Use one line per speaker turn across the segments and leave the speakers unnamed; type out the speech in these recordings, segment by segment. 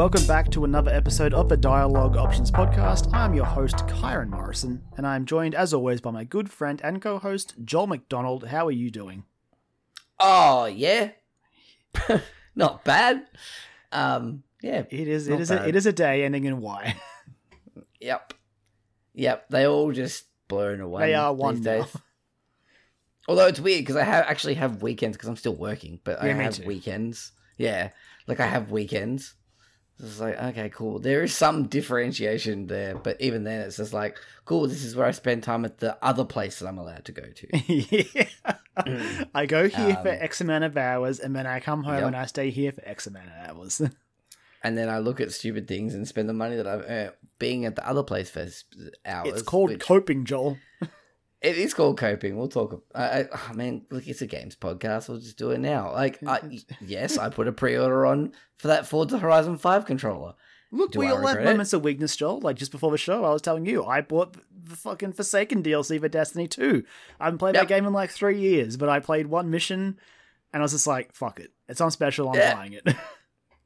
welcome back to another episode of the Dialogue Options podcast. I'm your host, Kyron Morrison, and I'm joined as always by my good friend and co host, Joel McDonald. How are you doing?
Oh yeah, not bad. Um, yeah,
It is it is a,
bad.
it is a day ending in Y.
yep, yep. They all just blur away.
They are one
days. Although it's weird because I have actually have weekends because I'm still working, but I
Yeah, me
have
too.
weekends. Yeah, like I have weekends. It's like okay, cool. There is some differentiation there, but even then, it's just like cool. This is where I spend time at the other place that I'm allowed to go to.
yeah. I go here for
Um,
X amount of hours, and then I come home
Yep.
and I stay here for X amount of hours.
and then I look at stupid things and spend the money that I've earned being at the other place for hours.
it's called
which-
coping, Joel.
It is called coping. We'll talk. I, I, oh, I mean, look, it's a games podcast. We'll just do it now. Like, I, yes, I put a pre-order on for that Forza Horizon Five controller.
Look,
Do
we
I
all have
it?
moments of weakness, Joel. Like just before the show, I was telling you, I bought the fucking Forsaken DLC for Destiny 2. I haven't played
Yep.
that game in like three years, but I played one mission and I was just like, fuck it. It's on special, I'm
Yeah.
buying it.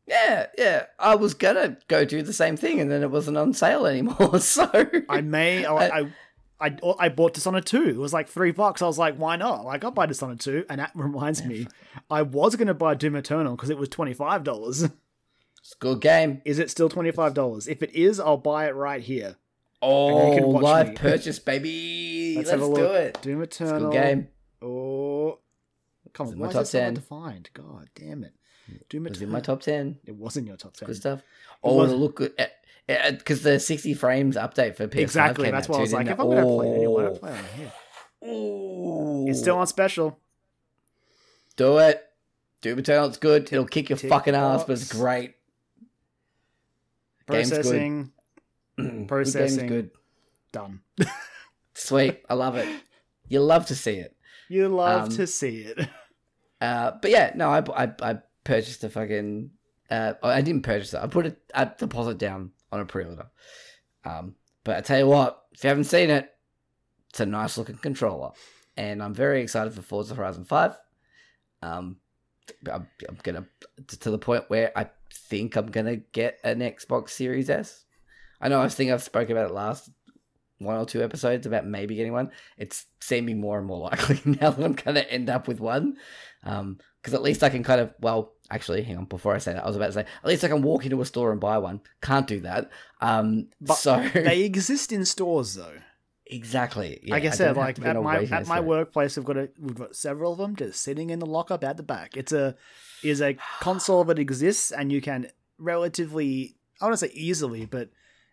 Yeah, yeah. I was gonna go do the same thing, and then it wasn't on sale anymore. So
I may, oh, I, I, I, I bought Dishonored 2. It was like three bucks. I was like, why not? Like, I'll buy Dishonored 2. And that reminds me, I was going to buy Doom Eternal because it was $25.
it's a good game.
Is it still $25? If it is, I'll buy it right here.
Oh,
you can oh, watch
live
me.
purchase, baby.
Let's
Let's, do it.
Doom
It's a
Eternal.
good game.
Oh, come on!
in my top
is so hard
10.
to find? God damn it! Doom
It was
Eternal.
in my top ten.
It was in your top ten.
Good stuff. Oh, look good. Because the 60 frames update for PS5
Exactly. That's why I was like, if I'm gonna play it anyway,
Oh.
play it on here.
Ooh.
It's still on special.
Do it. Doom Eternal, it's good. It'll kick your
Tick
fucking ass, but it's great. Game's.
Processing
Good game's
Processing.
good.
done.
Sweet. I love it. You love to see it.
You love
Um,
to see it.
Uh, but yeah, no, I, I, I purchased a fucking. Uh, I didn't purchase it. I put a, a deposit down on a pre-order. Um, but I tell you what, if you haven't seen it, it's a nice looking controller, and I'm very excited for Forza Horizon Five. Um, I'm, I'm gonna to the point where I think I'm gonna get an Xbox Series S. I know I think I've spoken about it last one or two episodes about maybe getting one. It's seeming more and more likely now that I'm gonna end up with one. Um, because at least I can kind of well, actually, hang on. Before I say that, I was about to say at least I can walk into a store and buy one. Can't do that. Um,
But
so
they exist in stores though.
exactly. Yeah,
like I said, like at my at my workplace, we've got a, we've got several of them just sitting in the lockup at the back. It's a is a console that exists, and you can relatively, I want to say easily, but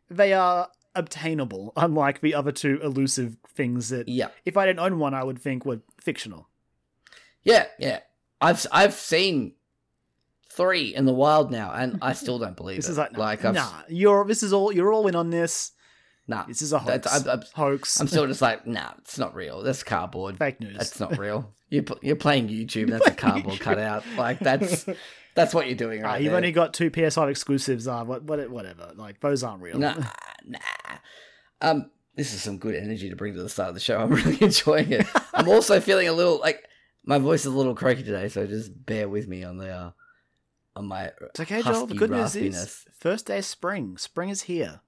they are obtainable. Unlike the other two elusive things that,
Yeah,
if I didn't own one, I would think were fictional.
yeah, yeah. I've I've seen three in the wild now, and I still don't believe
This
it.
is like, nah,
like I've,
nah, you're this is all you're all in on this.
nah.
This is a hoax.
I'm, I'm,
hoax.
I'm still just like, nah, it's not real. That's cardboard.
fake news.
That's not real. You pl- you're playing YouTube. That's a cardboard cutout. Like that's that's what you're doing
Ah,
right
you've
there.
only got two PS5 exclusives. Uh, what, what, whatever. Like those aren't real.
Nah, nah. Um, this is some good energy to bring to the start of the show. I'm really enjoying it. I'm also feeling a little like my voice is a little croaky today, so just bear with me on the uh, on my.
It's okay, Joel. The good news is first day of spring. Spring is here.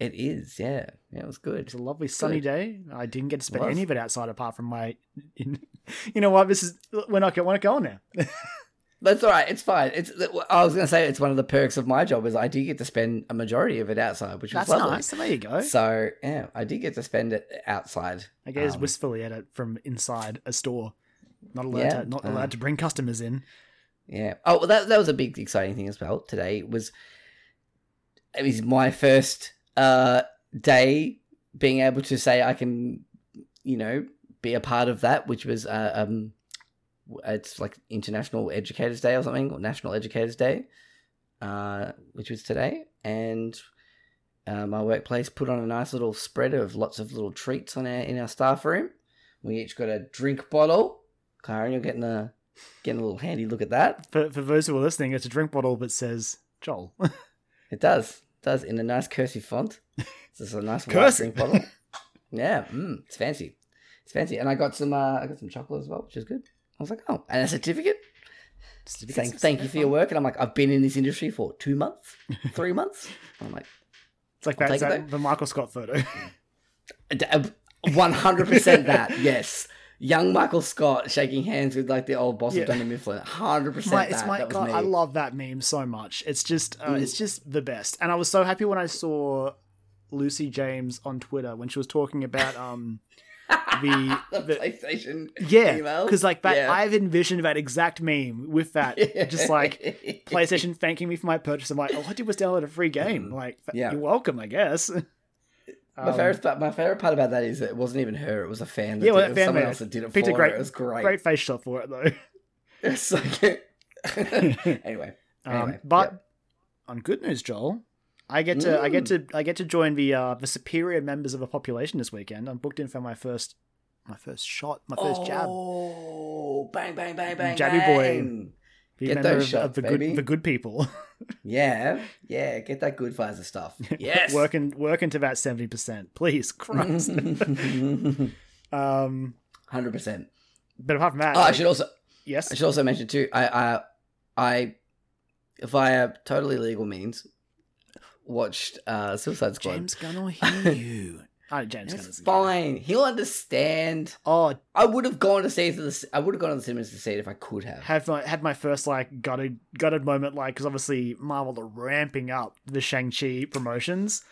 It is, yeah, yeah, it was good.
It's a lovely sunny
Good.
day. I didn't get to spend any of it outside apart from my. In, you know what? This is we're not going. We're not going now.
That's all right. It's fine. It's. I was gonna say it's one of the perks of my job is I do get to spend a majority of it outside, which
That's
was lovely.
nice. So there you go.
So yeah, I did get to spend it outside.
I guess
um,
wistfully at it from inside a store. Not allowed
Yeah,
to. Not
uh,
allowed to bring customers in.
Yeah. Oh, well, that that was a big exciting thing as well. Today was it was my first uh day being able to say I can, you know, be a part of that, which was uh, um, it's like International Educators Day or something, or National Educators Day, uh, which was today, and. Uh, my workplace put on a nice little spread of lots of little treats on our in our staff room. We each got a drink bottle. Karen, you're getting a getting a little handy look at that.
For for those who are listening, it's a drink bottle that says Joel.
It does. It does in a nice cursive font. It's just a nice white
Cursive?
drink bottle. Yeah, mm, it's fancy. It's fancy. And I got some uh, I got some chocolate as well, which is good. I was like, oh, and a certificate.
certificates
saying thank you for your work, and I'm like, I've been in this industry for two months, three months. I'm like,
It's like
I'll
that's
it
the Michael Scott photo.
one hundred percent that yes. Young Michael Scott shaking hands with like the old boss
Yeah.
of Dunder Mifflin. Hundred percent.
it's my God. I love that meme so much. It's just uh,
Mm.
it's just the best. And I was so happy when I saw Lucy James on Twitter when she was talking about um the,
the
the
PlayStation.
yeah because like that
Yeah.
I've envisioned that exact meme with that just like PlayStation thanking me for my purchase. I'm like, all I did was download a free game. Like,
Mm. Yeah.
you're welcome, I guess.
My
Um,
favorite, part, my favorite part about that is that it wasn't even her; it was a fan. That
Yeah, well,
did it. was
fan
someone else that did it
Picked a
for
great-.
It was great.
Great face shot for it though.
It's like anyway.
Um,
Anyway,
but
yep.
on good news, Joel, I get to I get
Mm.
to I get to join the uh, the superior members of a population this weekend. I'm booked in for my first my first shot, my first jab.
Oh, bang, bang, bang, bang,
Jabby boy. Be
get those
of,
shots,
of the
baby.
good the good people.
Yeah, yeah, get that good Pfizer stuff. Yes.
working working to about seventy percent. Please, Christ. um,
Hundred percent.
but apart from that,
Oh, I should also
yes,
I should also mention too. I I I via totally legal means watched uh Suicide Squad.
James Gunn will hear you. Oh, James Gunn
It's
is
fine. He'll understand.
Oh,
I would have gone to see it. To the, I would have gone to the cinemas to see it if I could have.
had my had my first like gutted gutted moment like because obviously Marvel are ramping up the Shang Chi promotions.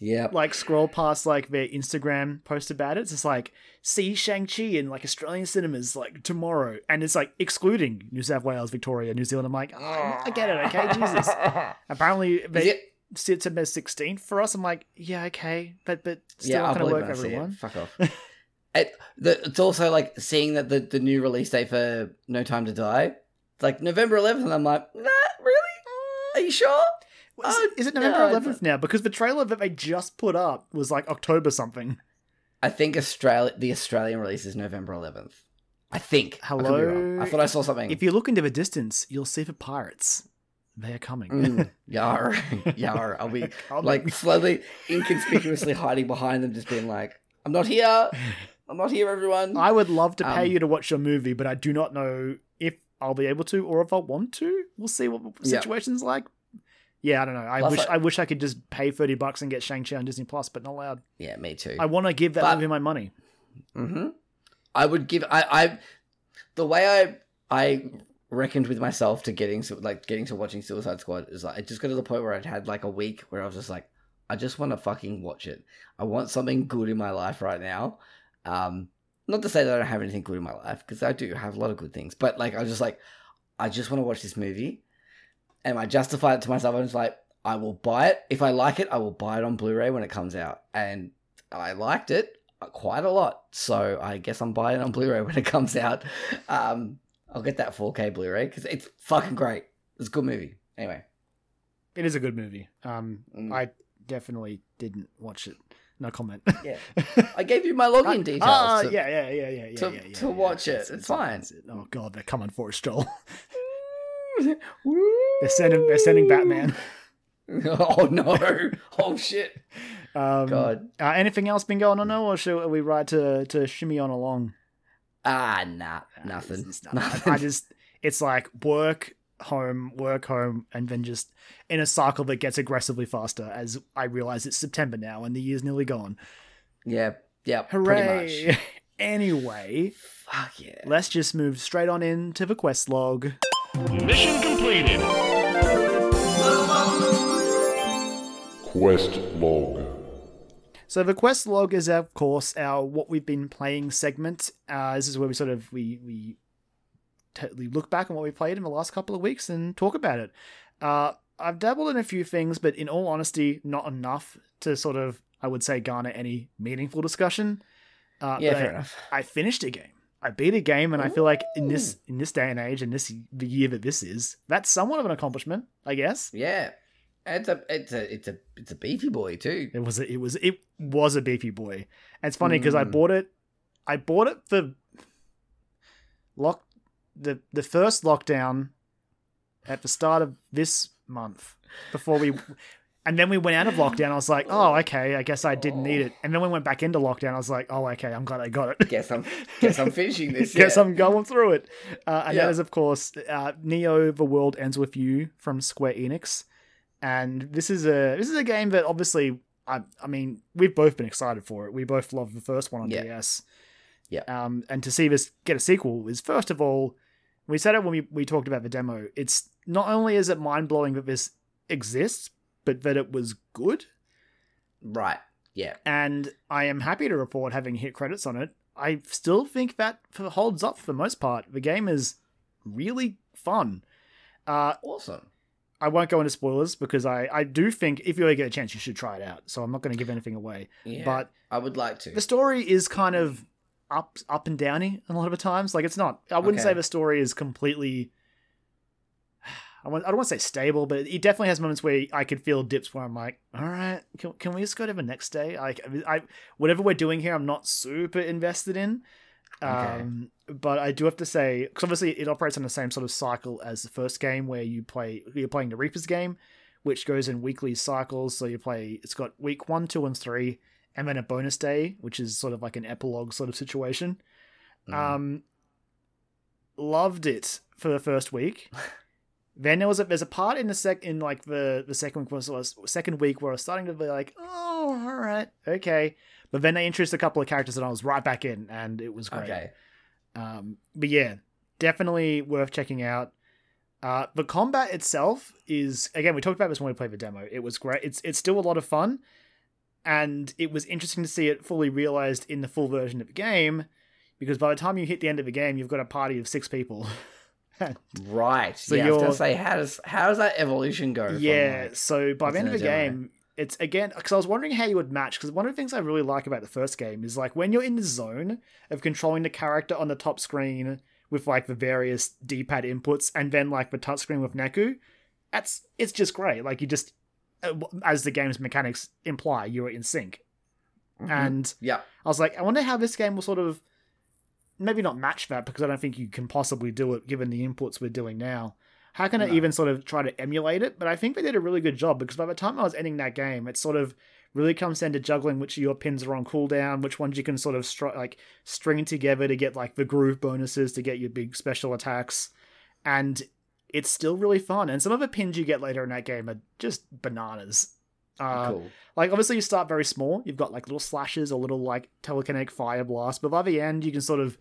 Yeah.
Like scroll past like their Instagram post about it. It's just like see Shang Chi in like Australian cinemas like tomorrow, and it's like excluding New South Wales, Victoria, New Zealand. I'm like, oh, I get it, okay, Jesus. Apparently they? September 16th for us. I'm like, yeah, okay, but but still
yeah,
not
I'll
gonna work
I
everyone.
Fuck off. it, the, it's also like seeing that the, the new release date for No Time to Die, it's like November 11th, and I'm like, nah, really? Mm. Are you sure?
Is,
Oh,
it, is it uh, November
no,
11th now? Because the trailer that they just put up was like October something.
I think Australia, the Australian release is November 11th. I think. I,
Hello?
wrong. I thought I saw something.
If you look into the distance, you'll see the pirates. They are coming.
Mm, yar, yar. Are we like slowly, inconspicuously hiding behind them, just being like, "I'm not here. I'm not here, everyone."
I would love to pay
Um,
you to watch your movie, but I do not know if I'll be able to or if I'll want to. We'll see what the
Yeah.
situation's like. Yeah, I don't know. I
Plus,
wish
I-
I wish I could just pay thirty bucks and get Shang Chi on Disney Plus, but not allowed.
yeah, me too.
I want to give that
But-
movie my money.
hmm I would give I, I the way I I reckoned with myself to getting to like getting to watching Suicide Squad is like it just got to the point where I'd had like a week where I was just like I just want to fucking watch it. I want something good in my life right now. Um not to say that I don't have anything good in my life because I do have a lot of good things, but like I was just like I just want to watch this movie. And I justified it to myself. I was like I will buy it if I like it. I will buy it on Blu-ray when it comes out. And I liked it quite a lot. So I guess I'm buying it on Blu-ray when it comes out. Um, I'll get that 4K Blu-ray because it's fucking great. It's a good movie. Anyway,
It is a good movie. Um,
Mm.
I definitely didn't watch it. No comment.
yeah, I gave you my login details.
Ah,
to-
yeah, yeah, yeah, yeah, yeah,
to-
yeah, yeah,
to
yeah.
watch it.
That's
It's fine.
it. Oh god, they're coming for Joel.
Woo.
They're sending, they're sending Batman.
oh no! Oh shit!
Um,
God.
Uh, anything else been going on, now, or should we ride to to shimmy on along?
Ah, nah,
Uh,
nothing.
it's- it's not-
nothing.
I, I just, it's like work, home, work, home, and then just in a cycle that gets aggressively faster as I realize it's September now and the year's nearly gone.
yeah, yeah. Pretty
Hooray!
much.
anyway,
Fuck yeah.
let's just move straight on into the quest log.
Mission completed.
Quest log.
So the quest log is, of course, our what we've been playing segment. Uh, this is where we sort of we we totally look back on what we played in the last couple of weeks and talk about it. Uh, I've dabbled in a few things, but in all honesty, not enough to sort of I would say garner any meaningful discussion. Uh,
Yeah, fair
I,
enough.
I finished a game. I beat a game, and I feel like in this in this day and age, and this the year that this is, that's somewhat of an accomplishment, I guess.
Yeah, it's a it's a it's a it's a beefy boy too.
It was a, it was it was a beefy boy. And it's funny because I
Mm.
bought it. I bought it for lock the the first lockdown at the start of this month before we. And then we went out of lockdown. I was like, oh, okay, I guess I didn't need it. And then we went back into lockdown. I was like, oh, okay, I'm glad I got it.
Guess I'm guess I'm finishing this.
guess
yeah.
I'm going through it. Uh, and
Yeah.
that is, of course, uh, Neo: The World Ends with You from Square Enix. And this is a this is a game that obviously, I I mean, we've both been excited for it. We both loved the first one on
Yeah.
DS.
Yeah.
Um, and to see this get a sequel is first of all, we said it when we, we talked about the demo. It's not only is it mind blowing that this exists, but that it was good.
Right. Yeah.
And I am happy to report having hit credits on it. I still think that holds up for the most part. The game is really fun. Uh,
Awesome.
I won't go into spoilers because I, I do think if you ever get a chance, you should try it out. So I'm not going to give anything away.
Yeah.
But
I would like to.
the story is kind of up up and downy a lot of the times. Like it's not. I wouldn't
Okay.
say the story is completely. I, want, I don't want to say stable, but it definitely has moments where I could feel dips where I'm like, all right, can, can we just go to the next day? Like, I whatever we're doing here, I'm not super invested in.
Okay.
Um, but I do have to say, because obviously it operates on the same sort of cycle as the first game, where you play you're playing the Reapers game, which goes in weekly cycles. So you play it's got week one, two, and three, and then a bonus day, which is sort of like an epilogue sort of situation.
Mm.
Um, loved it for the first week. then there was a there's a part in the sec in like the the second week was, was second week where I was starting to be like, oh, all right, okay. But then they introduced a couple of characters and I was right back in, and it was great.
okay.
Um, but yeah, definitely worth checking out. Uh, the combat itself is again we talked about this when we played the demo. It was great. It's it's still a lot of fun, and it was interesting to see it fully realized in the full version of the game, because by the time you hit the end of the game, you've got a party of six people.
Right.
So
yeah. I was gonna say, how does how does that evolution go? from,
yeah.
like-
so by the end of the
what's in a demo?
game, it's again because I was wondering how you would match. Because one of the things I really like about the first game is like when you're in the zone of controlling the character on the top screen with like the various D-pad inputs, and then like the touchscreen with Neku. That's it's just great. Like you just, uh, as the game's mechanics imply, you're in sync.
Mhm.
And
yeah.
I was like, I wonder how this game will sort of maybe not match that because I don't think you can possibly do it given the inputs we're doing now. How can I even sort of try to emulate it? But I think they did a really good job because by the time I was ending that game, it sort of really comes down to juggling which of your pins are on cooldown, which ones you can sort of str- like string together to get like the groove bonuses to get your big special attacks, and it's still really fun. And some of the pins you get later in that game are just bananas. Uh,
cool.
like obviously you start very small. You've got like little slashes or little like telekinetic fire blasts, but by the end you can sort of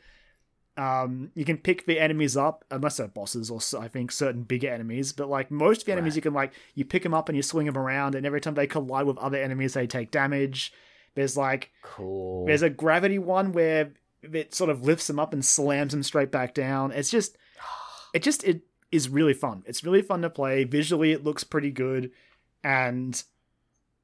um you can pick the enemies up unless they're bosses or I think certain bigger enemies. But like most of the enemies,
Right.
you can like you pick them up and you swing them around, and every time they collide with other enemies, they take damage. There's like
Cool.
there's a gravity one where it sort of lifts them up and slams them straight back down. It's just it just it is really fun. It's really fun to play. Visually it looks pretty good and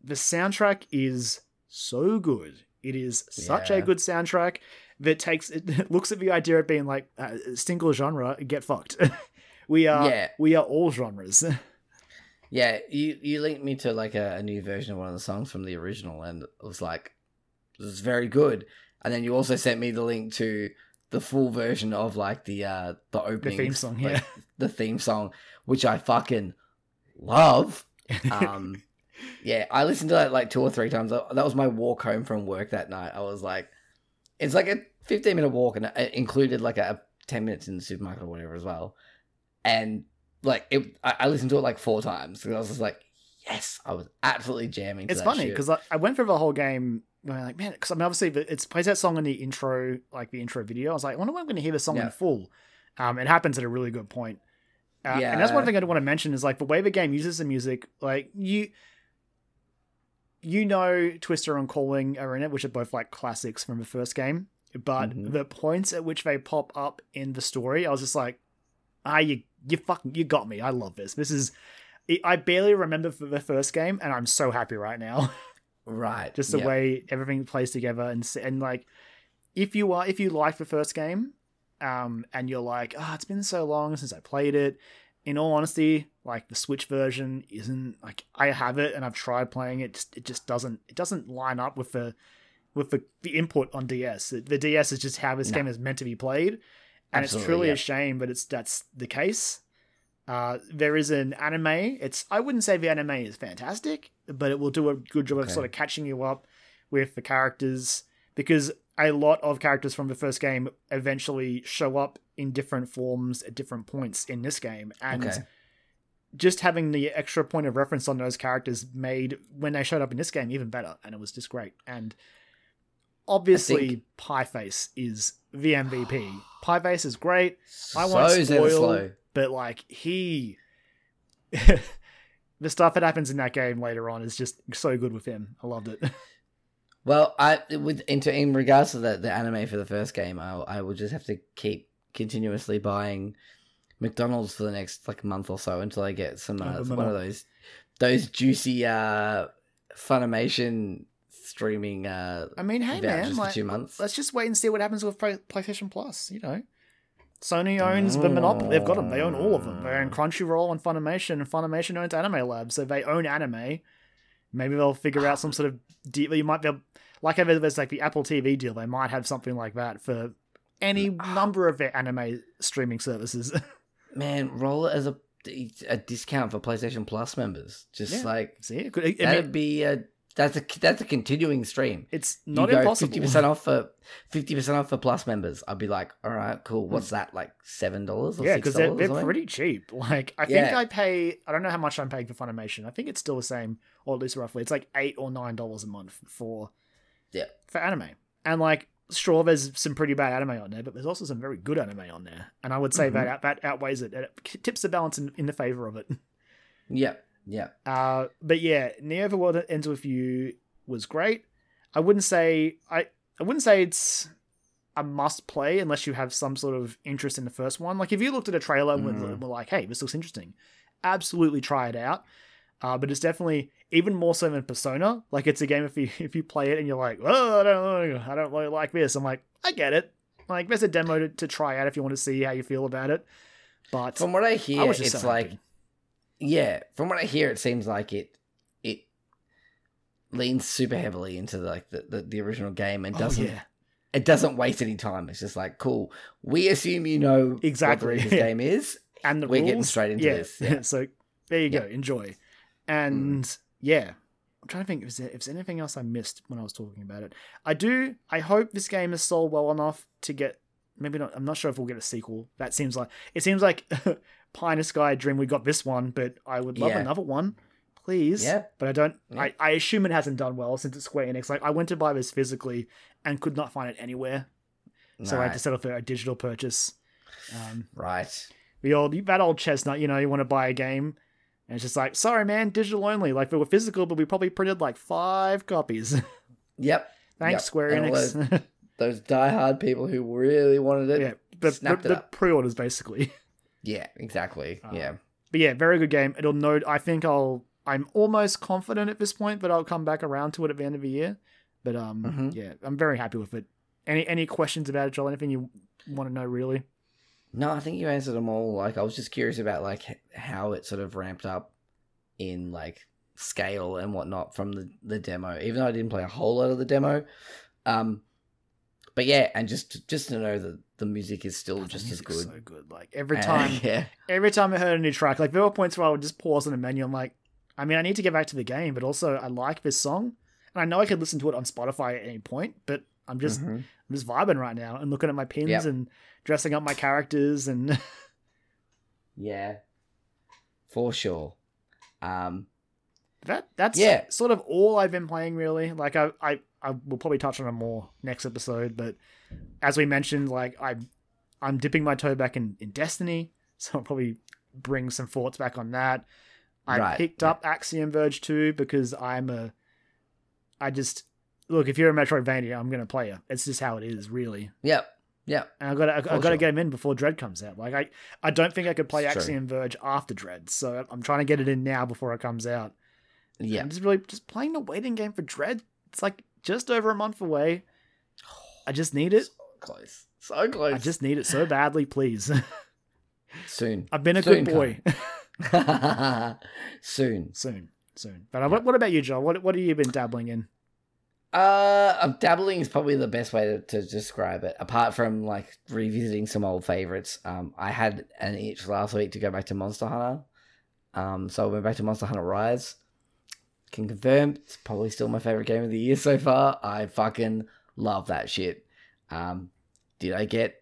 the soundtrack is so good. It is such a good soundtrack that takes it looks at the idea of being like uh, single genre get fucked. we are
Yeah.
we are all genres.
Yeah, you you linked me to like a, a new version of one of the songs from the original, and it was like, this is very good. And then you also sent me the link to the full version of like the uh the opening
theme song,
like,
yeah.
the theme song, which I fucking love. Um, yeah, I listened to that like two or three times. That was my walk home from work that night. I was like, it's like a fifteen minute walk, and it included like a ten minutes in the supermarket or whatever as well. And like it, I, I listened to it like four times because I was just like, yes, I was absolutely jamming. To
it's funny because I, I went through the whole game going like, man, because I mean, obviously it plays that song in the intro, like the intro video. I was like, I wonder when I'm going to hear the song
Yeah.
in full. Um, it happens at a really good point. Uh, and that's one thing I want to mention is like the way the game uses the music, like you. You know, Twister and Calling are in it, which are both like classics from the first game. But
Mhm.
the points at which they pop up in the story, I was just like, ah, you, you fucking, you got me. I love this. This is, I barely remember for the first game, and I'm so happy right now
right,
just the
yeah.
way everything plays together and and like if you are if you like the first game um and you're like oh it's been so long since i played it in all honesty like the switch version isn't like i have it and i've tried playing it just, it just doesn't it doesn't line up with the with the, the input on ds the, the ds is just how this
No.
game is meant to be played and
Absolutely,
it's truly
yeah.
a shame but it's that's the case Uh, there is an anime. It's I wouldn't say the anime is fantastic, but it will do a good job of sort of catching you up with the characters because a lot of characters from the first game eventually show up in different forms at different points in this game, and
Okay.
Just having the extra point of reference on those characters made when they showed up in this game even better, and it was just great. And obviously,
think-
Pi-Face is the MVP. Pi-Face is great, I
so
won't spoil- but like he, the stuff that happens in that game later on is just so good with him. I loved it.
Well, I with into in regards to the, the anime for the first game, I I will just have to keep continuously buying McDonald's for the next like month or so until I get some uh,
Oh,
one of those those juicy uh Funimation streaming uh
I mean, hey man, like,
two months.
let's just wait and see what happens with Play- PlayStation Plus. You know, Sony owns the monopoly. They've got them. They own all of them. They own Crunchyroll and Funimation, and Funimation owns Anime Lab, so they own anime. Maybe they'll figure out some sort of deal. You might be able, like if there's like the Apple TV deal. They might have something like that for any number of their anime streaming services.
Man, roll it as a a discount for PlayStation Plus members. Just
Yeah.
like
see, it could,
that'd
mean,
be a that's a that's a continuing stream.
it's
You
not
go
impossible.
fifty percent off for fifty percent off for Plus members. I'd be like, all right, cool. What's
Hmm.
that like? Seven dollars?
Yeah, because they're, they're pretty cheap. Like, I think
Yeah.
I pay, I don't know how much I'm paying for Funimation. I think it's still the same, or at least roughly. It's like eight or nine dollars a month for
Yeah.
for anime. And like, sure, there's some pretty bad anime on there, but there's also some very good anime on there. And I would say
Mhm.
that that outweighs it. It tips the balance in, in the favor of it.
Yeah, yeah.
Uh, but yeah, Neo the World Ends with You was great. I wouldn't say I I wouldn't say it's a must play unless you have some sort of interest in the first one. Like if you looked at a trailer and were-
Mhm.
were like, "Hey, this looks interesting," absolutely try it out. Uh, but it's definitely even more so than Persona. Like it's a game if you if you play it and you're like, "Oh, I don't I don't really like this." I'm like, I get it. Like there's a demo to, to try out if you want to see how you feel about it. But
From what I
I
hear,
just
it's
so
like yeah. From what I hear, it seems like it it leans super heavily into like the, the, the original game and
Oh,
doesn't
yeah.
it doesn't waste any time. It's just like cool. We assume you know
Exactly,
what the
yeah.
game is.
and the
We're
rules.
getting straight into
yeah.
this, yeah.
so there you go. Enjoy. Mm. And yeah, I'm trying to think if there's, anything else I missed when I was talking about it. I do. I hope this game is sold well enough to get. Maybe not. I'm not sure if we'll get a sequel. That seems like it seems like Pie in the Sky Dream. We got this one, but I would love
Yeah.
another one, please.
Yeah.
But I don't.
Yeah.
I, I assume it hasn't done well since it's Square Enix. Like I went to buy this physically and could not find it anywhere, so I had to settle for a digital purchase. Um,
right.
the old that old chestnut, you know, you want to buy a game, and it's just like, sorry, man, digital only. Like they were physical, but we probably printed like five copies.
Yep.
Thanks,
Yep.
Square
And
Enix.
Those diehard people who really wanted it.
yeah, the, the,
snapped it
the pre-orders basically.
Yeah, exactly.
Uh,
yeah.
But yeah, very good game. It'll know. I think I'll. I'm almost confident at this point, but I'll come back around to it at the end of the year. But um,
Mhm.
yeah, I'm very happy with it. Any any questions about it, Joel? Anything you want to know really?
No, I think you answered them all. Like, I was just curious about like how it sort of ramped up in like scale and whatnot from the the demo. Even though I didn't play a whole lot of the demo, um, but yeah, and just just to know that the music is still
Oh,
just as good.
So good. Like every time,
yeah,
every time I heard a new track, like there were points where I would just pause on the menu. I'm like, I mean, I need to get back to the game, but also I like this song, and I know I could listen to it on Spotify at any point, but I'm just
Mhm.
I'm just vibing right now and looking at my pins
Yep.
and dressing up my characters and
yeah, for sure. Um,
that that's
Yeah.
sort of all I've been playing really. Like I I I will probably touch on it more next episode, but as we mentioned, like I I'm dipping my toe back in in Destiny, so I'll probably bring some thoughts back on that. I
Right,
picked
yeah.
up Axiom Verge 2 because I'm a I just look if you're a Metroidvania, I'm gonna play you. It's just how it is, really.
yep, yep.
And I got to I, I
For
got to
sure.
get him in before Dread comes out. Like I, I don't think I could play
It's.
Axiom Verge after Dread, so I'm trying to get it in now before it comes out.
Yeah,
I'm just really just playing the waiting game for Dread. It's like just over a month away. I just need it.
so close, so close.
I just need it so badly, please.
soon,
I've been a
Soon,
good boy.
soon.
soon, soon. But uh, what, what about you, Joel? What what have you been dabbling in?
Uh, dabbling is probably the best way to, to describe it. Apart from like revisiting some old favorites, um, I had an itch last week to go back to Monster Hunter. Um, so I went back to Monster Hunter Rise. Can confirm it's probably still my favorite game of the year so far. I fucking love that shit. Um, did I get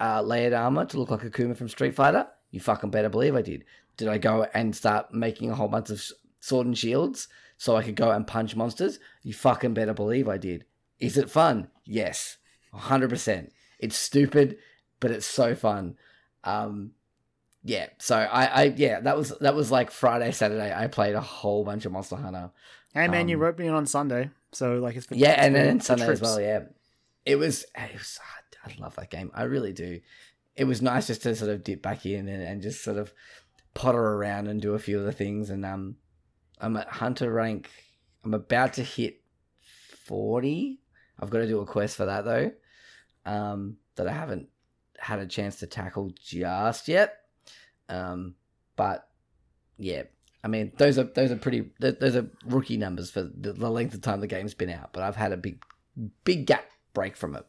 uh, layered armor to look like Akuma from Street Fighter? You fucking better believe I did. Did I go and start making a whole bunch of sword and shields so I could go and punch monsters? You fucking better believe I did. Is it fun? Yes, 100%. It's stupid, but it's so fun. Um, yeah, so I, I, yeah, that was that was like Friday, Saturday. I played a whole bunch of Monster Hunter.
Hey man, you
Um,
wrote me in on Sunday, so like it's for,
Yeah, and then Sunday as well. Yeah, it was. It was. I love that game. I really do. It was nice just to sort of dip back in and, and just sort of potter around and do a few of the things. And um, I'm at Hunter rank. I'm about to hit forty. I've got to do a quest for that though. Um, that I haven't had a chance to tackle just yet. Um, but yeah, I mean, those are those are pretty. Those are rookie numbers for the, length of time the game's been out. But I've had a big, big gap break from it.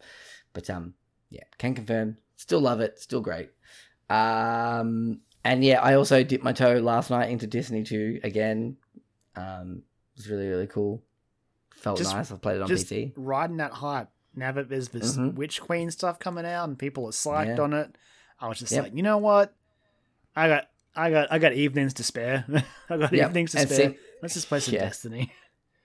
But um, yeah, can confirm. Still love it. Still great. Um, and yeah, I also dipped my toe last night into Destiny Two again. Um, it was really really cool. Felt
Just-
nice. I played it on
just
PC.
riding that hype. Now that there's this
Mhm.
Witch Queen stuff coming out and people are psyched
Yeah.
on it, I was just
Yep.
like, you know what? I got, I got, I got evenings to spare. I got
Yep,
evenings to
and
spare.
see-
Let's just play some
Yeah.
Destiny.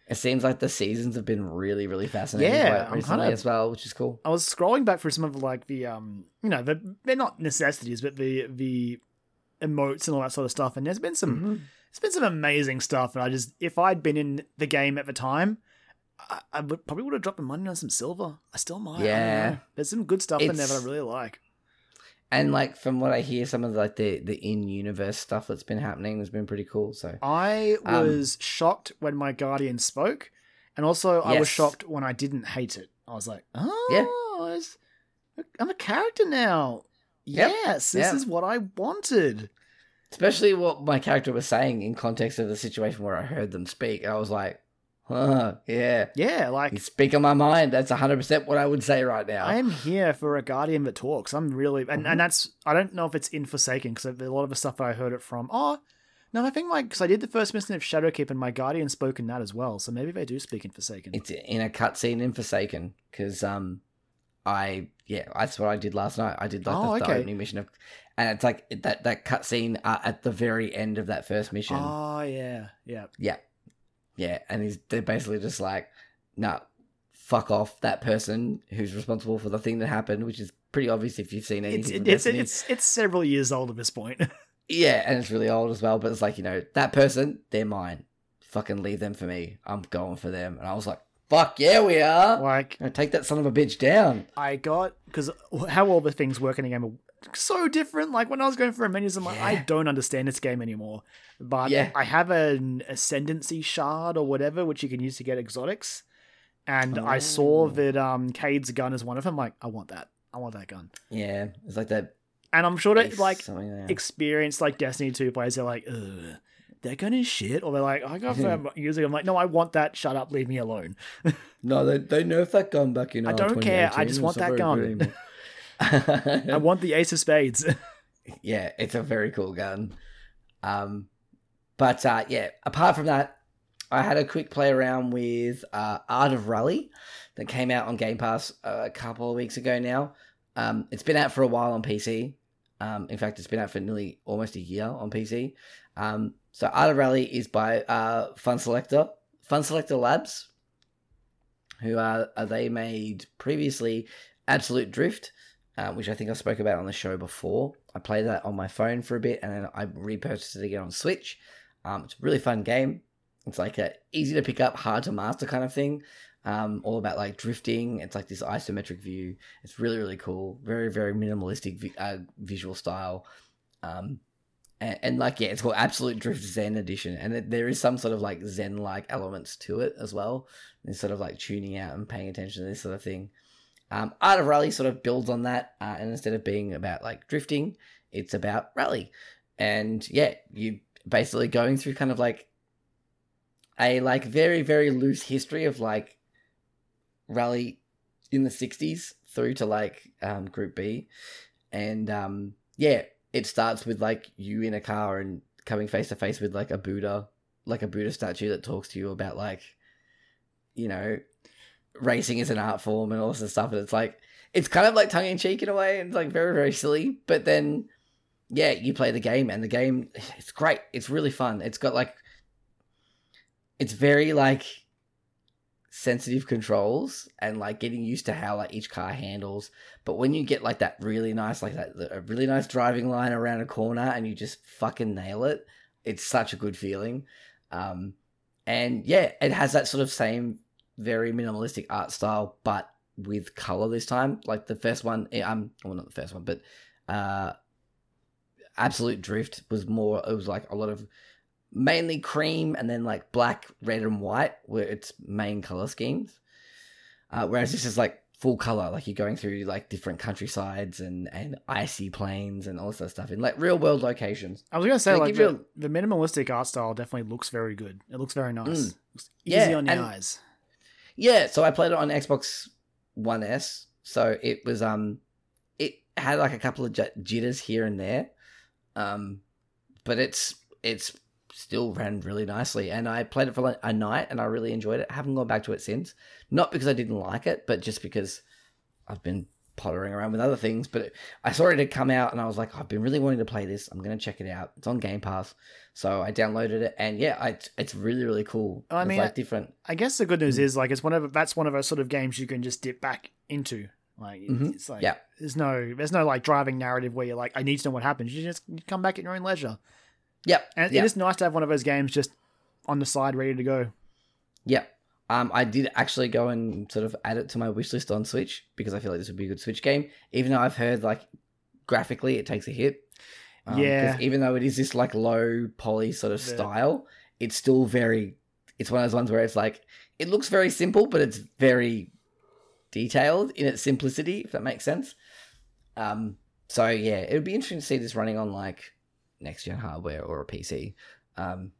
It seems like the seasons have been really really fascinating.
Yeah,
recently
kinda-
as well, which is cool.
I was scrolling back through some of like the um you know the they're not necessities but the the emotes and all that sort of stuff and there's been some
Mhm.
There's been some amazing stuff and I just if I'd been in the game at the time I, I would probably would have dropped my money on some silver. I still might.
Yeah.
there's some good stuff in there that I really like.
And like from what I hear, some of like the the in universe stuff that's been happening has been pretty cool. So
I
Um,
was shocked when my guardian spoke, and also I was shocked when I didn't hate it. I was like, oh, it's- I'm a character now.
Yep.
Yes, this
Yep.
is what I wanted.
Especially what my character was saying in context of the situation where I heard them speak, I was like, huh, yeah.
Yeah, like
You speak on my mind. That's hundred percent what I would say right now.
I am here for a guardian that talks. I'm really, and, and that's I don't know if it's in Forsaken because a lot of the stuff that I heard it from. Oh, no, I think like because I did the first mission of Shadowkeep and my guardian spoke in that as well. So maybe they do speak in Forsaken.
It's in a cutscene in Forsaken because um, I yeah, that's what I did last night. I did like
Oh,
the, the
okay.
opening mission of, and it's like that that cutscene uh, at the very end of that first mission.
Oh yeah, yeah.
Yeah. Yeah. And he's they're basically just like, nah, fuck off that person who's responsible for the thing that happened, which is pretty obvious if you've seen anything.
It's it, it's it's it's several years old at this point.
Yeah, and it's really old as well, but it's like, you know, that person, they're mine. Fucking leave them for me. I'm going for them. And I was like, fuck yeah, we are.
like
take that son of a bitch down.
I got because how all the things work in a game are so different. Like when I was going for a menus, I'm like, I don't understand this game anymore. But
Yeah.
I have an ascendancy shard or whatever, which you can use to get exotics. And I saw
Oh.
that um Cayde's gun is one of them. Like, I want that. I want that gun.
Yeah, it's like that.
And I'm sure that like experienced like Destiny 2 players are like, ugh, that gun is shit. Or they're like, I got for using. I'm like, no, I want that. Shut up, leave me alone.
no, they they nerfed that gun back in.
I
uh,
don't care, I just want that gun. I want the Ace of Spades.
yeah, it's a very cool gun. Um, but uh, yeah, apart from that, I had a quick play around with uh, Art of Rally that came out on Game Pass a couple of weeks ago now. Um, it's been out for a while on PC. Um, in fact, it's been out for nearly almost a year on PC. Um, so Art of Rally is by uh, Funselektor, Fun Selector Labs, who are, are they made previously Absolute Drift, uh, which I think I spoke about on the show before. I played that on my phone for a bit, and then I repurchased it again on Switch. Um, it's a really fun game. It's like a easy to pick up, hard to master kind of thing. Um, all about like drifting. It's like this isometric view. It's really really cool. Very very minimalistic vi- uh, visual style. Um, and, and like yeah, it's called Absolute Drift Zen Edition, and it, there is some sort of like Zen like elements to it as well. And sort of like tuning out and paying attention to this sort of thing. Um, Art of Rally sort of builds on that, uh, and instead of being about like drifting, it's about rally. And yeah, you basically going through kind of like a like very very loose history of like rally in the 60s through to like um, Group B. And um, yeah, it starts with like you in a car and coming face to face with like a Buddha, like a Buddha statue that talks to you about like, you know, racing is an art form and all this stuff. And it's like, it's kind of like tongue in cheek in a way. And it's like very, very silly. But then, yeah, you play the game and the game, it's great. It's really fun. It's got like, it's very like sensitive controls and like getting used to how like each car handles. But when you get like that really nice, like that a really nice driving line around a corner and you just fucking nail it, it's such a good feeling. Um, and yeah, it has that sort of same very minimalistic art style, but with color this time. Like the first one, eh, um, well not the first one, but uh, Absolute Drift was more. It was like a lot of mainly cream and then like black, red, and white were its main color schemes. Uh, whereas this is like full color, like you're going through like different countrysides and and icy plains and all this of stuff in like real world locations.
I was gonna say
They
like the,
you
the minimalistic art style definitely looks very good. It looks very nice.
Mm.
Looks easy
Yeah,
on the eyes.
Yeah, so I played it on Xbox One S. So it was um, it had like a couple of j- jitters here and there, um, but it's it's still ran really nicely. And I played it for like a night, and I really enjoyed it. I haven't gone back to it since, not because I didn't like it, but just because I've been pottering around with other things. But it, I saw it had come out, and I was like, I've been really wanting to play this. I'm gonna check it out. It's on Game Pass, so I downloaded it, and yeah, I, it's really really cool.
I
It's,
mean,
like different.
I guess the good news
Mm.
is like it's one of that's one of those sort of games you can just dip back into. Like
Mhm.
it's like
Yeah.
there's no there's no like driving narrative where you're like I need to know what happens. You just come back at your own leisure.
Yep.
And
yeah.
it is nice to have one of those games just on the side ready to go.
Yeah. Um, I did actually go and sort of add it to my wish list on Switch because I feel like this would be a good Switch game. Even though I've heard like graphically it takes a hit. Um,
Yeah.
Even though it is this like low poly sort of
Yeah.
style, it's still very. It's one of those ones where it's like it looks very simple, but it's very detailed in its simplicity. If that makes sense. Um. So yeah, it would be interesting to see this running on like next gen hardware or a PC. Um.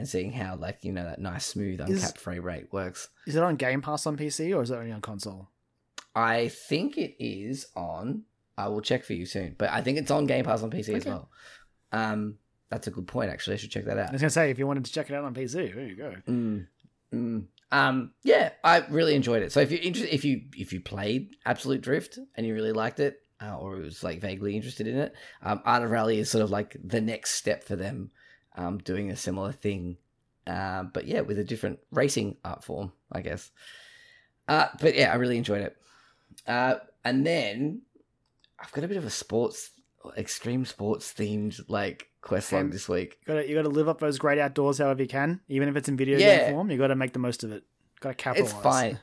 And seeing how like you know that nice smooth
Is-
uncapped frame rate works.
Is it on Game Pass on PC or is it only on console?
I think it is on. I will check for you soon, but I think it's on Game Pass on PC as well. Um, that's a good point. Actually, I should check that out.
I was gonna say if you wanted to check it out on PC, there you go.
Mm, mm. Um, yeah, I really enjoyed it. So if you're interested, if you if you played Absolute Drift and you really liked it, uh, or was like vaguely interested in it, um, Art of Rally is sort of like the next step for them, um, doing a similar thing, uh, but yeah, with a different racing art form, I guess. Uh, but yeah, I really enjoyed it. Uh, and then I've got a bit of a sports, extreme sports themed like quest log
Um,
this week.
You gotta you gotta live up those great outdoors however you can, even if it's in video
Yeah.
game form. You gotta make the most of it. Gotta capitalize.
It's fine.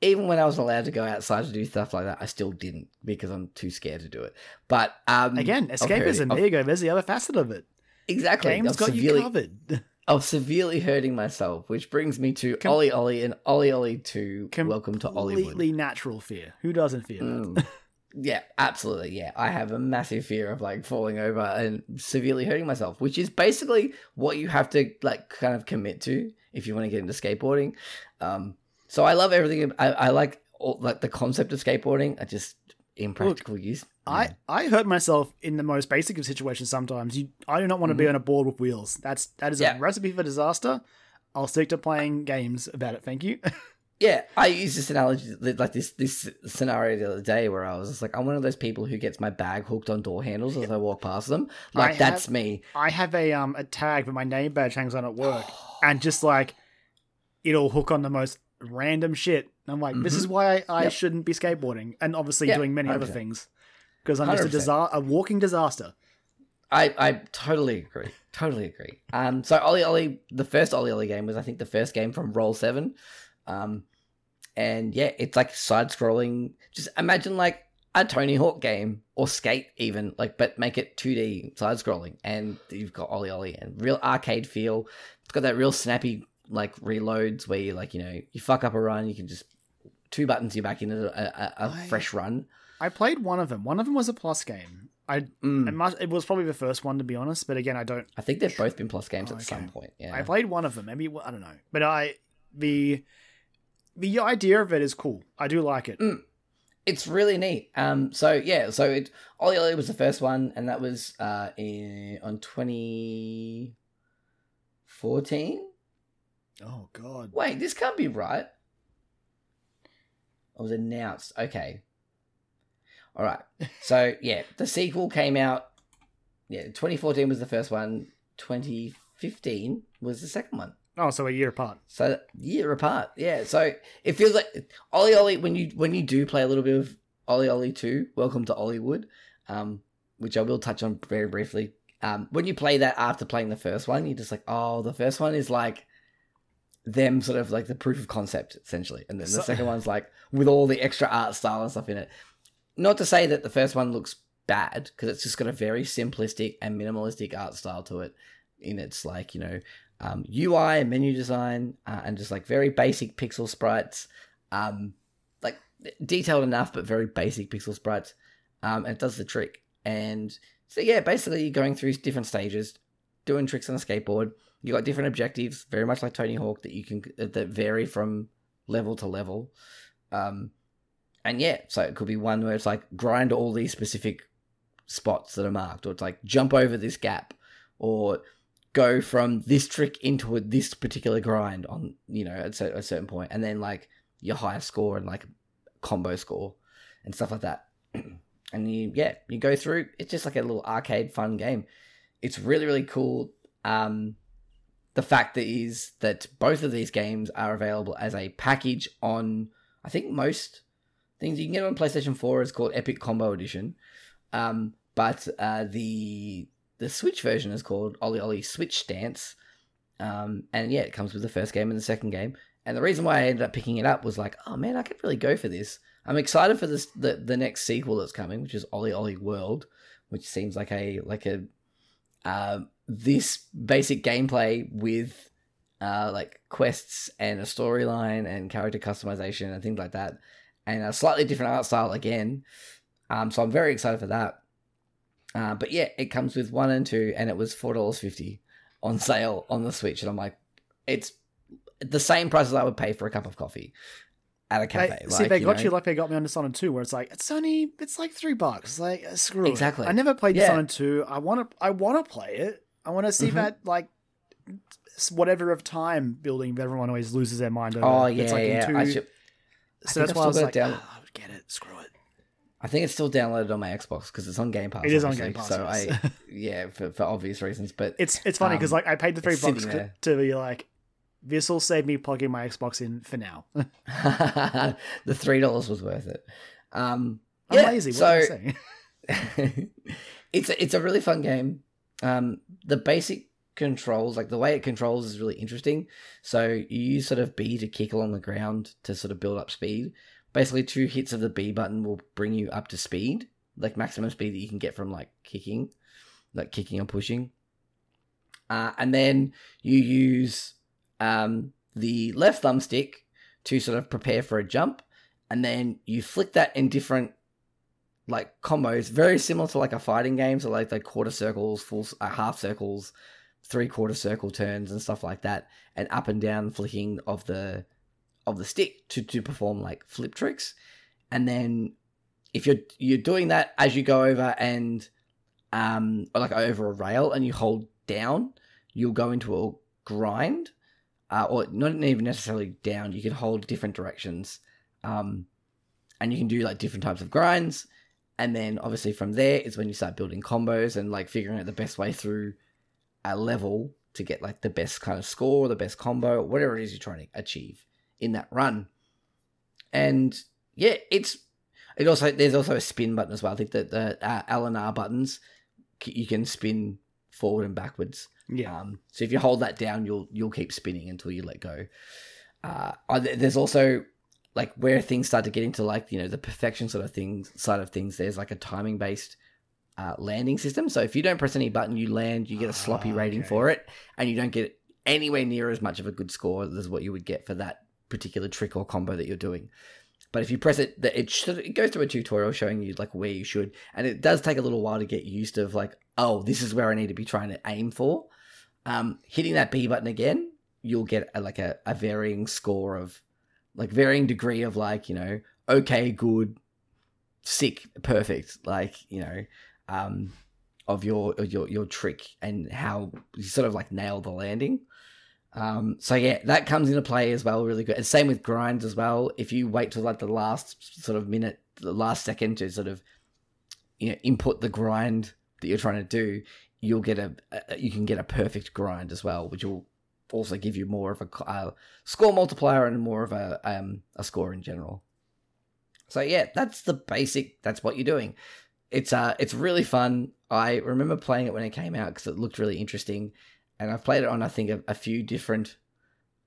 Even when I was allowed to go outside to do stuff like that, I still didn't because I'm too scared to do it. But um,
Again, escapism. There you go. There's the other facet of it.
Exactly.
Games
I'm
got you
severely,
covered.
I'm severely hurting myself, which brings me to
Com-
OlliOlli and OlliOlli 2 Welcome to Olliwood.
Completely natural fear. Who doesn't fear that?
Mm. yeah, absolutely. Yeah, I have a massive fear of like falling over and severely hurting myself, which is basically what you have to like kind of commit to if you want to get into skateboarding. Um, so I love everything. I, I like all, like the concept of skateboarding. I just impractical use.
I,
Yeah.
I hurt myself in the most basic of situations sometimes. You I do not want to be on a board with wheels. That's that is
Mm-hmm. Yeah.
a recipe for disaster. I'll stick to playing games about it, thank you.
Yeah, I use this analogy, like this this scenario the other day, where I was just like, I'm one of those people who gets my bag hooked on door handles as I walk past them. Like
I
that's me.
I have a um a tag with my name badge hangs on at work and just like it'll hook on the most random shit. I'm like, this is why I, I
Yep.
shouldn't be skateboarding and obviously
Yeah,
doing many other
100%.
things. Because I'm just a
100%.
disa- a walking disaster.
I, I totally agree. Totally agree. Um, so OlliOlli, the first OlliOlli game was I think the first game from Roll Seven, um, and yeah, it's like side scrolling. Just imagine like a Tony Hawk game or Skate even like, but make it two D side scrolling, and you've got OlliOlli and real arcade feel. It's got that real snappy like reloads where you like you know you fuck up a run, you can just two buttons you're back into a, a, a
I-
fresh run.
I played one of them. One of them was a plus game. I
Mm.
it, must, it was probably the first one to be honest, but again, I don't.
I think they've both been plus games
Oh,
at
okay.
some point. Yeah.
I played one of them. Maybe I don't know, but I the the idea of it is cool. I do like it.
Mm. It's really neat. Um, so yeah, so it OlliOlli was the first one, and that was uh in on twenty fourteen.
Oh god.
Wait, this can't be right. It was announced. Okay. All right. So yeah, the sequel came out. Yeah, 2014 was the first one. 2015 was the second one.
Oh, so a year apart.
So year apart. Yeah. So it feels like OlliOlli when you when you do play a little bit of OlliOlli 2, Welcome to Olliwood, um, which I will touch on very briefly. Um, when you play that after playing the first one, you're just like, oh, the first one is like them sort of like the proof of concept essentially, and then the
So-
second one's like with all the extra art style and stuff in it. Not to say that the first one looks bad because it's just got a very simplistic and minimalistic art style to it. In its like you know um, UI and menu design uh, and just like very basic pixel sprites, um, like detailed enough but very basic pixel sprites. Um, and it does the trick. And so yeah, basically you're going through different stages, doing tricks on a skateboard. You got different objectives, very much like Tony Hawk, that you can that vary from level to level. Um, and yeah, so it could be one where it's like grind all these specific spots that are marked, or it's like jump over this gap, or go from this trick into a, this particular grind on you know at a certain point, and then like your highest score and like combo score and stuff like that. and you yeah you go through. It's just like a little arcade fun game. It's really really cool. Um, the fact that is that both of these games are available as a package on I think most things you can get on PlayStation 4 is called Epic Combo Edition. Um, but uh, the the Switch version is called OlliOlli Switch Stance. Um, and yeah, it comes with the first game and the second game. And the reason why I ended up picking it up was like, oh man, I could really go for this. I'm excited for this the, the next sequel that's coming, which is OlliOlli World, which seems like a like a uh, this basic gameplay with uh, like quests and a storyline and character customization and things like that, and a slightly different art style again. Um, so I'm very excited for that. Uh, but yeah, it comes with one and two, and it was four dollars fifty on sale on the Switch, and I'm like, it's the same price as I would pay for a cup of coffee at a
They,
cafe.
see,
like,
they got
know?
you like they got me on Dishonored 2, where it's like it's only it's like three bucks. Like screw
Exactly.
it. I never played
Yeah.
Dishonored 2. I want to I want to play it. I want to see
Mhm.
that like whatever of time building that everyone always loses their mind over.
Oh
It's
yeah,
like
yeah.
two-
I should. I
so that's
I've
why I was like,
down-
"Ah, get it, screw it.
I think it's still downloaded on my Xbox because it's on Game Pass.
It is on Game Pass,
So
yes.
I, yeah, for, for obvious reasons. But
It's it's funny because
Um,
like I paid the three bucks c- to be like, this will save me plugging my Xbox in for now.
the three dollars was worth it. Um,
I'm
Yeah,
lazy. What
so-
I
it's a, it's a really fun game. Um, the basic controls, like the way it controls, is really interesting. So you use sort of B to kick along the ground to sort of build up speed. Basically, two hits of the B button will bring you up to speed, like maximum speed that you can get from like kicking, like kicking or pushing. Uh, and then you use um, the left thumbstick to sort of prepare for a jump, and then you flick that in different like combos, very similar to like a fighting game, so like the quarter circles, full uh, half circles, three quarter circle turns and stuff like that, and up and down flicking of the of the stick to to perform like flip tricks, and then if you're you're doing that as you go over and um like over a rail and you hold down, you'll go into a grind, uh, or not even necessarily down. You can hold different directions, um, and you can do like different types of grinds. And then obviously from there is when you start building combos and like figuring out the best way through a level to get like the best kind of score, the best combo, whatever it is you're trying to achieve in that run. And yeah, it's it also there's also a spin button as well. I think that the uh, L and R buttons you can spin forward and backwards.
yeah.
Um, so if you hold that down, you'll you'll keep spinning until you let go. Uh, uh, there's also like where things start to get into like you know the perfection sort of things side of things. There's like a timing based uh, landing system. So if you don't press any button, you land. You get a sloppy rating
okay.
for it, and you don't get anywhere near as much of a good score as what you would get for that particular trick or combo that you're doing. But if you press it, it should it goes through a tutorial showing you like where you should, and it does take a little while to get used of like, oh, this is where I need to be trying to aim for. Um, hitting that B button again, you'll get a, like a, a varying score of like varying degree of like you know okay, good, sick, perfect, like you know, um, of your your your trick and how you sort of like nail the landing. Um, so yeah, that comes into play as well, really good. And same with grinds as well. If you wait till like the last sort of minute, the last second to sort of you know input the grind that you're trying to do, you'll get a, a you can get a perfect grind as well, which will also give you more of a uh, score multiplier and more of a um, a score in general. So yeah, that's the basic. That's what you're doing. It's uh, it's really fun. I remember playing it when it came out because it looked really interesting, and I've played it on I think a, a few different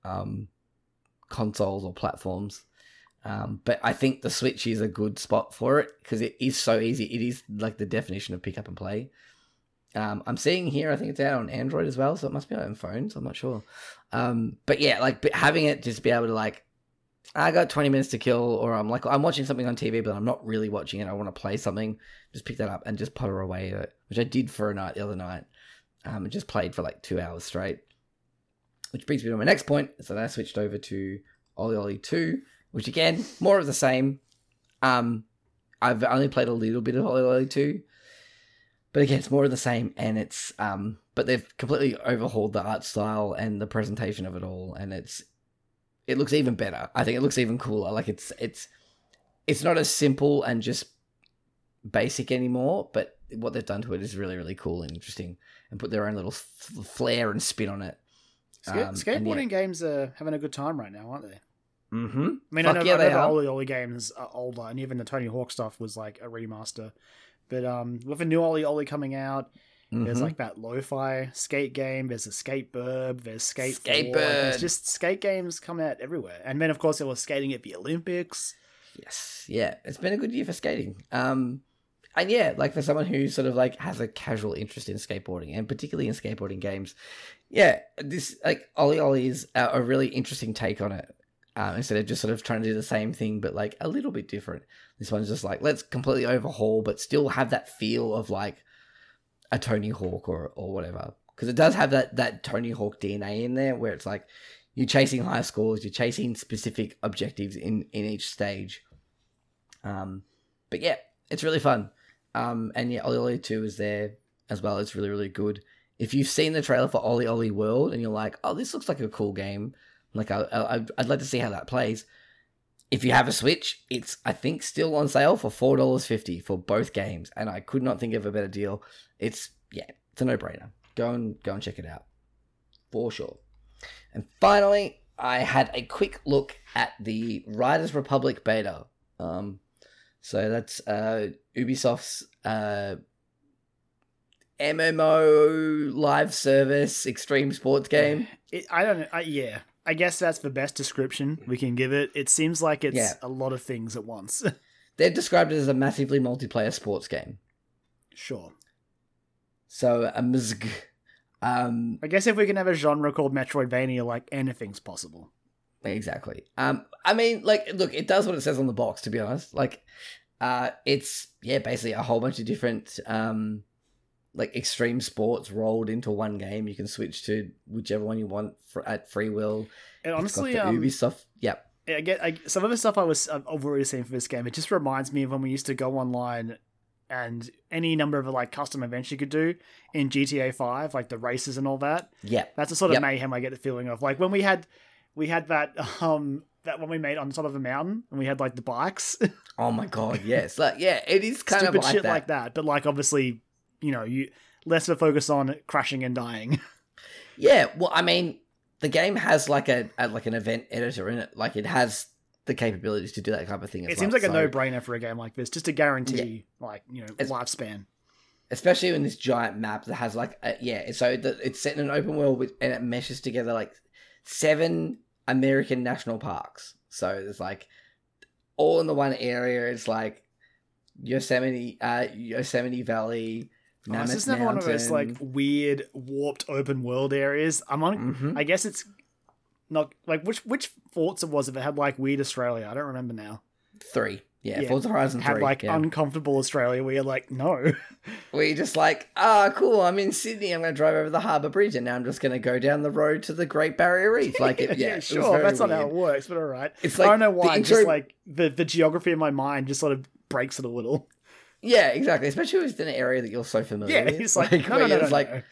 um, consoles or platforms. Um, but I think the Switch is a good spot for it because it is so easy. It is like the definition of pick up and play. Um, I'm seeing here, I think it's out on Android as well, so it must be on phones. I'm not sure. Um, but yeah, like having it just be able to like, I got 20 minutes to kill, or I'm like, I'm watching something on TV, but I'm not really watching it. I want to play something. Just pick that up and just putter away which I did for a night the other night. Um, and just played for like two hours straight. Which brings me to my next point. So then I switched over to OlliOlli 2, which again, more of the same. Um, I've only played a little bit of OlliOlli 2. But again, it's more of the same, and it's um, but they've completely overhauled the art style and the presentation of it all, and it's it looks even better. I think it looks even cooler. Like it's it's it's not as simple and just basic anymore, but what they've done to it is really really cool and interesting, and put their own little f- flair and spin on it. Um,
skateboarding
and
games are having a good time right now, aren't they?
Mm-hmm.
I mean,
Fuck
I know,
yeah,
I know the
are.
OlliOlli games are older, and even the Tony Hawk stuff was like a remaster. But um, with a new OlliOlli coming out, there's
Mhm.
like that lo-fi skate game. There's a SkateBIRD. There's skate.
Skate
like, There's just skate games coming out everywhere. And then of course there was skating at the Olympics.
Yes, yeah, it's been a good year for skating. Um, and yeah, like for someone who sort of like has a casual interest in skateboarding, and particularly in skateboarding games, yeah, this like OlliOlli is a really interesting take on it. Uh, instead of just sort of trying to do the same thing, but like a little bit different. This one's just like let's completely overhaul, but still have that feel of like a Tony Hawk or or whatever, because it does have that that Tony Hawk DNA in there, where it's like you're chasing high scores, you're chasing specific objectives in in each stage. Um, but yeah, it's really fun. Um, and yeah, OlliOlli 2 is there as well. It's really, really good. If you've seen the trailer for OlliOlli World and you're like, oh, this looks like a cool game, like I, I, I'd like to see how that plays. If you have a Switch, it's I think still on sale for four dollars fifty for both games, and I could not think of a better deal. It's yeah, it's a no brainer. Go and go and check it out for sure. And finally, I had a quick look at the Riders Republic beta. Um, so that's uh, Ubisoft's uh, MMO live service extreme sports game.
It, I don't know. I, yeah, I guess that's the best description we can give it. It seems like it's
Yeah.
a lot of things at once.
They're described it as a massively multiplayer sports game.
sure.
So a mzg. Um,
I guess if we can have a genre called Metroidvania, like anything's possible.
Exactly. Um, I mean, like, look, it does what it says on the box. To be honest, like, uh, it's yeah, basically a whole bunch of different um, like extreme sports rolled into one game. You can switch to whichever one you want for, at free will.
And honestly,
it's got
um,
Ubisoft. Yep.
I get I, some of the stuff I was I've already seen for this game. It just reminds me of when we used to go online and any number of like custom events you could do in GTA Five, like the races and all that.
Yeah,
That's the sort of
Yep.
mayhem I get the feeling of. Like when we had we had that um that one we made on top of a mountain and we had like the bikes,
Oh my god. Yes. Like, yeah, it is kind
stupid
of like
shit
that.
like that. But like obviously, you know, you less of a focus on crashing and dying.
Yeah, well, I mean, the game has like a, a like an event editor in it. Like it has the capabilities to do that type of thing. As
it seems
well.
like a no brainer for a game like this, just to guarantee like you know
It's-
lifespan.
especially in this giant map that has like a, yeah. So the, it's set in an open world with, and it meshes together like seven American national parks. So it's like all in the one area. It's like Yosemite, uh, Yosemite Valley.
Oh, this is another one of those like weird warped open world areas. I'm on.
Mhm.
I guess it's not like which which Forza was if it had like weird Australia. I don't remember now.
Three. Yeah,
Yeah,
Forza Horizon
Had
3.
like
yeah.
uncomfortable Australia where you're like, no.
where you're just like, ah, cool, I'm in Sydney, I'm going to drive over the Harbour Bridge, and now I'm just going to go down the road to the Great Barrier Reef. Like, it, yeah, was
sure. That's not how it works, but all right.
It's like I
don't know why.
intro-
Just like the, the geography in my mind just sort of breaks it a little.
Yeah, exactly. Especially if it's in an area that you're so familiar
Yeah,
with.
it's like, no,
where
no, no,
you're
no,
like,
no.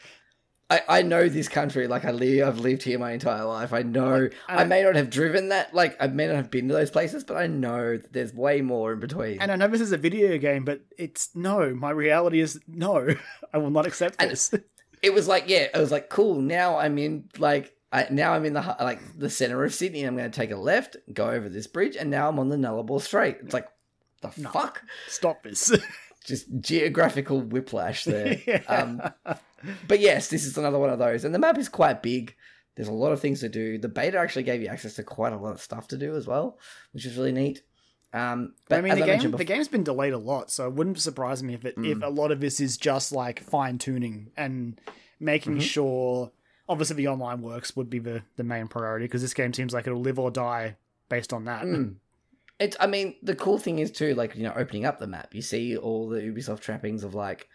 I, I know this country. Like I live, I've lived here my entire life. I know. I
and-
may not have driven that. Like I may not have been to those places, but I know that there's way more in between.
And I know this is a video game, but it's no. My reality is no. I will not accept
And-
this.
it was like, yeah, it was like, cool. Now I'm in like, I, now I'm in the like the center of Sydney. I'm going to take a left, go over this bridge, and now I'm on the Nullarbor Strait. It's like, the
No.
fuck,
Stop this.
Just geographical whiplash there.
Yeah.
Um, but yes, this is another one of those, and the map is quite big. There's a lot of things to do. The beta actually gave you access to quite a lot of stuff to do as well, which is really neat. Um, but
I mean, the
I
game
mentioned
the
before,
game's been delayed a lot, so it wouldn't surprise me if it if
Mm.
a lot of this is just like fine tuning and making
Mhm.
sure. Obviously, the online works would be the the main priority because this game seems like it'll live or die based on that.
Mm. It's. I mean, the cool thing is too, like you know, opening up the map, you see all the Ubisoft trappings of like,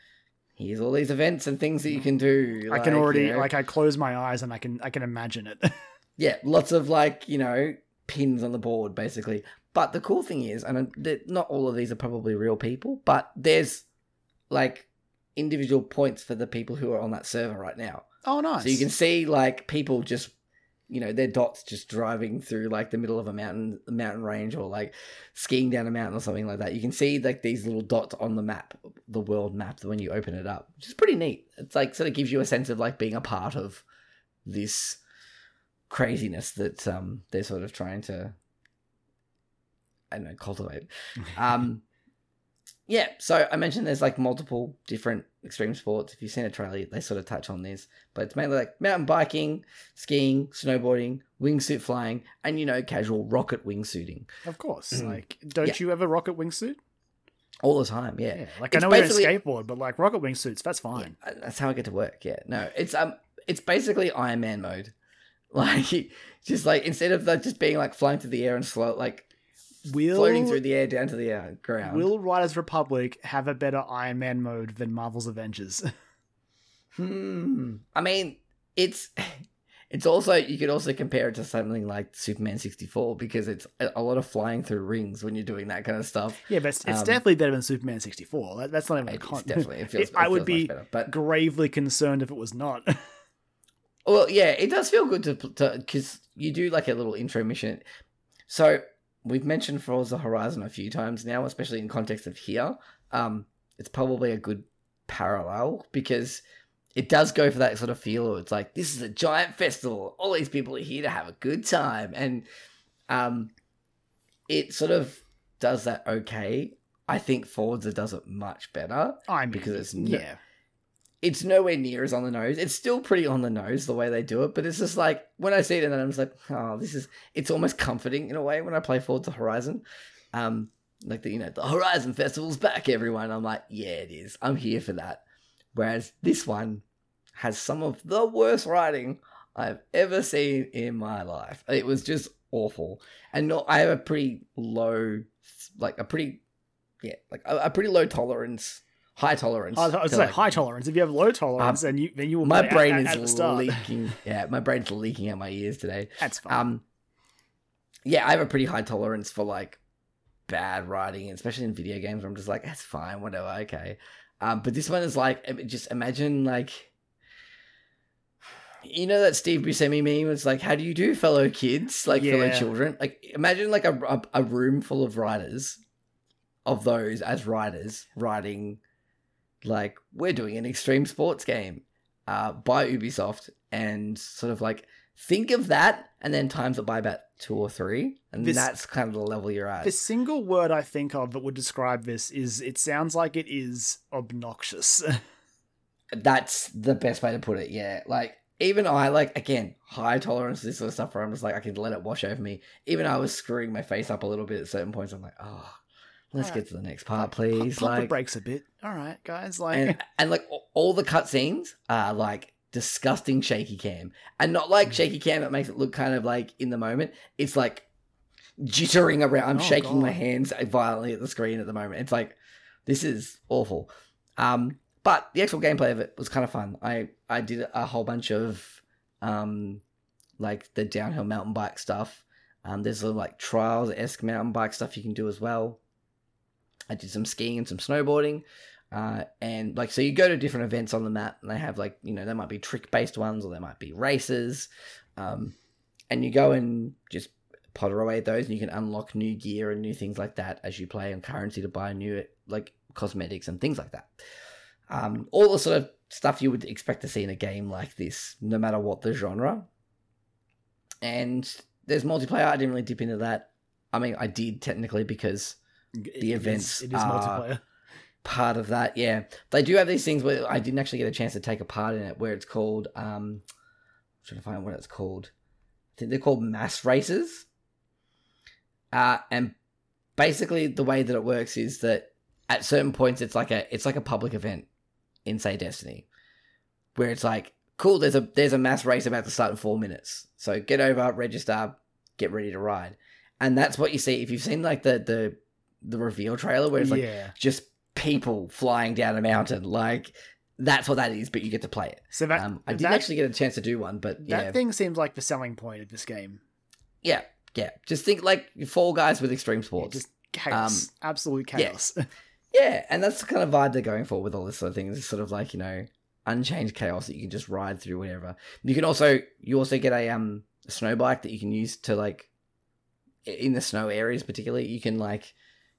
here's all these events and things that you can do.
I can already
you know,
like I close my eyes and I can I can imagine it.
yeah, lots of like you know pins on the board basically. But the cool thing is, and uh, not all of these are probably real people, but there's like individual points for the people who are on that server right now.
oh, nice.
So you can see like people just, you know, their dots just driving through like the middle of a mountain mountain range or like skiing down a mountain or something like that. You can see like these little dots on the map, the world map, when you open it up, which is pretty neat. It's like sort of gives you a sense of like being a part of this craziness that um they're sort of trying to I don't know cultivate. Um, yeah, so I mentioned there's like multiple different extreme sports. If you've seen a trailer, they sort of touch on this, but it's mainly like mountain biking, skiing, snowboarding, wingsuit flying, and you know, casual rocket wingsuiting
of course.
Mm.
Like, don't
Yeah.
you ever rocket wingsuit?
all the time. Yeah,
Yeah. Like I know we don't
basically-
skateboard, but like rocket wingsuits, that's fine.
Yeah, that's how I get to work. Yeah, no, it's um, it's basically Iron Man mode. Like, just like instead of like just being like flying through the air and slow, like
Will
floating through the air down to the uh, ground.
Will Riders Republic have a better Iron Man mode than Marvel's Avengers?
Hmm. I mean, it's it's also you could also compare it to something like Superman sixty four because it's a lot of flying through rings when you're doing that kind of stuff.
yeah, but it's, it's
Um,
definitely better than Superman 64. That, that's not even a con-
definitely it feels.
It- I would be
better. but
gravely concerned if it was not.
Well, yeah, it does feel good to because you do like a little intro mission. So we've mentioned Forza Horizon a few times now, especially in context of here. Um, it's probably a good parallel because it does go for that sort of feel. It's like this is a giant festival. All these people are here to have a good time, and um, it sort of does that okay. I think Forza does it much better
I mean,
Because it's no-
yeah,
it's nowhere near as on the nose. It's still pretty on the nose the way they do it, but it's just like when I see it and then I'm just like, oh, this is. It's almost comforting in a way when I play Forza Horizon. Um, like the you know the Horizon Festival's back, everyone. I'm like, yeah, it is. I'm here for that. Whereas this one has some of the worst writing I've ever seen in my life. It was just awful, and not. I have a pretty low, like a pretty, yeah, like a, a pretty low tolerance. High tolerance.
I was
to,
like
like,
high tolerance. If you have low tolerance, then you then you will
my
at-
brain
at, at
is
start.
leaking. Yeah, my brain's leaking out my ears today.
That's fine.
Um, yeah, I have a pretty high tolerance for like bad writing, especially in video games. Where I'm just like, that's fine, whatever, okay. Um, but this one is like, just imagine like, you know that Steve Buscemi meme? was like, how do you do, fellow kids, like fellow children? Like, imagine like a, a a room full of writers, of those as writers writing, like we're doing an extreme sports game, uh, by Ubisoft, and sort of like think of that and then times it by about two or three and
This-
that's kind of the level you're at.
The single word I think of that would describe this is it sounds like it is obnoxious.
that's the best way to put it yeah. Like even i like again high tolerance to this sort of stuff where i'm just like i can let it wash over me. Even i was screwing my face up a little bit at certain points i'm like oh let's
Alright.
get to the next part please
Pump the
like
brakes a bit. All right, guys. Like,
and, and like all the cutscenes are like disgusting shaky cam and not like
Mm.
shaky cam that makes it look kind of like in the moment it's like jittering around. I'm
Oh,
shaking my hands violently at the screen at the moment. It's like this is awful. Um, but the actual gameplay of it was kind of fun. I I did a whole bunch of um, like the downhill mountain bike stuff. Um, there's little like trials esque mountain bike stuff you can do as well. I did some skiing and some snowboarding. Uh, and like, so you go to different events on the map, and they have like, you know, there might be trick based ones or there might be races. Um, and you go and just potter away at those, and you can unlock new gear and new things like that as you play on currency to buy new like cosmetics and things like that. Um, all the sort of stuff you would expect to see in a game like this, no matter what the genre. And there's multiplayer. I didn't really dip into that. I mean, I did technically because
It is-
events
It is
are-
multiplayer.
part of that. Yeah, they do have these things where I didn't actually get a chance to take a part in it. Where it's called, um, I'm trying to find what it's called. I think they're called mass races. Uh, and basically the way that it works is that at certain points it's like a it's like a public event in say Destiny, where it's like cool. There's a there's a mass race about to start in four minutes. So get over, register, get ready to ride, and that's what you see if you've seen like the the the reveal trailer where it's like
yeah.
just people flying down a mountain. Like that's what that is, but you get to play it.
So that
Um, I didn't actually get a chance to do one, but
that
yeah,
thing seems like the selling point of this game.
yeah, yeah. Just think like Fall Guys with extreme
Yeah,
sports.
just chaos,
Um,
absolute chaos.
Yeah, and that's the kind of vibe they're going for with all this sort of thing. It's sort of like you know unchanged chaos that you can just ride through whatever. You can also you also get a um a snow bike that you can use to like in the snow areas particularly you can like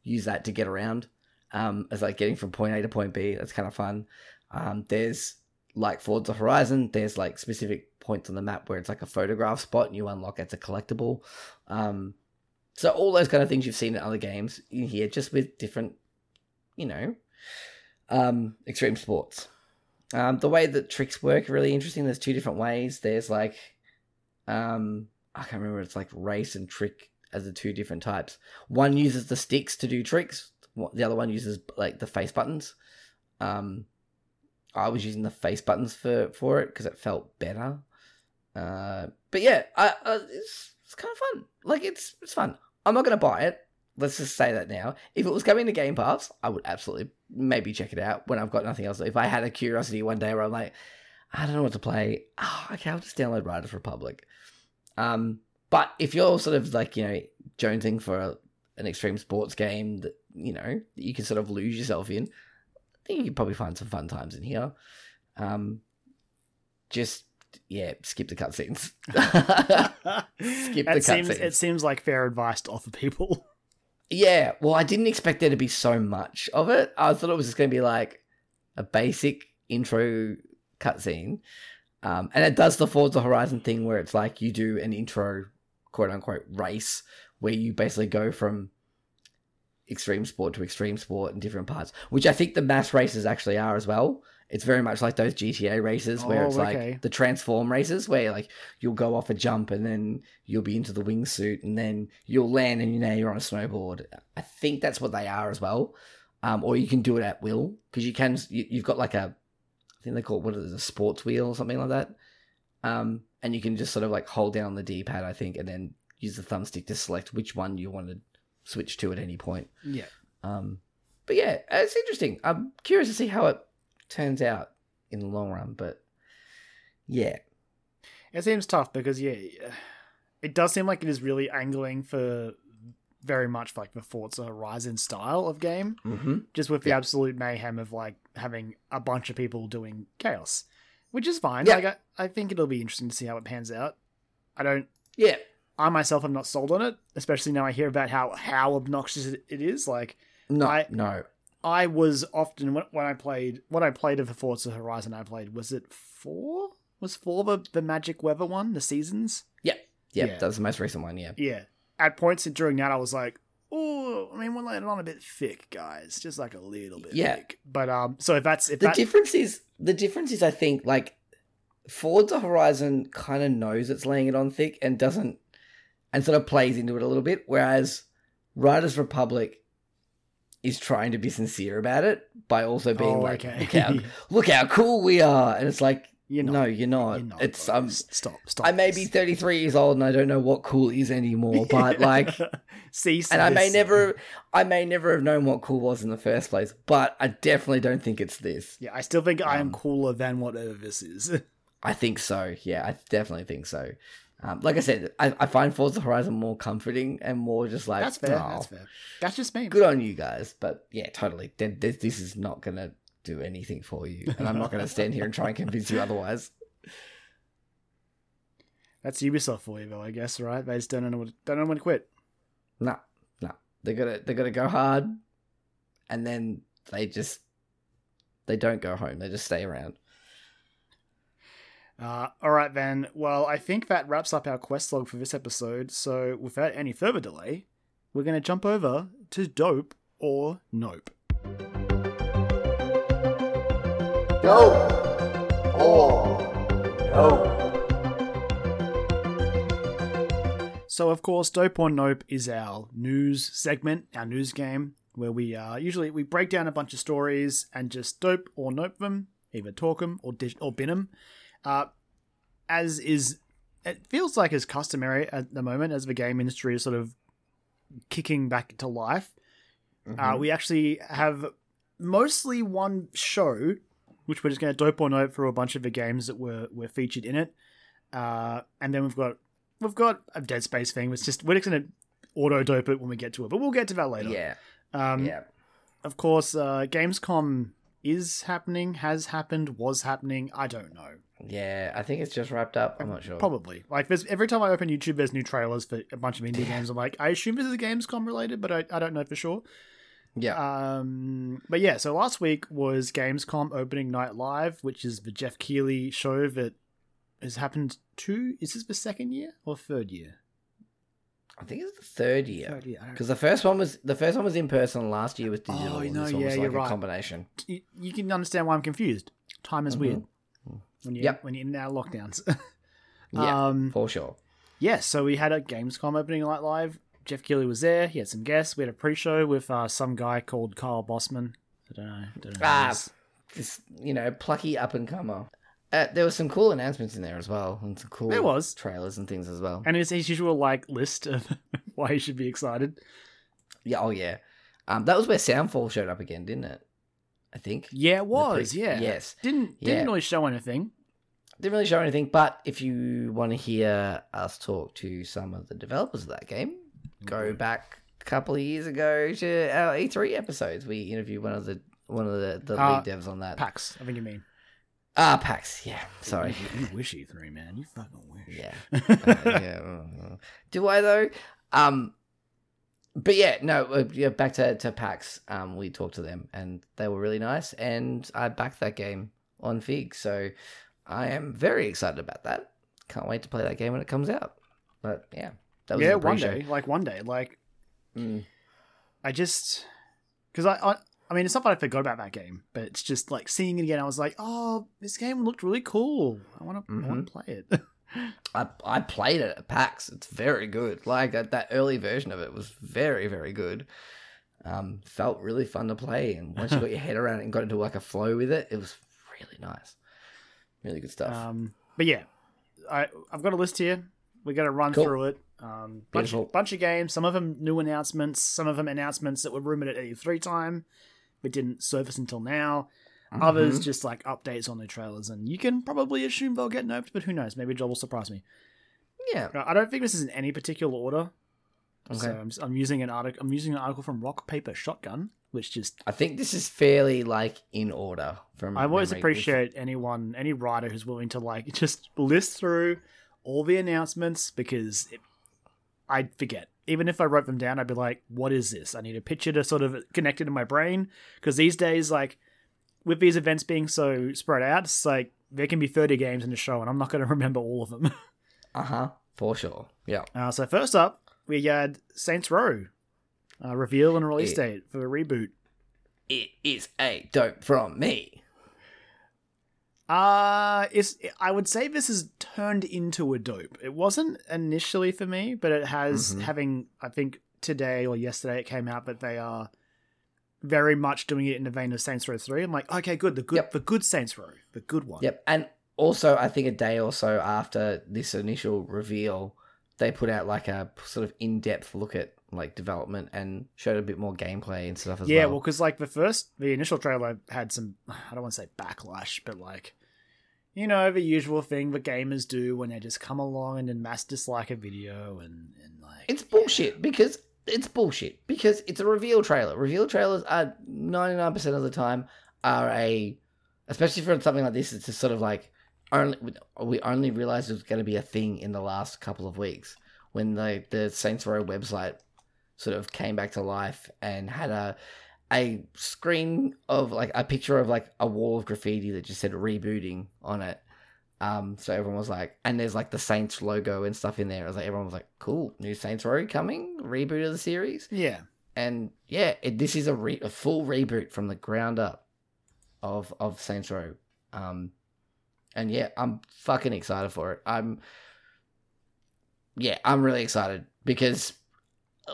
use that to get around um as like getting from point A to point B. That's kind of fun. Um, there's like Forza Horizon. There's like specific points on the map where it's like a photograph spot and you unlock it's a collectible. Um, so all those kind of things you've seen in other games in here, just with different you know, um, extreme sports. Um, the way that tricks work really interesting. There's two different ways. There's like, um, I can't remember. It's like race and trick as the two different types. One uses the sticks to do tricks. The other one uses like the face buttons. Um, I was using the face buttons for for it because it felt better. Uh, but yeah, I, I, it's it's kind of fun. Like it's it's fun. I'm not gonna buy it. Let's just say that now. If it was coming to Game Pass, I would absolutely maybe check it out when I've got nothing else. If I had a curiosity one day where I'm like, I don't know what to play. Oh, okay, I'll just download Riders Republic. Um, but if you're sort of like you know jonesing for a, an extreme sports game that you know that you can sort of lose yourself in, I think you could probably find some fun times in here. Um, just yeah, skip the cutscenes. Skip the
seems
cutscenes.
it seems like fair advice to offer people.
Yeah, well, I didn't expect there to be so much of it. I thought it was just going to be like a basic intro cutscene. Um, and it does the Forza Horizon thing where it's like you do an intro, quote unquote, race where you basically go from extreme sport to extreme sport in different parts, which I think the mass races actually are as well. It's very much like those GTA races where
Oh,
it's
okay.
like the transform races where like you'll go off a jump and then you'll be into the wingsuit and then you'll land and you now you're on a snowboard. I think that's what they are as well. Um, or you can do it at will because you can. You, you've got like a, I think they call it what is it, a sports wheel or something like that. Um, and you can just sort of like hold down the D pad, I think, and then use the thumbstick to select which one you want to switch to at any point.
Yeah.
Um, but yeah, it's interesting. I'm curious to see how it turns out in the long run. But yeah,
It seems tough because yeah, it does seem like it is really angling for very much like the Forza Horizon style of game,
mm-hmm.
just with the
Yeah.
absolute mayhem of like having a bunch of people doing chaos, which is fine.
Yeah.
Like I, I think it'll be interesting to see how it pans out. I don't.
yeah,
I myself am not sold on it, especially now I hear about how how obnoxious it is. Like
no,
I-
no,
I was often when, when I played what I played of the Forza Horizon I played was it four was four the the Magic Weather one the seasons
yeah,
Yeah.
that's the most recent one. Yeah,
yeah at points during that I was like I mean we're letting it on a bit thick guys. Just like a little bit
Yeah.
thick. But um so if that's if
the
that
difference is the difference is I think like Forza Horizon kind of knows it's laying it on thick and doesn't and sort of plays into it a little bit, whereas Riders Republic is trying to be sincere about it by also being
oh
like,
okay.
Look how look how cool we are, and it's like
You're not.
No, you're not.
You're not,
it's um.
Stop. Stop.
I may be 33 years old and I don't know what cool is anymore, but like,
cease.
and I may never, I may never have known what cool was in the first place. But I definitely don't think it's this.
Yeah, I still think I am
Um,
cooler than whatever this is.
I think so. Yeah, I definitely think so. Um, like I said, I, I find Forza Horizon more comforting and more just like
that's fair.
"Oh,
That's fair. That's just me.
good on you guys. But yeah, totally. This, this is not gonna do anything for you, and I'm not gonna stand here and try and convince you otherwise.
That's Ubisoft for you, though. I guess, right? They just don't know what, don't know when to quit.
No, no. They're gonna they're gonna go hard, and then they just they don't go home. They just stay around.
Uh, all right, then. Well, I think that wraps up our quest log for this episode. So, without any further delay, we're going to jump over to Dope or Nope.
Dope or nope.
So, of course, Dope or Nope is our news segment, our news game, where we uh, usually we break down a bunch of stories and just dope or nope them, either talk them or dish, or bin them. Uh, as is, it feels like is customary at the moment as the game industry is sort of kicking back to life. Uh, we actually have mostly one show, which we're just going to dope or nope for a bunch of the games that were were featured in it, uh, and then we've got we've got a Dead Space thing. It's just we're just going to auto dope it when we get to it, but we'll get to that later.
yeah,
Um,
yeah.
Of course, uh, Gamescom is happening, has happened, was happening. I don't know.
Yeah, I think it's just wrapped up. I'm not sure.
Probably. Like there's every time I open YouTube, there's new trailers for a bunch of indie games. I'm like, I assume this is Gamescom related, but I, I don't know for sure.
Yeah,
Um, but yeah, so last week was Gamescom opening night live, which is the Geoff Keighley show that has happened two. Is this the second year or third year?
I think it's the third year. Because the first one was the first one was in person. Last year was digital.
Oh, no,
this one was
yeah,
like
you're
a
right.
combination.
You, you can understand why I'm confused. Time is weird when you
Yep.
when you're in our lockdowns.
Yeah,
um,
for sure.
yeah, so we had a Gamescom opening night live. Geoff Keighley was there. He had some guests. We had a pre-show with uh, some guy called Kyle Bosman. I don't know. Don't know
Ah, this you know plucky up and comer. Uh, there was some cool announcements in there as well, and some cool
There was.
trailers and things as well.
and it's his usual like list of why he should be excited.
Yeah, oh yeah. Um, that was where Soundfall showed up again, didn't it? I think
Yeah, it was.
pre-
yeah.
yes.
Didn't didn't
Yeah.
really show anything.
didn't really show anything. But if you want to hear us talk to some of the developers of that game, go back a couple of years ago to our E3 episodes. We interviewed one of the one of the, the
Uh,
lead devs on that.
PAX, I think you mean.
Ah, PAX. Yeah, sorry.
You, you wish E3, man. You fucking wish.
Yeah. Uh, yeah. uh, Do I though? Um, but yeah, no. uh, Yeah, back to to PAX. Um, we talked to them and they were really nice, and I backed that game on Fig, so I am very excited about that. Can't wait to play that game when it comes out. But yeah, that was
yeah, one day. Like one day. Like
Mm.
I just because I, I I mean it's not that I forgot about that game, but it's just like seeing it again. I was like, oh, this game looked really cool. I want to
Mm-hmm.
want to play it.
I I played it at PAX. It's very good. Like that, that early version of it was very very good. Um, felt really fun to play, and once you got your head around it and got into like a flow with it, it was really nice. Really good stuff.
um, but yeah, I I've got a list here. We got to run
Cool.
through it. Um, bunch
Beautiful.
bunch of games. Some of them new announcements. Some of them announcements that were rumored at E3 time, but didn't surface until now. Others
Mhm.
just like updates on the trailers, and you can probably assume they'll get noped, but who knows? Maybe Joel will surprise me.
yeah.
I don't think this is in any particular order.
Okay.
So I'm, I'm using an article. I'm using an article from Rock Paper Shotgun, which just
I think this is fairly like in order from.
I always
memory.
appreciate anyone, any writer who's willing to like just list through all the announcements because it, I'd forget. Even if I wrote them down, I'd be like, "What is this?" I need a picture to sort of connect it in my brain because these days, like with these events being so spread out, it's like there can be 30 games in the show, and I'm not going to remember all of them.
Uh huh. For sure. Yeah.
Uh, so first up, we had Saints Row uh, reveal and release
Yeah.
date for the reboot.
It is a dope from me.
Uh it's I would say this has turned into a dope. It wasn't initially for me, but it has
Mhm.
having I think today or yesterday it came out that they are very much doing it in the vein of Saints Row 3. I'm like, okay, good, the good
Yep.
the good Saints Row, the good one.
Yep. And also, I think a day or so after this initial reveal, they put out like a sort of in-depth look at like development and showed a bit more gameplay and stuff as
yeah,
well.
well, because like the first, the initial trailer had some, I don't want to say backlash, but like, you know, the usual thing that gamers do when they just come along and then mass dislike a video and, and like.
It's bullshit because it's bullshit because it's a reveal trailer. Reveal trailers are ninety nine percent of the time are a, especially for something like this. It's just sort of like only we only realized it was going to be a thing in the last couple of weeks when the the Saints Row website sort of came back to life and had a a screen of like a picture of like a wall of graffiti that just said rebooting on it. Um, so everyone was like, and there's like the Saints logo and stuff in there. I was like, everyone was like, cool, new Saints Row coming, reboot of the series,
Yeah.
and yeah, it, this is a re- a full reboot from the ground up of of Saints Row. Um, and yeah, I'm fucking excited for it. I'm, yeah, I'm really excited because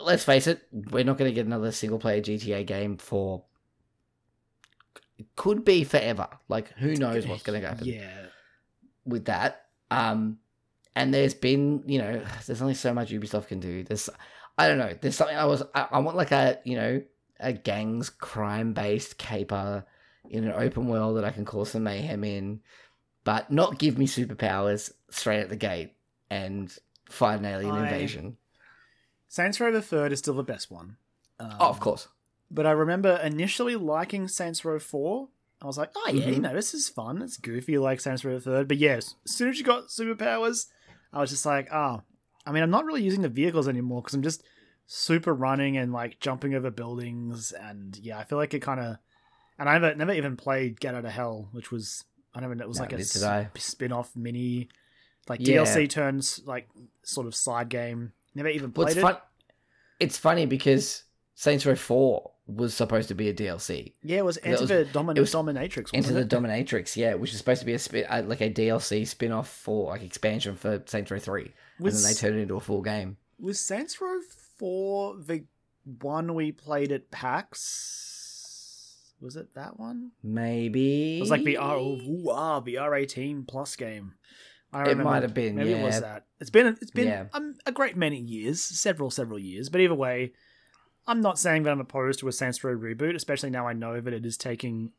let's face it, we're not going to get another single player GTA game for could be forever. Like who knows what's going to happen
Yeah.
with that. Um, and there's been, you know, there's only so much Ubisoft can do. There's, I don't know. There's something I was, I, I want like a, you know, a gangs crime based caper in an open world that I can cause some mayhem in, but not give me superpowers straight at the gate and fight an alien
I-
invasion.
Saints Row the Third is still the best one. Um,
oh, of course.
But I remember initially liking Saints Row 4. I was like, oh, yeah, you
Mhm.
know, this is fun. It's goofy like Saints Row the Third. But yes, as soon as you got superpowers, I was just like, oh. I mean, I'm not really using the vehicles anymore because I'm just super running and like jumping over buildings. And yeah, I feel like it kind of. And I never, never even played Get Out of Hell, which was. I never it was
No,
like a
I.
spin off mini. Like
Yeah.
DLC turns, like sort of side game. Never even played it.
fun. It's funny because Saints Row Four was supposed to be a DLC.
Yeah, it was Enter
was-
the Domin-
it was
Dominatrix. Wasn't
the
it?
Dominatrix, yeah, which is supposed to be a spin, uh, like a DLC spin off for like expansion for Saints Row Three,
Was-
and then they turned it into a full game.
Was Saints Row 4 the one we played at PAX? Was it that one?
Maybe
It was like the R ooh, ah, the R18 plus game. I
It might have been,
Maybe it was that. It's been it's been
Yeah.
um, a great many years, several several years. But either way, I'm not saying that I'm opposed to a Saints Row reboot, especially now I know that it is taking,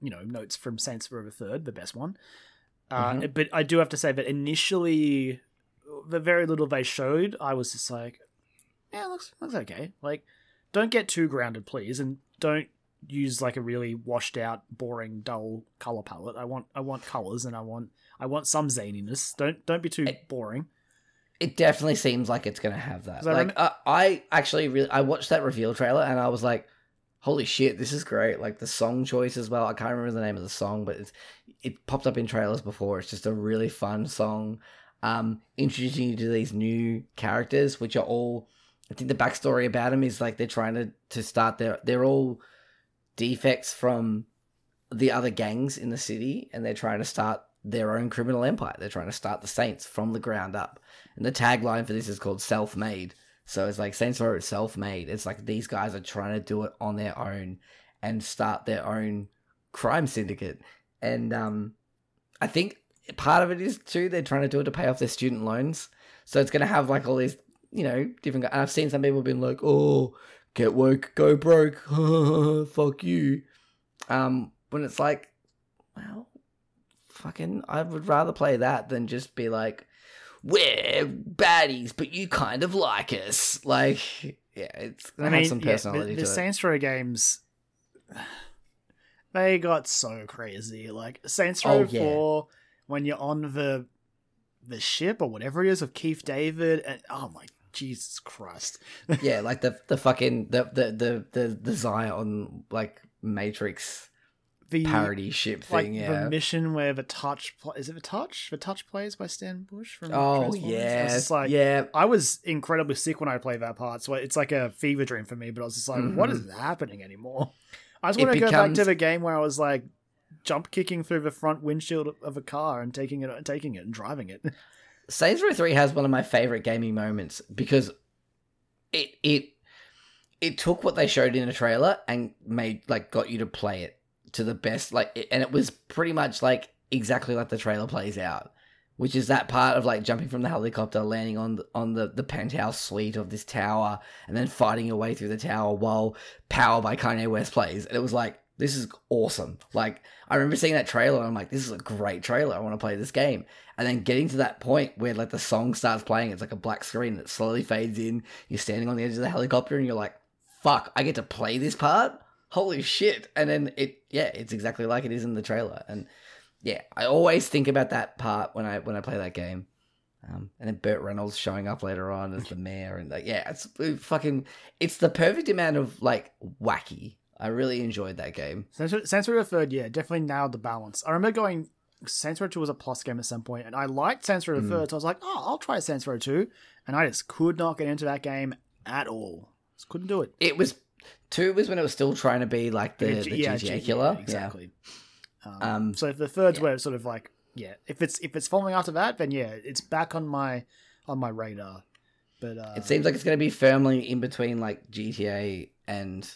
you know, notes from Saints Row the Third, the best one. Uh,
Mhm.
But I do have to say that initially, the very little they showed, I was just like, yeah, it looks looks okay. Like, don't get too grounded, please, and don't use like a really washed out, boring, dull color palette. I want I want colors and I want I want some zaniness. Don't don't be too boring.
It definitely seems like it's gonna have that.
I
Like
rem-
uh, I actually really I watched that reveal trailer and I was like, holy shit, this is great. Like the song choice as well. I can't remember the name of the song, but it's it popped up in trailers before. It's just a really fun song. Um, introducing you to these new characters, which are all I think the backstory about them is like they're trying to to start their they're all defects from the other gangs in the city and they're trying to start their own criminal empire. They're trying to start the Saints from the ground up. And the tagline for this is called self made. So it's like Saints Row is self made. It's like these guys are trying to do it on their own and start their own crime syndicate. And um, I think part of it is too, they're trying to do it to pay off their student loans. So it's going to have like all these, you know, different. And I've seen some people been like, oh, get woke, go broke, fuck you. Um, when it's like, well, fucking, I would rather play that than just be like, we're baddies, but you kind of like us. Like, yeah, it's gonna have some
yeah, the, the. Saints Row games, they got so crazy. Like Saints Row
Oh, yeah.
Four, when you're on the the ship or whatever it is of Keith David, and oh my Jesus Christ,
yeah, like the the fucking the the the the, the Zion like Matrix
the
parody ship
like
thing. yeah.
the mission where the touch pl- is it the touch the touch plays by Stan Bush from
oh yeah,
just like,
yeah.
I was incredibly sick when I played that part, so it's like a fever dream for me. But I was just like, what is happening anymore? I just
Mm-hmm.
Want to go back to the game where I was like jump kicking through the front windshield of a car and taking it, taking it and driving it.
Saints Row Three has one of my favorite gaming moments because it it it took what they showed in a trailer and made like got you to play it to the best like and it was pretty much like exactly like the trailer plays out, which is that part of like jumping from the helicopter, landing on the, on the the penthouse suite of this tower, and then fighting your way through the tower while "Power" by Kanye West plays. And it was like this is awesome. Like I remember seeing that trailer, and I'm like, this is a great trailer. I want to play this game. And then getting to that point where like the song starts playing, it's like a black screen that slowly fades in. You're standing on the edge of the helicopter, and you're like, fuck, I get to play this part. Holy shit! And then it, yeah, it's exactly like it is in the trailer. And yeah, I always think about that part when I when I play that game. Um, and then Burt Reynolds showing up later on as the mayor, and like, yeah, it's it fucking, it's the perfect amount of like wacky. I really enjoyed that game.
Saints Row- Saints Row the Third, yeah, definitely nailed the balance. I remember going Saints Row Two was a plus game at some point, and I liked Saints Row
Mm.
Third, so I was like, oh, I'll try Saints Row Two, and I just could not get into that game at all. Just couldn't do it.
It was two was when it was still trying to be like the, the
yeah,
GTA killer.
yeah, exactly. Um,
Um,
so if the third's
yeah.
where it's sort of like, yeah, if it's if it's following after that, then yeah, it's back on my on my radar. But uh,
It seems like it's going to be firmly in between like GTA and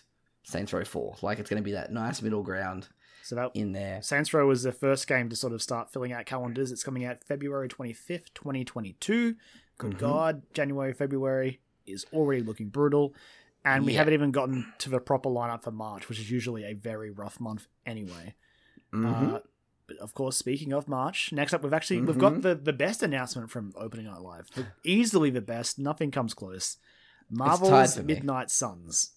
Saints Row 4. Like it's going to be that nice middle ground
so that
in there.
Saints Row was the first game to sort of start filling out calendars. It's coming out February 25th, 2022. Good
Mhm.
God, January, February is already looking brutal. And we
Yeah.
haven't even gotten to the proper lineup for March, which is usually a very rough month anyway.
Mhm.
Uh, but of course, speaking of March, next up we've actually we've got
Mhm.
the, the best announcement from Opening Night Live. The- easily the best. Nothing comes close. Marvel's. Midnight Suns.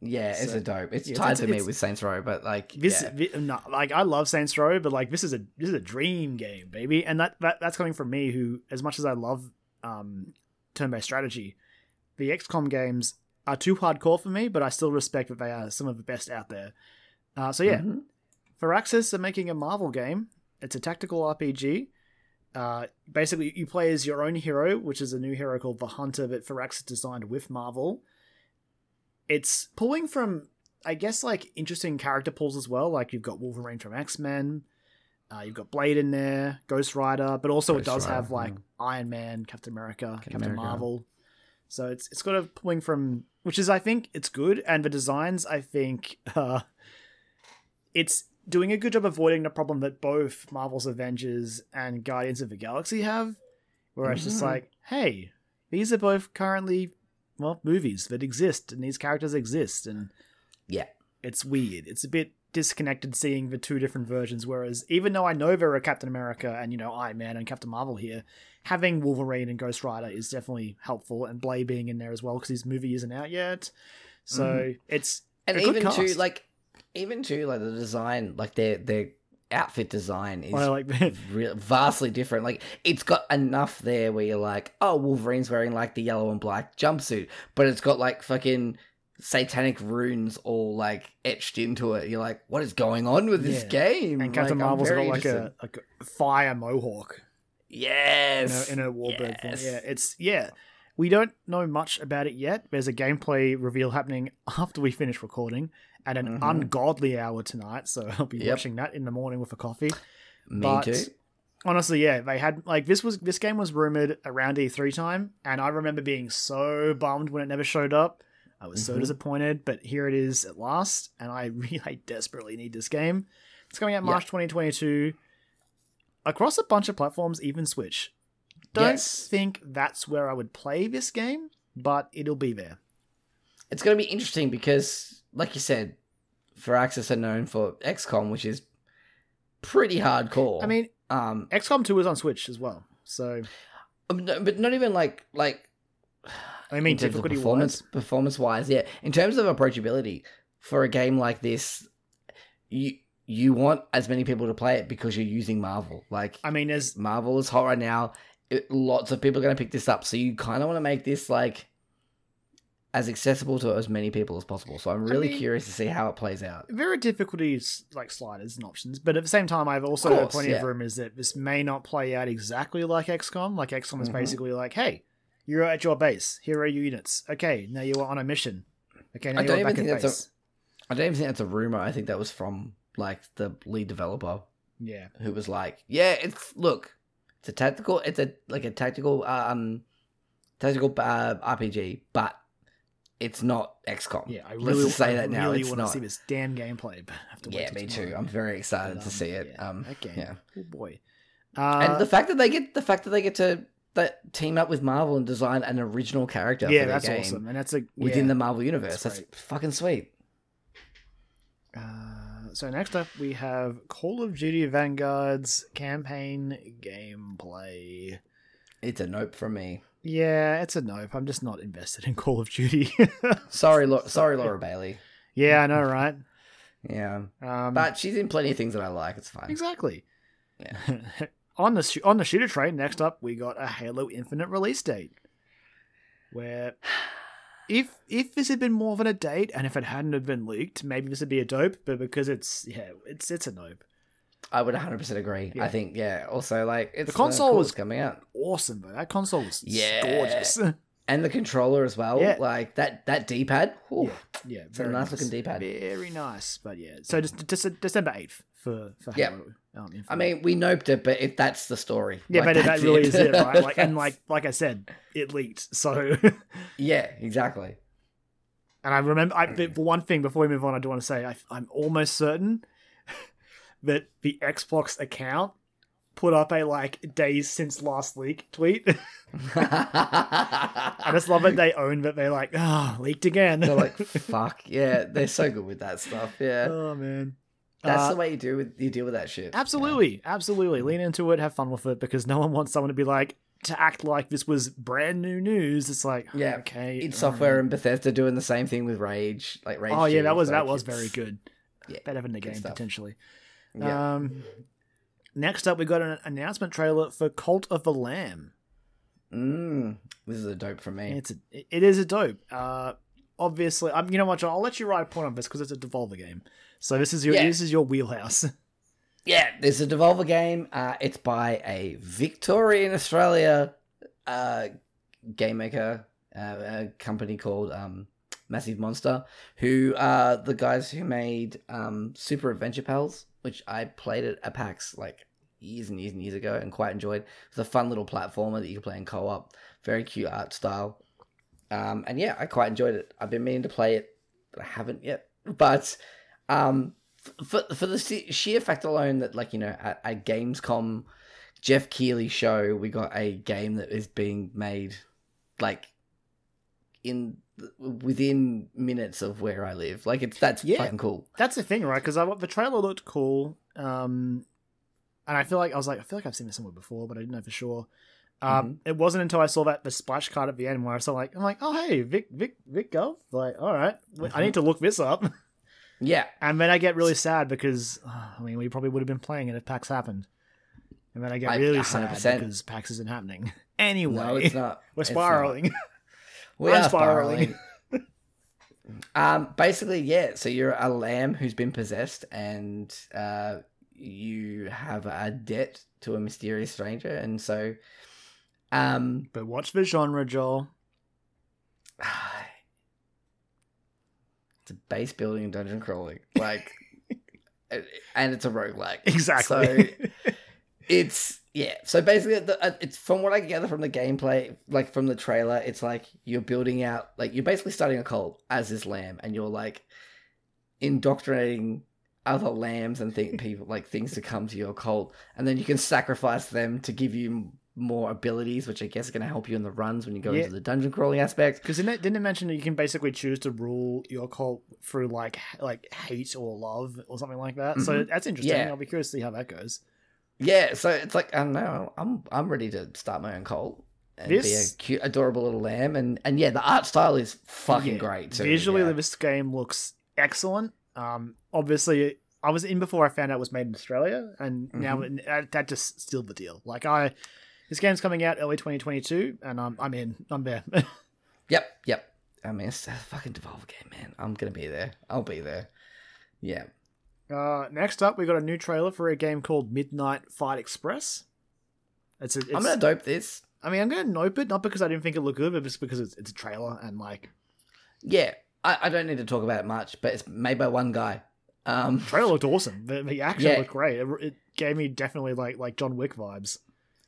yeah, it's a dope. It's
yeah,
tied
it's-
to me with Saints Row, but like
This,
yeah.
thi- no, like I love Saints Row, but like this is a this is a dream game, baby, and that, that that's coming from me, who as much as I love um, turn-based strategy, the XCOM games are too hardcore for me, but I still respect that they are some of the best out there. Uh, so yeah,
Mhm.
Firaxis are making a Marvel game. It's a tactical RPG. Uh, basically, you play as your own hero, which is a new hero called the Hunter that Firaxis designed with Marvel. It's pulling from, I guess, like interesting character pulls as well. Like you've got Wolverine from X Men, uh, you've got Blade in there, Ghost Rider, but also it does
Rider,
have like
yeah.
Iron Man, Captain America, Captain
America.
Marvel. So it's it's got a pulling from, which is I think it's good, and the designs I think uh, it's doing a good job avoiding the problem that both Marvel's Avengers and Guardians of the Galaxy have, where it's just
Mhm.
like, hey, these are both currently well movies that exist, and these characters exist, and
Yeah.
it's weird. It's a bit disconnected seeing the two different versions. Whereas even though I know there are Captain America and you know Iron Man and Captain Marvel here, having Wolverine and Ghost Rider is definitely helpful, and Blade being in there as well because his movie isn't out yet. So mm-hmm. it's
and even too like even too like the design, like their their outfit design is
well, like
real, vastly different. Like it's got enough there where you're like, oh, Wolverine's wearing like the yellow and black jumpsuit, but it's got like fucking satanic runes all like etched into it. You're like, what is going on with this
Yeah.
game?
and Captain
Like,
Marvel's got like a, like a fire mohawk in
yes
a, in a warbird form.
yes.
Yeah, it's yeah. We don't know much about it yet. There's a gameplay reveal happening after we finish recording at an
Mhm.
ungodly hour tonight, so I'll be
Yep.
watching that in the morning with a coffee.
Me
but
too.
honestly, yeah, they had like this was this game was rumored around E3 time, and I remember being so bummed when it never showed up. I was so
Mhm.
disappointed, but here it is at last, and I really desperately need this game. It's coming out
Yeah.
March 2022 across a bunch of platforms, even Switch. Don't
Yes.
think that's where I would play this game, but it'll be there.
It's going to be interesting because, like you said, Firaxis are known for XCOM, which is pretty hardcore.
I mean,
um,
XCOM 2 is on Switch as well, so
um, but not even like like
I mean,
of
difficulty
performance
wise,
performance wise yeah. In terms of approachability for a game like this you you want as many people to play it because you're using marvel. Like
I mean, as
marvel is hot right now. It, lots of people are going to pick this up. So you kind of want to make this like as accessible to as many people as possible. So i'm really
mean-
curious to see how it plays out.
There are difficulties like sliders and options, but at the same time, I've also
Of
heard
course,
plenty of
yeah.
rumors that this may not play out exactly like XCOM. Like XCOM is
Mhm.
basically like, hey, you're at your base. Here are your units. Okay, now you are on a mission. Okay, now
I
you're back at
think that's
base.
i don't even think that's a rumor i think that was from like the lead developer
Yeah,
who was like, "Yeah, it's look, it's a tactical, it's a like a tactical um tactical uh, RPG, but it's not XCOM.
Yeah, I
Let's
really,
just say
I
that now.
really
it's
want to see this damn gameplay. But I have to
Yeah, me too.
tomorrow.
I'm very excited
But,
to
um,
see it.
yeah,
um,
that game.
yeah.
Oh boy. Uh,
and the fact that they get the fact that they get to that team up with Marvel and design an original character
yeah, that's
game
awesome, and that's a
within
yeah.
the Marvel universe.
that's
That's, fucking sweet.
Uh, so next up we have Call of Duty Vanguard's campaign gameplay.
It's a nope from me.
Yeah, it's a nope. I'm just not invested in Call of Duty.
Sorry, Lo- sorry, Laura Bailey.
yeah, I know, right?
Yeah,
Um,
but she's in plenty of things that I like. It's fine.
exactly.
Yeah.
on the sh- on the shooter train, next up we got a Halo Infinite release date. Where if if this had been more than a date, and if it hadn't have been leaked, maybe this would be a dope. But because it's yeah, it's it's a nope.
I would 100 percent agree.
Yeah.
I think yeah. Also, like it's
The console was-
coming out,
Awesome, though. That console was
Yeah.
gorgeous.
and the controller as well.
Yeah.
Like that that D pad.
yeah, yeah,
It's a nice looking D-pad.
Very nice, but yeah. So just, just December eighth for for. Halo. Um, Infinite.
I mean, we noped it, but if that's the story,
yeah,
like,
but that really
it.
is it, right? Like, and like like I said, it leaked. So,
yeah, exactly.
and I remember, I, for one thing before we move on, I do want to say I, I'm almost certain that the Xbox account put up a like days since last leak tweet. I just love it. They own that they're like, ah, leaked again.
They're like, fuck yeah, they're so good with that stuff. Yeah,
oh man.
That's
Uh,
the way you do with you deal with that shit.
Absolutely, absolutely. Lean into it, have fun with it, because no one wants someone to be like to act like this was brand new news. It's like,
Yeah,
okay, all
Software and Bethesda doing the same thing with Rage, like Rage.
Oh yeah,
2,
that was that was very good.
Yeah,
better than the game
stuff.
potentially.
Yeah.
Um, next up, we got an announcement trailer for Cult of the Lamb.
mm, this is a dope for me.
It's a, it is a dope. Uh, obviously, I'm you know what, John, I'll let you write a point on this because it's a Devolver game. So this is your
Yeah.
this is your wheelhouse.
Yeah, there's a Devolver game. Uh, it's by a Victorian Australia uh, game maker, uh, a company called um, Massive Monster, who are the guys who made um, Super Adventure Pals, which I played at, at PAX like years and years and years ago and quite enjoyed. It's a fun little platformer that you can play in co-op. Very cute art style. Um, and yeah, I quite enjoyed it. I've been meaning to play it, but I haven't yet. But um, for for the sheer fact alone that like you know at, at Gamescom, Geoff Keighley show we got a game that is being made like in within minutes of where I live. Like it's that's
Yeah.
fucking cool.
That's the thing, right? Because I the trailer looked cool, um, and I feel like I was like, I feel like I've seen this somewhere before, but I didn't know for sure. Um, It wasn't until I saw that the splash card at the end where I saw like, I'm like, oh hey, Vic, Vic, Vic Gov. Like, all right, I need to look this up.
Yeah,
And then I get really sad because uh, I mean, we probably would have been playing it if PAX happened. And then I get really
100%.
sad because PAX isn't happening. Anyway,
no, it's not.
we're
not.
spiraling.
We are
spiraling.
spiraling. um, basically, yeah. So you're a lamb who's been possessed, and uh, you have a debt to a mysterious stranger, and so, um,
but watch the genre, Joel.
it's a base building and dungeon crawling, like, and it's a roguelike.
Exactly.
So it's yeah. So basically, the, uh, it's from what I gather from the gameplay, like from the trailer, it's like you're building out, like you're basically starting a cult as this lamb, and you're like indoctrinating other lambs and think people like things to come to your cult, and then you can sacrifice them to give you more abilities, which I guess are going to help you in the runs when you go
Yeah.
into the dungeon crawling aspect.
Because didn't it, didn't it mention that you can basically choose to rule your cult through like like hate or love or something like that? So
Mhm.
that's interesting.
Yeah.
I'll be curious to see how that goes.
Yeah, so it's like I don't know. I'm I'm ready to start my own cult and be a cute, adorable little lamb, and and yeah, the art style is fucking
Yeah.
great. Too,
Visually, this game looks excellent. Um, obviously, I was in before I found out it was made in Australia, and now
Mm-hmm.
that, that just sealed the deal. Like I, this game's coming out early 2022, and I'm I'm in. I'm there.
Yep, yep. I mean, it's a fucking Devolver game, man. I'm gonna be there. I'll be there. Yeah.
uh, next up, we got a new trailer for a game called Midnight Fight Express. It's, a, it's
I'm gonna dope this.
I mean, I'm gonna nope it not because I didn't think it looked good, but just because it's, it's a trailer and like
Yeah, I, I don't need to talk about it much, but it's made by one guy. Um, the
trailer looked awesome. The, the action
Yeah.
looked great. It, it gave me definitely like like John Wick vibes.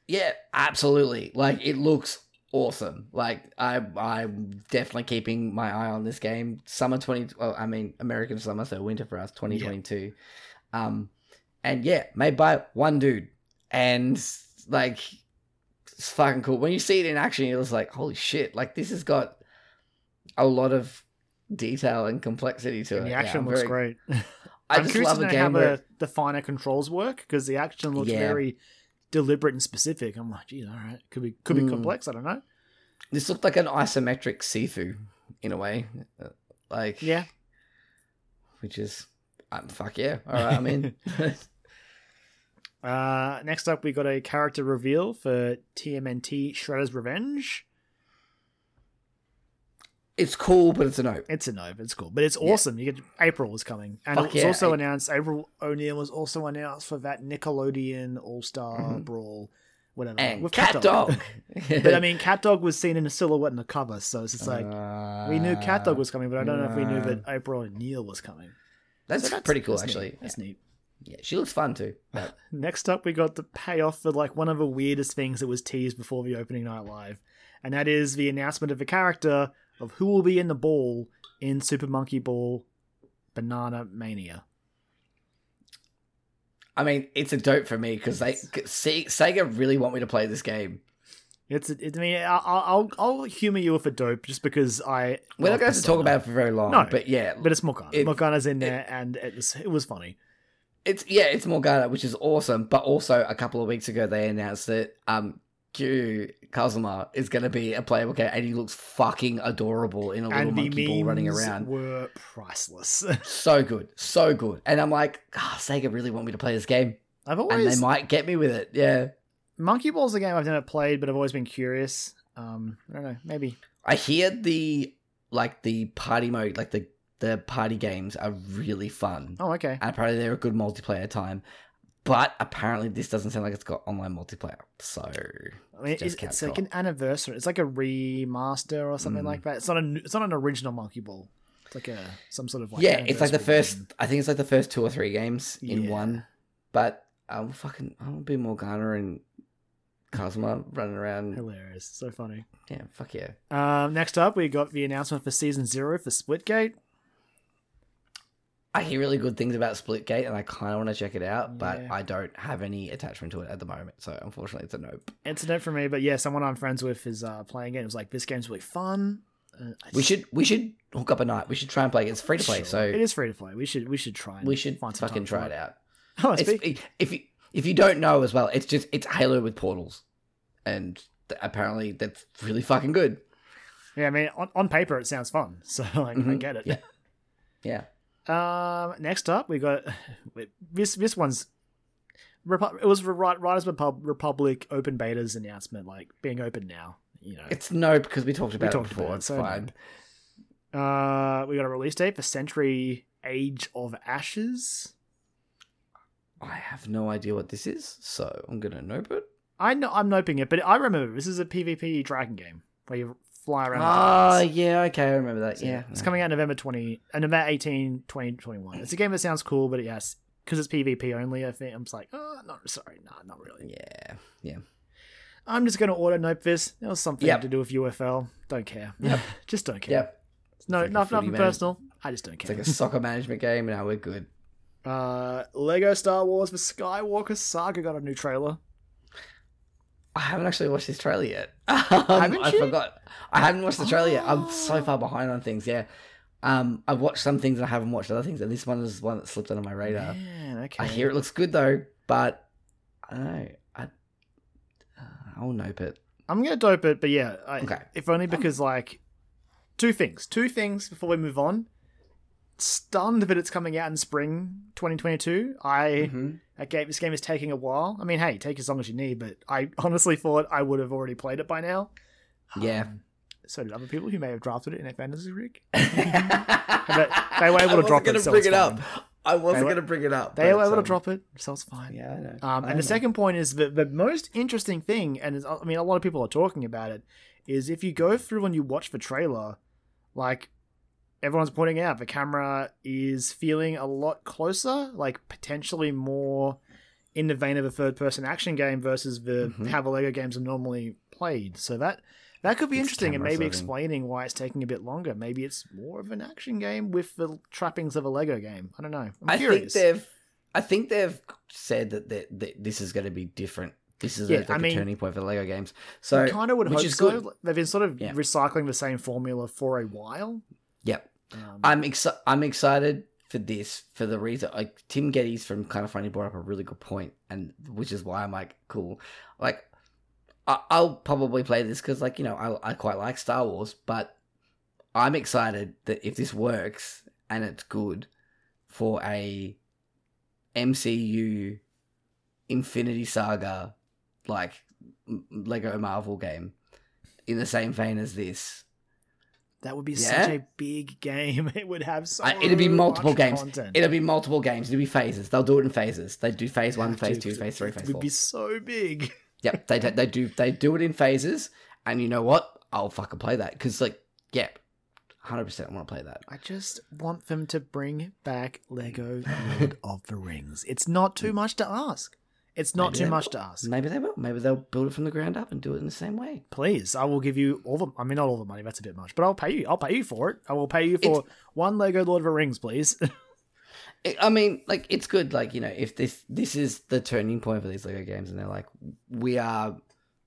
Yeah, absolutely. Like it looks awesome. Like I I'm definitely keeping my eye on this game. Summer twenty well, I mean American summer, so winter for us, twenty twenty two. Um and yeah, made by one dude. And like it's fucking cool. When you see it in action, you're just like, holy shit, like this has got a lot of detail and complexity to
And
it.
the
Yeah,
action
I'm
looks
very-
great.
I
I'm
just
curious
love
to
a
know
game
how the, the finer controls work because the action looks
Yeah.
very deliberate and specific. I'm like, geez, all right, could be could be
Mm.
complex. I don't know.
this looked like an isometric Sifu in a way. Uh, Like
Yeah,
which is um, fuck yeah. All right, I'm in.
Uh, next up, we got a character reveal for TMNT Shredder's Revenge.
It's cool, but it's a no.
It's a no, but it's cool. But it's
Yeah.
awesome. You get April is coming, and
Fuck
it was
yeah,
also announced. April O'Neil was also announced for that Nickelodeon All Star
Mhm.
Brawl, whatever.
And
with
cat dog.
but I mean, Cat Dog was seen in a silhouette in the cover, so it's just like
Uh,
we knew Cat Dog was coming, but I don't know if we knew
uh,
that April O'Neil was coming.
That's,
So
pretty cool,
that's neat.
actually.
That's neat.
Yeah, she looks fun too. But
Next up, we got the payoff for like one of the weirdest things that was teased before the opening night live, and that is the announcement of a character of who will be in the ball in Super Monkey Ball Banana Mania.
I mean, it's a dope for me because they Se- Sega really want me to play this game.
It's, it, I mean, I'll, I'll, I'll humor you with a dope just because I.
We're not going to talk about it for very long.
No,
but yeah,
But it's Morgana.
It-
Morgana's in there, and it was, it was funny.
it's yeah, it's Morgana, which is awesome. But also, a couple of weeks ago, they announced that um, Kiryu Kazuma is going to be a playable character, and he looks fucking adorable in a little
And
monkey ball running around.
were priceless.
So good, so good. And I'm like, ah, Sega really want me to play this game,
I've always and
they might get me with it. Yeah,
Monkey Ball's is a game I've never played, but I've always been curious. Um, I don't know, maybe
I hear the like the party mode, like the the party games are really fun.
Oh, okay.
and apparently they're a good multiplayer time. But apparently this doesn't sound like it's got online multiplayer. So
I mean,
It's
it's, like an anniversary. It's like a remaster or something
Mm.
like that. It's not a. It's not an original Monkey Ball. It's like a some sort of like.
yeah, it's like the first.
game.
I think it's like the first two or three games in
Yeah.
one. But I'm fucking. I want to be Morgana and Kazuma running around.
Hilarious, so funny.
Yeah, fuck yeah.
Um, next up, we got the announcement for season zero for Splitgate.
I hear really good things about Splitgate, and I kind of want to check it out, but
Yeah.
I don't have any attachment to it at the moment. So unfortunately, it's a nope.
It's a note for me, but yeah, someone I'm friends with is uh, playing it. It was like this game's really fun. Uh,
We should we should hook up a night. We should try and play. it. It's free to play,
Sure.
so
it is free to play. We should we should try.
We should
find
fucking try it out.
Oh,
It's,
speak-
if you if you don't know as well, it's just it's Halo with portals, and apparently that's really fucking good.
yeah, I mean, on, on paper it sounds fun, so like, I
Mhm.
get it.
Yeah. Yeah,
Um, next up, we got this. This one's Repu- it was Riders Repub- Republic open betas announcement, like being open now. You know,
it's no because we talked about
talked
it before.
about it,
it's
so
fine.
uh, we got a release date for Century Age of Ashes.
I have no idea what this is, so I'm gonna nope it.
I know I'm noping it, but I remember this is a PvP dragon game where you fly around.
Ah, yeah, okay, I remember that.
So,
yeah,
it's coming out November 20, uh, November 18, 2021. It's a game that sounds cool, but yes, because it's PvP only, I think I'm just like, oh, no, sorry, no, not really.
Yeah, yeah.
I'm just going to auto nope this. It was something
Yep.
to do with UFL. Don't care.
Yep.
just don't care.
Yep.
No,
like a
not, nothing personal. I just don't care.
It's like a soccer management game, now we're good.
uh, Lego Star Wars The Skywalker Saga got a new trailer.
I haven't actually watched this trailer yet. Um,
Haven't you?
I forgot. I haven't watched the trailer yet. I'm so
Oh.
far behind on things. Yeah. Um, I've watched some things and I haven't watched other things, and this one is one that slipped under my radar.
Man, okay.
I hear it looks good though, but I don't know. I uh, I'll nope it.
I'm gonna dope it, but yeah, I,
Okay.
if only because like two things, two things before we move on. Stunned that it's coming out in spring 2022. I that game, this game is taking a while. I mean, hey, take as long as you need, but I honestly thought I would have already played it by now.
Yeah.
Um, so did other people who may have drafted it in a fantasy rig.
but
they were able to drop it,
Gonna
so
bring
it's
it up. I wasn't gonna bring it up.
They were able to
um,
drop it, so it's fine.
Yeah, I know.
Um,
I
and the second point is that the most interesting thing, and I mean, a lot of people are talking about it, is if you go through and you watch the trailer, like everyone's pointing out, the camera is feeling a lot closer, like potentially more in the vein of a third-person action game versus the
Mhm.
how the Lego games are normally played. So that That could be
It's
interesting, and maybe
setting.
explaining why it's taking a bit longer. Maybe it's more of an action game with the trappings of a Lego game. I don't know. I'm
I
curious.
think they've. I think they've said that, that, that this is going to be different. This is
Yeah,
a, like
I
a
mean-
turning point for Lego games. So
kind of would
which
hope
is
so.
good.
They've been sort of
Yeah.
recycling the same formula for a while.
Yep.
Um,
I'm exci- I'm excited for this for the reason like Tim Gettys from Kind of Funny brought up a really good point, and which is why I'm like cool. Like I- I'll probably play this because like you know I I quite like Star Wars, but I'm excited that if this works and it's good for a MCU Infinity Saga like Lego Marvel game in the same vein as this.
That would be
Yeah?
such a big game. It would have so
I- it'd be multiple
much
games.
Content.
It'll be multiple games. It'll be phases. They'll do it in phases. They do phase one, phase two, phase three,
it would
four.
be so big.
Yep, they they do they do it in phases. And you know what? I'll fucking play that because like yeah, hundred percent. I want to play that.
I just want them to bring back Lego Lord of the Rings. It's not too mm. much to ask. It's not
Maybe
too much
will.
to ask.
Maybe they will. Maybe they'll build it from the ground up and do it in the same way.
Please, I will give you all the. I mean, not all the money. That's a bit much, but I'll pay you. I'll pay you for it. I will pay you for one Lego Lord of the Rings, please.
I- I mean, like it's good. Like you know, if this this is the turning point for these Lego games, and they're like, we are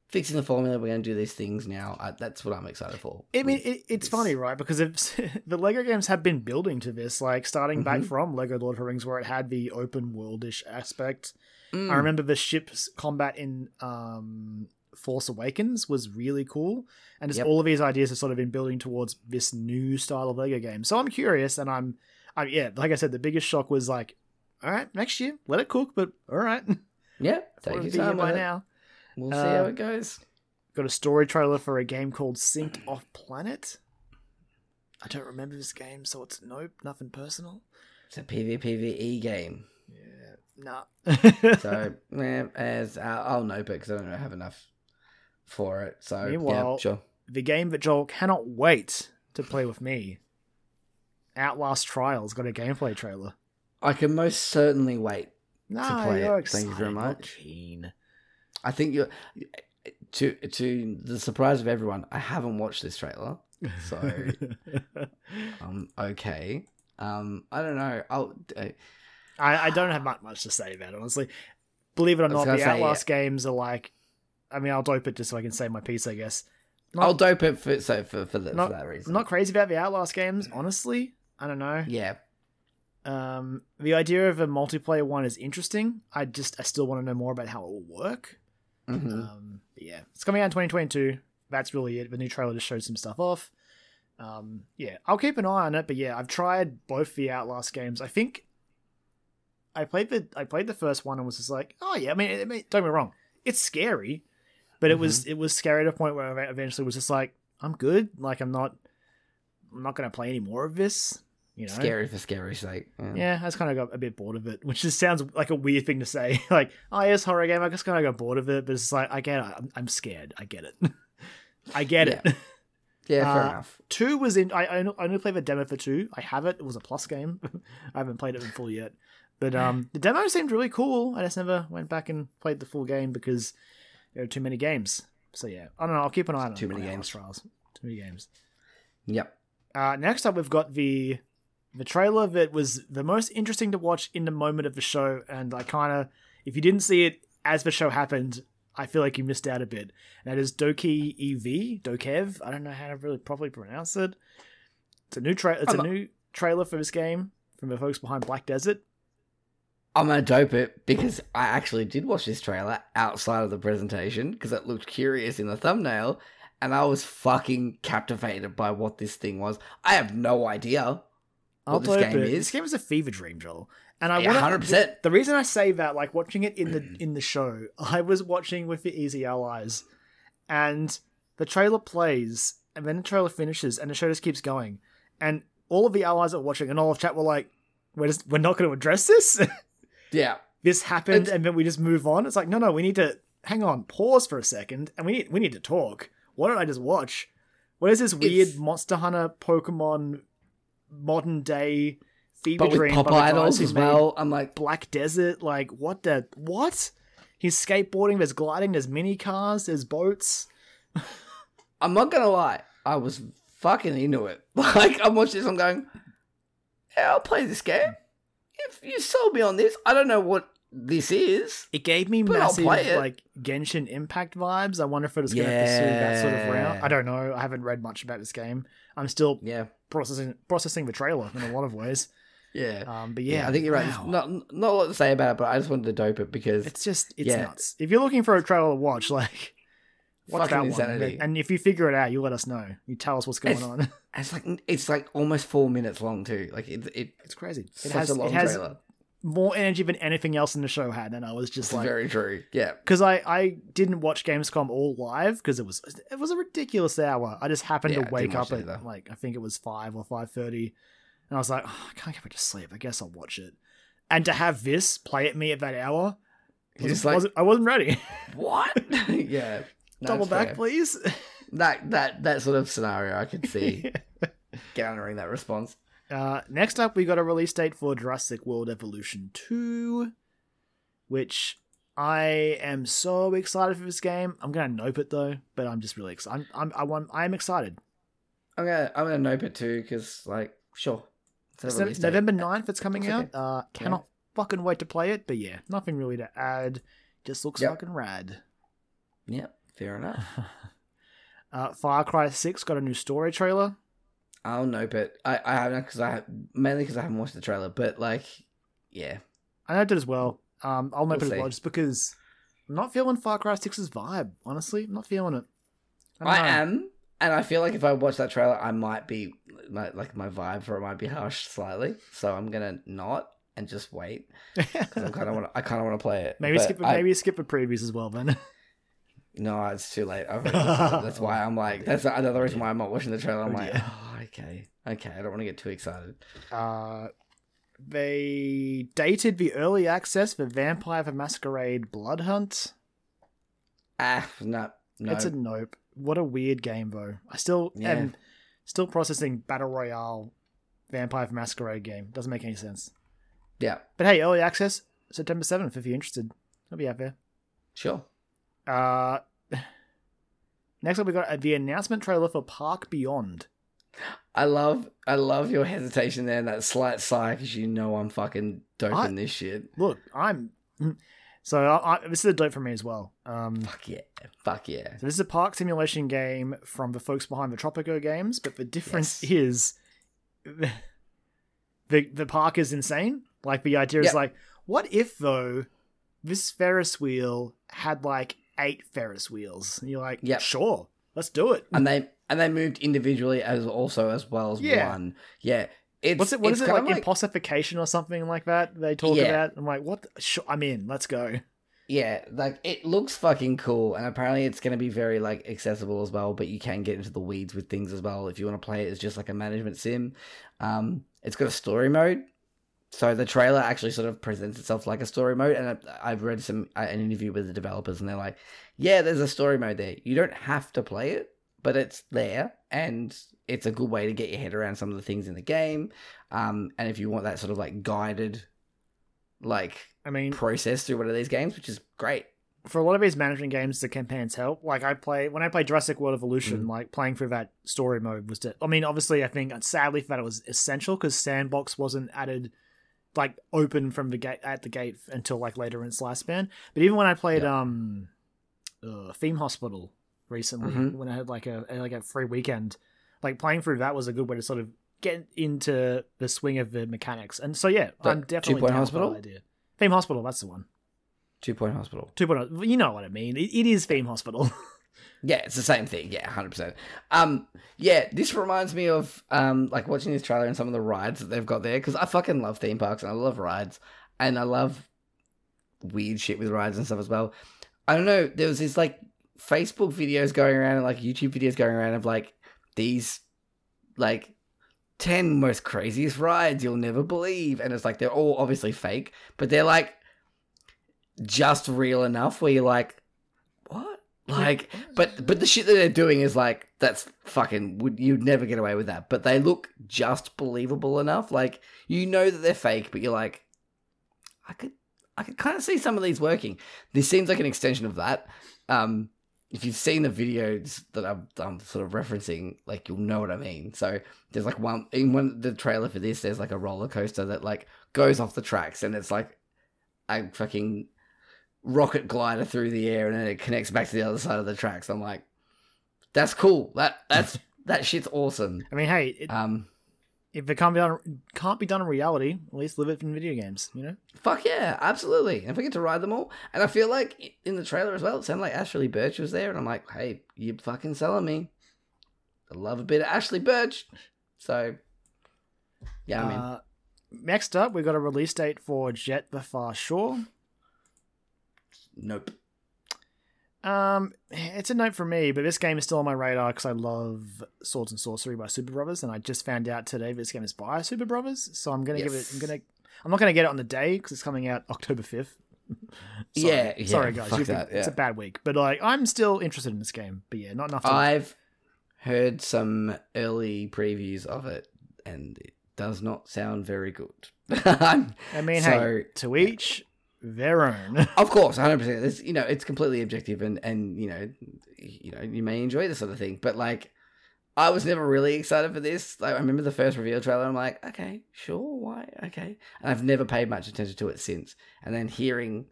fixing the formula. We're going to do these things now. I, that's what I'm excited for.
I mean, it, it's
this.
funny, right? Because it's, the Lego games have been building to this, like starting back
Mhm.
from Lego Lord of the Rings, where it had the open worldish aspect.
Mm.
I remember the ship's combat in um, Force Awakens was really cool, and just
Yep.
all of these ideas have sort of been building towards this new style of Lego game. So I'm curious, and I'm, I yeah, like I said, the biggest shock was like, all right, next year, let it cook, but all right,
Yeah, take your time
by
it.
now.
We'll see how it goes.
Got a story trailer for a game called Synced Off Planet. I don't remember this game, so it's nope, nothing personal.
It's a PvPvE game.
Yeah, nah.
So, yeah, as uh, I'll know, it because I don't have enough for it. So,
Meanwhile-
yeah, sure.
the game that Joel cannot wait to play with me. Outlast Trials got a gameplay trailer.
I can most certainly wait.
No,
play
you're
it. Thank you very much.
keen.
I think you're to to the surprise of everyone. I haven't watched this trailer, so um, okay. Um, I don't know. I'll. Uh,
I, I don't have much, to say about it, honestly. Believe it or not, the
say,
Outlast games are like. I mean, I'll dope it just so I can save my piece, I guess. Not,
I'll dope it for so for for, the,
not,
for that reason.
I'm not crazy about the Outlast games, honestly. I don't know.
yeah,
Um, the idea of a multiplayer one is interesting. I just I still want to know more about how it will work.
hmm
Um, but yeah, it's coming out in 2022. That's really it. The new trailer just showed some stuff off. Um, yeah, I'll keep an eye on it. But yeah, I've tried both the Outlast games. I think I played the I played the first one and was just like, oh yeah. I mean, don't get me wrong, it's scary, but it was it was scary to a point where I eventually was just like, I'm good. Like I'm not I'm not gonna play any more of this. You know,
scary for scary's sake. Yeah.
yeah, I just kind of got a bit bored of it, which just sounds like a weird thing to say. like, oh, yes, horror game. I just kind of got bored of it, but it's like I get it. I'm, I'm scared. I get it. I get it.
Yeah, fair
Uh,
enough.
two was in. I I only played the demo for two. I have it. It was a plus game. I haven't played it in full yet, but um, the demo seemed really cool. I just never went back and played the full game because there are too many games. So yeah, I don't know. I'll keep an eye on
Too many
on
games.
Trials. Too many games.
Yep.
Uh, next up, we've got the the trailer that was the most interesting to watch in the moment of the show, and I kind of, if you didn't see it as the show happened, I feel like you missed out a bit. And that is Doki EV, Dokev. I don't know how to really properly pronounce it. It's a new tra- It's
I'm
a
not-
new trailer for this game from the folks behind Black Desert.
I'm gonna dope it because I actually did watch this trailer outside of the presentation because it looked curious in the thumbnail, and I was fucking captivated by what this thing was. I have no idea.
I'll
What this game
it.
is?
This game is a fever dream, Joel. And I
Yeah,
want
100%.
The reason I say that, like watching it in the in the show, I was watching with the Easy Allies, and the trailer plays, and then the trailer finishes, and the show just keeps going, and all of the allies are watching and all of chat were like, "We're just we're not going to address this.
Yeah,
this happened,
It's-
and then we just move on." It's like, no, no, we need to hang on, pause for a second, and we need we need to talk. Why don't I just watch? What is this weird
It's-
Monster Hunter Pokemon modern day fever
but with pop idols as well. I'm like,
Black Desert. Like, what the what? He's skateboarding. There's gliding. There's mini cars. There's boats.
I'm not gonna lie, I was fucking into it. Like I'm watching this, I'm going, yeah, I'll play this game. If you sold me on this, I don't know what this is.
It gave me massive like Genshin Impact vibes. I wonder if it's going to pursue that sort of route. I don't know. I haven't read much about this game. I'm still
Yeah,
processing processing the trailer in a lot of ways.
yeah,
Um, but yeah,
I think you're right.
wow.
Not not a lot to say about it, but I just wanted to dope it because
It's just it's
Yeah.
nuts. If you're looking for a trailer to watch, like watch
Fucking
that
insanity.
one. And if you figure it out, you let us know. You tell us what's going
It's-
on.
it's like it's like almost four minutes long too. Like it, it
it's crazy. It
such
has
a long
it has
trailer.
more energy than anything else in the show had, and I was just
It's
like,
very true. Yeah,
because I I didn't watch Gamescom all live because it was it was a ridiculous hour. I just happened
Yeah,
to wake up at
either.
like I think it was five or five thirty, and I was like, oh, I can't get back to sleep. I guess I'll watch it. And to have this play at me at that hour,
You're
was,
just like
wasn't, I wasn't ready.
what? yeah,
Double
it's
back,
fair.
please.
That that that sort of scenario, I could see countering that response.
Uh, next up, we got a release date for Jurassic World Evolution 2, which I am so excited for this game. I'm gonna nope it though, but I'm just really excited. I'm, I'm I want I am excited.
I'm gonna I'm gonna nope it too because like sure, it's.
November 9th it's coming
It's
out. Uh, cannot fucking wait to play it. But yeah, nothing really to add. Just looks
Yep.
fucking rad.
Yeah, fair enough.
Uh, Far Cry 6 got a new story trailer.
I'll nope it. I I haven't because I mainly because I haven't watched the trailer, but like yeah,
I noped it as well. Um, I'll nope
We'll
it as well just because I'm not feeling Far Cry 6's vibe. Honestly, I'm not feeling it. don't
I am, and I feel like if I watch that trailer, I might be my, like my vibe for it might be harsh slightly. So I'm gonna not and just wait because I kind of want I kind of want to play it.
maybe
But
skip
I-
maybe skip the previews as well then.
No, it's too late. That's why I'm like. That's another reason why I'm not watching the trailer. I'm like, oh, okay, okay. I don't want to get too excited.
Uh, they dated the early access for Vampire the Masquerade Blood Hunt.
Ah, no, no.
It's a nope. What a weird game though. I still
Yeah.
am still processing Battle Royale Vampire the Masquerade game. Doesn't make any sense.
yeah,
But hey, early access September seventh if you're interested. I'll be out there.
sure.
Uh, next up we got uh, the announcement trailer for Park Beyond.
I love, I love your hesitation there and that slight sigh because you know I'm fucking doping
I-
this shit.
Look, I'm so I, I, this is a dope for me as well. Um,
Fuck yeah, fuck yeah.
So this is a park simulation game from the folks behind the Tropico games, but the difference
Yes.
is the the park is insane. Like the idea is like, what if though this Ferris wheel had like eight Ferris wheels? And you're like,
yeah,
sure, let's do it.
And they and they moved individually as also as well as
Yeah.
one. Yeah, it's
What's it? What
it's
is it like,
of
impossification or something like that? They talk
Yeah.
about. I'm like, what? Sure, I'm in. Let's go.
Yeah, like it looks fucking cool, and apparently it's going to be very like accessible as well. But you can get into the weeds with things as well if you want to play it as just like a management sim. Um, it's got a story mode, so the trailer actually sort of presents itself like a story mode. And I, I've read some uh, an interview with the developers, and they're like, "Yeah, there's a story mode there. You don't have to play it, but it's there, and it's a good way to get your head around some of the things in the game. Um, and if you want that sort of like guided, like."
I mean,
process through one of these games, which is great.
for a lot of these management games, the campaigns help. Like I play when I play Jurassic World Evolution,
Mm.
like playing through that story mode was. De- I mean, obviously, I think sadly for that it was essential because Sandbox wasn't added like open from the gate at the gate until like later in its lifespan. But even when I played um, uh, Theme Hospital recently,
Mhm.
when I had like a like a free weekend, like playing through that was a good way to sort of get into the swing of the mechanics. And so yeah,
The
I'm definitely
Two Point Hospital?
idea. Theme Hospital, that's the one.
Two Point Hospital.
2.0. point. You know what I mean. It, it is Theme Hospital.
Yeah, it's the same thing. Yeah, hundred percent. Um, yeah, this reminds me of um, like watching this trailer and some of the rides that they've got there because I fucking love theme parks and I love rides and I love weird shit with rides and stuff as well. I don't know. There was this like Facebook videos going around and like YouTube videos going around of like these like 10 most craziest rides you'll never believe. And it's like they're all obviously fake, but they're like just real enough where you're like? Like, but but the shit that they're doing is like that's fucking would you'd never get away with that. But they look just believable enough. Like you know that they're fake, but you're like, I could I could kind of see some of these working. This seems like an extension of that. Um, if you've seen the videos that I'm, I'm sort of referencing, like you'll know what I mean. So there's like one in one the trailer for this. There's like a roller coaster that like goes off the tracks, and it's like a fucking rocket glider through the air, and then it connects back to the other side of the tracks. I'm like, that's cool. That that's that shit's awesome.
I mean, hey, it,
Um,
if it can't be done, can't be done in reality, at least live it in video games. You know.
Fuck yeah, absolutely. And if we get to ride them all, and I feel like in the trailer as well, it sounded like Ashly Burch was there, and I'm like, hey, you fucking selling me. I love a bit of Ashly Burch. So, yeah, I mean,
Uh, next up, we've got a release date for Jet the Far Shore.
Nope.
Um, it's a note for me, but this game is still on my radar because I love Swords and Sorcery by Superbrothers, and I just found out today this game is by Superbrothers, so I'm gonna give it. I'm gonna. I'm not gonna get it on the day because it's coming out October fifth.
Yeah, yeah,
sorry guys,
fuck
you've been-
that,
it's a bad week, but like I'm still interested in this game. But yeah, not enough. To,
I've heard some early previews of it, and it does not sound very good.
I mean,
so-
hey, to each their own.
Of course, hundred percent. You know, it's completely objective, and and you know, you know, you may enjoy this sort of thing, but like, I was never really excited for this. Like, I remember the first reveal trailer. I'm like, okay, sure, why, okay, and I've never paid much attention to it since. And then hearing,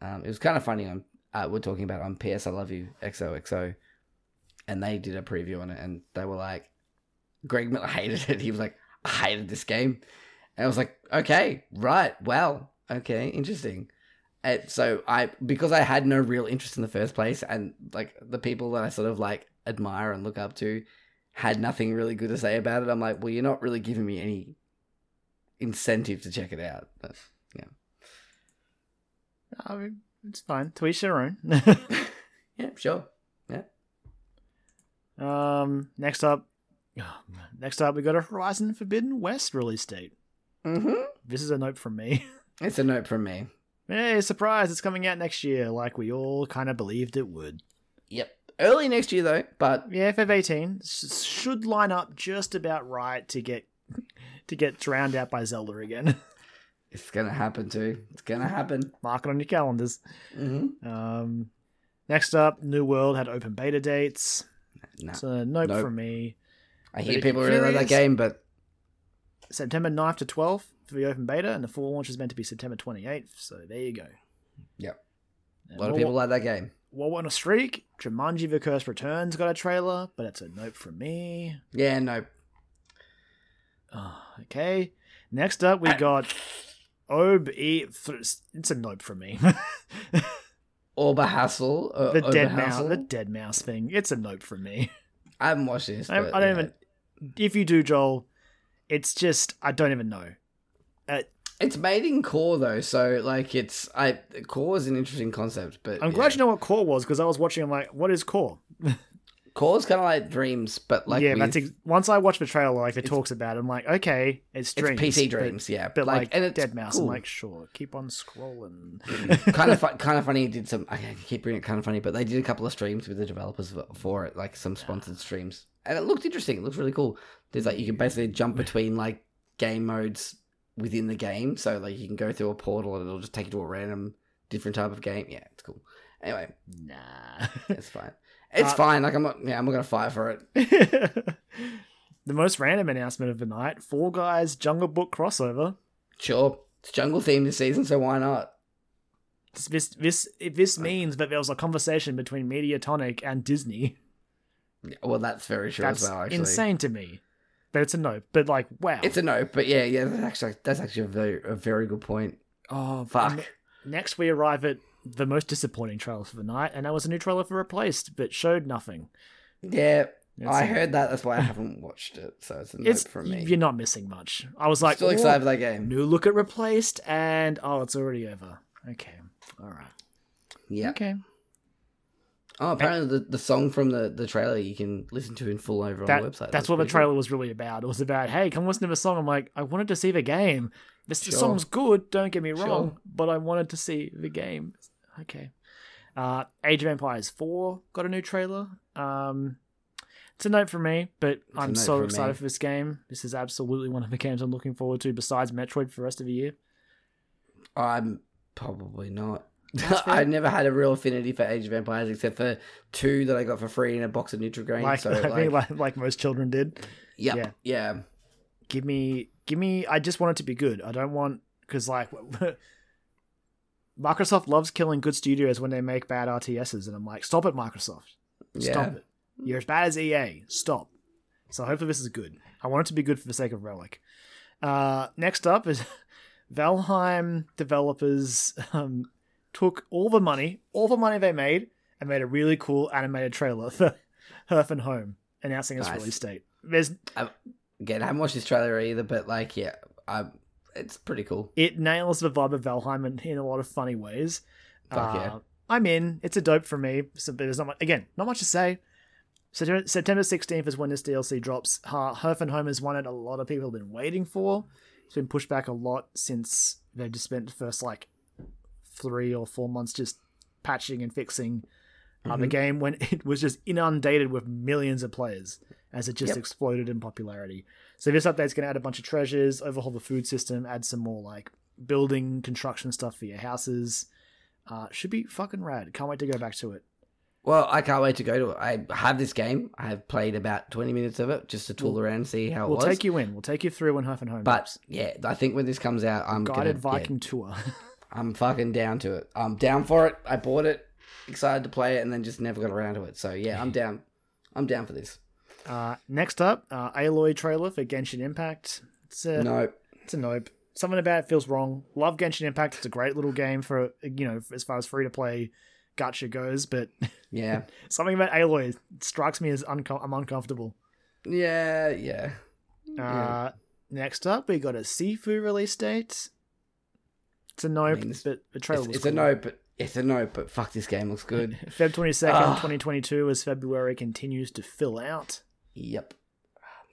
um, it was kind of funny. On uh, we're talking about on PS I Love You XOXO, and they did a preview on it, and they were like, Greg Miller hated it. He was like, I hated this game, and I was like, okay, right, well, okay, interesting. And so I because I had no real interest in the first place, and like the people that I sort of like admire and look up to had nothing really good to say about it. I'm like, well, you're not really giving me any incentive to check it out. But
I mean, it's fine. To each their own.
yeah, sure. Yeah.
Um, next up, next up, we got a Horizon Forbidden West release date.
Mm-hmm.
This is a note from me.
It's a note from me.
Hey, surprise! It's coming out next year, like we all kind of believed it would.
Yep, early next year though. But
Yeah, FF18 s- should line up just about right to get to get drowned out by Zelda again.
it's gonna happen too. It's gonna happen.
Mark it on your calendars.
Mm-hmm.
Um, next up, New World had open beta dates.
Nah.
It's a note
Nope.
from me.
I hear people really like that game, but
September 9th to 12th for the open beta, and the full launch is meant to be September 28th. So there you go.
Yep.
And
a lot of people like that game.
We're on a streak, Jumanji: The Curse Returns got a trailer, but it's a note from me.
Yeah, no.
Oh, okay. Next up, we got Ob E. It's a note from me.
Oberhasli. Uh,
the
deadmau5,
the deadmau5 thing. It's a note from me.
I haven't watched this.
I, I don't
yeah.
even. If you do, Joel, it's just I don't even know.
It's made in core though, so like it's I core is an interesting concept, but
I'm glad you know what Core was because I was watching. I'm like, what is Core?
core is kind of like dreams, but like
yeah,
with,
that's ex- once I watch the trailer, like it talks about it. I'm like, okay, it's
it's
dreams,
PC
but-
dreams, yeah,
But, like,
and it's
deadmau5,
cool.
I'm like, sure, keep on scrolling. Mm-hmm.
kind of fu- kind of funny. Did some I keep bringing it kind of funny, but they did a couple of streams with the developers for- for it, like some sponsored streams, and it looked interesting. It looks really cool. There's like you can basically jump between like game modes within the game, so like you can go through a portal and it'll just take you to a random different type of game. Yeah, it's cool. Anyway,
nah.
it's fine. It's
Uh,
fine. Like I'm not. Yeah, I'm not gonna fight for it.
the most random announcement of the night: Fall Guys Jungle Book crossover.
Sure, it's jungle themed this season, so why not?
This, this, this, if this means that there was a conversation between Mediatonic and Disney.
Yeah, Well, that's very true
That's
as well. Actually,
insane to me. But it's a no. But like, wow.
It's a no, but yeah, yeah. That's actually that's actually a very a very good point.
oh
Fuck.
and Next, we arrive at the most disappointing trailer for the night, and that was a new trailer for Replaced, but showed nothing.
Yeah,
It's
I
a-
heard that. That's why I haven't watched it. So it's a note
It's
from me.
you're not missing much. I was like,
Still
"Ooh,
excited for that game.
New look at Replaced, and oh, it's already over. Okay, all right.
Yeah.
Okay.
Oh, apparently the, the song from the, the trailer you can listen to in full over
That,
on the website.
that's what the trailer was really about. It was about, hey, come listen to the song. I'm like, I wanted to see the game. This the
Sure.
song's good. Don't get me
Sure.
wrong, but I wanted to see the game. Okay. Uh, Age of Empires 4 got a new trailer. Um, it's a note for me, but I'm so excited
me.
for this game. This is absolutely one of the games I'm looking forward to besides Metroid for the rest of the year.
I'm probably not. I never had a real affinity for Age of Empires except for two that I got for free in a box of Nutrigrain.
Like,
so like,
like, like most children did.
yep,
yeah.
yeah,
Give me, give me. I just want it to be good. I don't want because like Microsoft loves killing good studios when they make bad RTSs, and I'm like, stop it, Microsoft.
yeah.
Stop it. You're as bad as EA. Stop. So hopefully this is good. I want it to be good for the sake of Relic. Uh, next up is Valheim developers um, took all the money, all the money they made, and made a really cool animated trailer for Hearth and Home, announcing its
Nice.
release date. There's
Again, I haven't watched this trailer either, but like, yeah, I, it's pretty cool.
it nails the vibe of Valheim in, in a lot of funny ways.
Fuck
Uh,
yeah.
I'm in. It's a dope for me. So there's not much, again, not much to say. September September 16th is when this DLC drops. Hearth and Home is one that a lot of people have been waiting for. It's been pushed back a lot since they just spent the first like three or four months just patching and fixing uh, the
Mhm.
game when it was just inundated with millions of players as it just
Yep.
exploded in popularity. So this update's going to add a bunch of treasures, overhaul the food system, add some more like building construction stuff for your houses. Uh, should be fucking rad. Can't wait to go back to it.
Well, I can't wait to go to it. I have this game. I have played about 20 minutes of it just to tool around and see how it
We'll
was.
take you in. We'll take you through when and Home.
but yeah, I think when this comes out, I'm
guided
gonna, yeah,
Viking tour.
I'm fucking down to it. I'm down for it. I bought it, excited to play it, and then just never got around to it. So yeah, I'm down. I'm down for this.
uh, next up, uh, Aloy trailer for Genshin Impact. It's a
No,
it's a nope. Something about it feels wrong. Love Genshin Impact. It's a great little game for you know as far as free to play gacha goes, but
yeah,
something about Aloy strikes me as unco- I'm uncomfortable.
yeah, yeah.
Uh, next up, we got a Sifu release date. It's a nope,
mean, it's-
but the trailer
It's, it's a
cool.
no, but it's a no. But fuck, this game looks good.
Feb 22nd,
Ah.
2022, as February continues to fill out.
yep.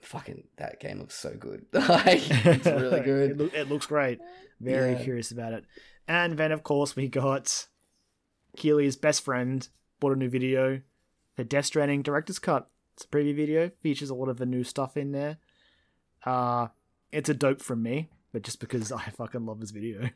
Fucking that game looks so good. It's really
it,
good.
it looks great. Very
Yeah.
curious about it. And then, of course, we got Keighley's best friend bought a new video. The Death Stranding Director's Cut. It's a preview video. Features a lot of the new stuff in there. Uh, it's a dope from me, but just because I fucking love this video.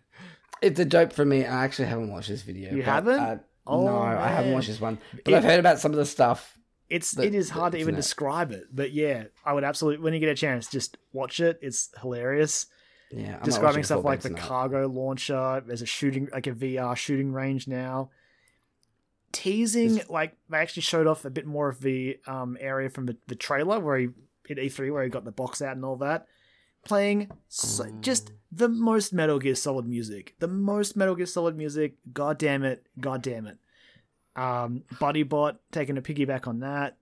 It's a dope for me. I actually haven't watched this video.
You
but,
haven't?
uh,
Oh,
no, I haven't watched this one. But
It-
I've heard about some of the stuff.
It's
That-
it is hard to even
it.
describe it, but yeah, I would absolutely when you get a chance, just watch it. It's hilarious.
Yeah, I might watch
describing stuff like the
tonight.
cargo launcher. There's a shooting, like a VR shooting range now. Teasing,
Is-
like they actually showed off a bit more of the um, area from the, the trailer where he at E3 where he got the box out and all that. Playing so, just
Oh.
the most Metal Gear Solid music, the most Metal Gear Solid music. God damn it, god damn it. Um, BuddyBot taking a piggyback on that.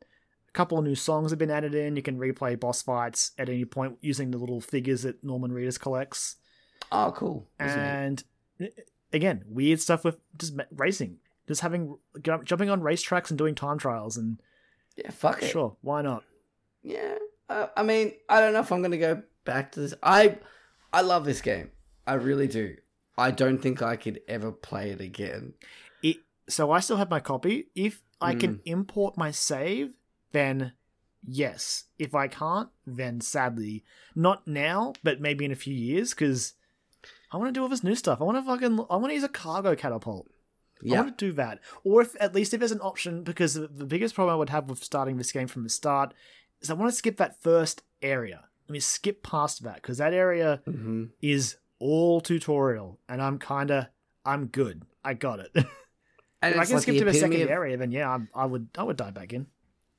A couple of new songs have been added in. You can replay boss fights at any point using the little figures that Norman Reedus collects.
Oh, cool.
And uh, again, weird stuff with just racing, just having jumping on racetracks and doing time trials. And
yeah, fuck it.
sure, why not?
Yeah, uh, I mean, I don't know if I'm gonna go back to this. I, I love this game. I really do. I don't think I could ever play it again.
It, so I still have my copy. If I can
Mm.
import my save, then yes. If I can't, then sadly, not now, but maybe in a few years, because I want to do all this new stuff. I want to fucking, I want to use a cargo catapult.
Yeah.
I want to do that. Or if at least if there's an option, because the, the biggest problem I would have with starting this game from the start is I want to skip that first area. Let me skip past that because that area
hmm
is all tutorial, and I'm kind of I'm good. I got it. if
and
I can
like
skip
the
to the second
of,
area, then yeah, I'm, I would I would dive back in.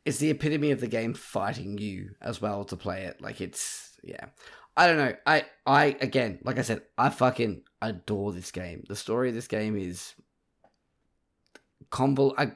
it's the epitome of the game fighting you as well to play it. Like it's yeah. I don't know. I I again, like I said, I fucking adore this game. The story of this game is convol I,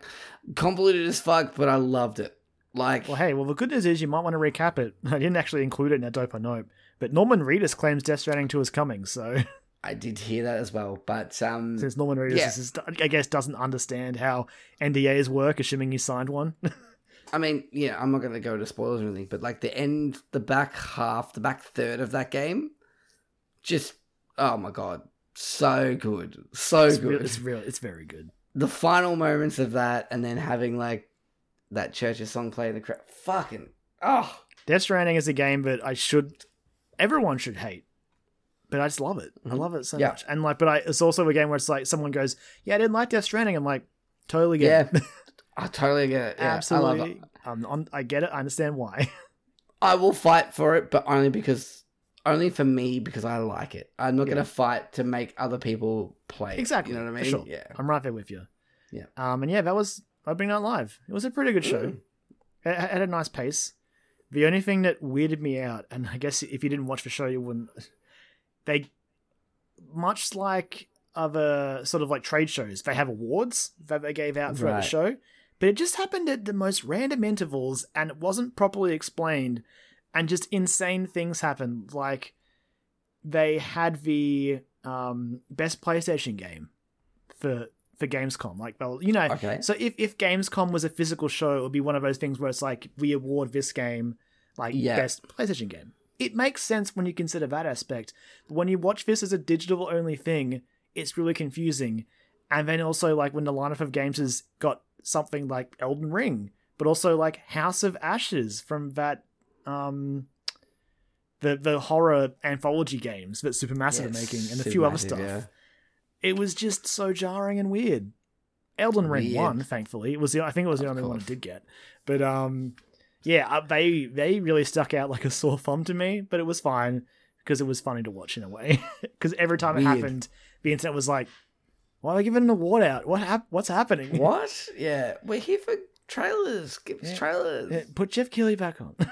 convoluted as fuck, but I loved it. Like
Well, hey, well the good news is you might want to recap it. I didn't actually include it in a doper note, but Norman Reedus claims Death Stranding 2 is coming, so
I did hear that as well. But um
since Norman Reedus
Yeah.
is, I guess doesn't understand how NDAs work, assuming he signed one.
I mean, yeah, I'm not going to go to spoilers or anything, but like the end, the back half, the back third of that game, just oh my god, so good, so
it's
good.
real, it's real, it's very good.
the final moments of that, and then having like that church's song play in the crowd, fucking oh
Death Stranding is a game that I should, everyone should hate. but I just love it. I
Mhm.
love it so
Yeah.
much. And like, but I, it's also a game where it's like someone goes, "Yeah, I didn't like Death Stranding." I'm like, totally get
Yeah,
it.
I totally get it. Yeah, I love
Absolutely.
it.
Um, on, I get it. I understand why.
I will fight for it, but only because only for me because I like it. I'm not
Yeah.
gonna fight to make other people play. it,
exactly.
You know what I mean?
sure.
Yeah.
I'm right there with you.
Yeah.
Um, and yeah, that was Opening Night Live. It was a pretty good show.
Mm.
It, it had a nice pace. The only thing that weirded me out, and I guess if you didn't watch the show, you wouldn't. They, much like other sort of like trade shows, they have awards that they gave out throughout
Right.
the show, but it just happened at the most random intervals, and it wasn't properly explained, and just insane things happened. Like they had the um, best PlayStation game for for Gamescom. Like, they'll, you know,
Okay.
so if, if Gamescom was a physical show, it would be one of those things where it's like we award this game like
Yeah.
best PlayStation game. It makes sense when you consider that aspect. But when you watch this as a digital only thing, it's really confusing. And then also like when the lineup of games has got something like Elden Ring, but also like House of Ashes from that um the the horror anthology games that Supermassive are making and a few other stuff
yeah.
It was just so jarring and weird. Elden Ring
Weird.
won, thankfully. It was the I think it was the
Of
only one
course.
it did get. But um, yeah, uh, they they really stuck out like a sore thumb to me. But it was fine because it was funny to watch in a way. Because every time it happened, the internet was like, "Why are they giving an award out? What hap- What's happening?
What? Yeah, we're here for trailers. Give us
Yeah.
trailers.
Yeah, Put Geoff Keighley back on."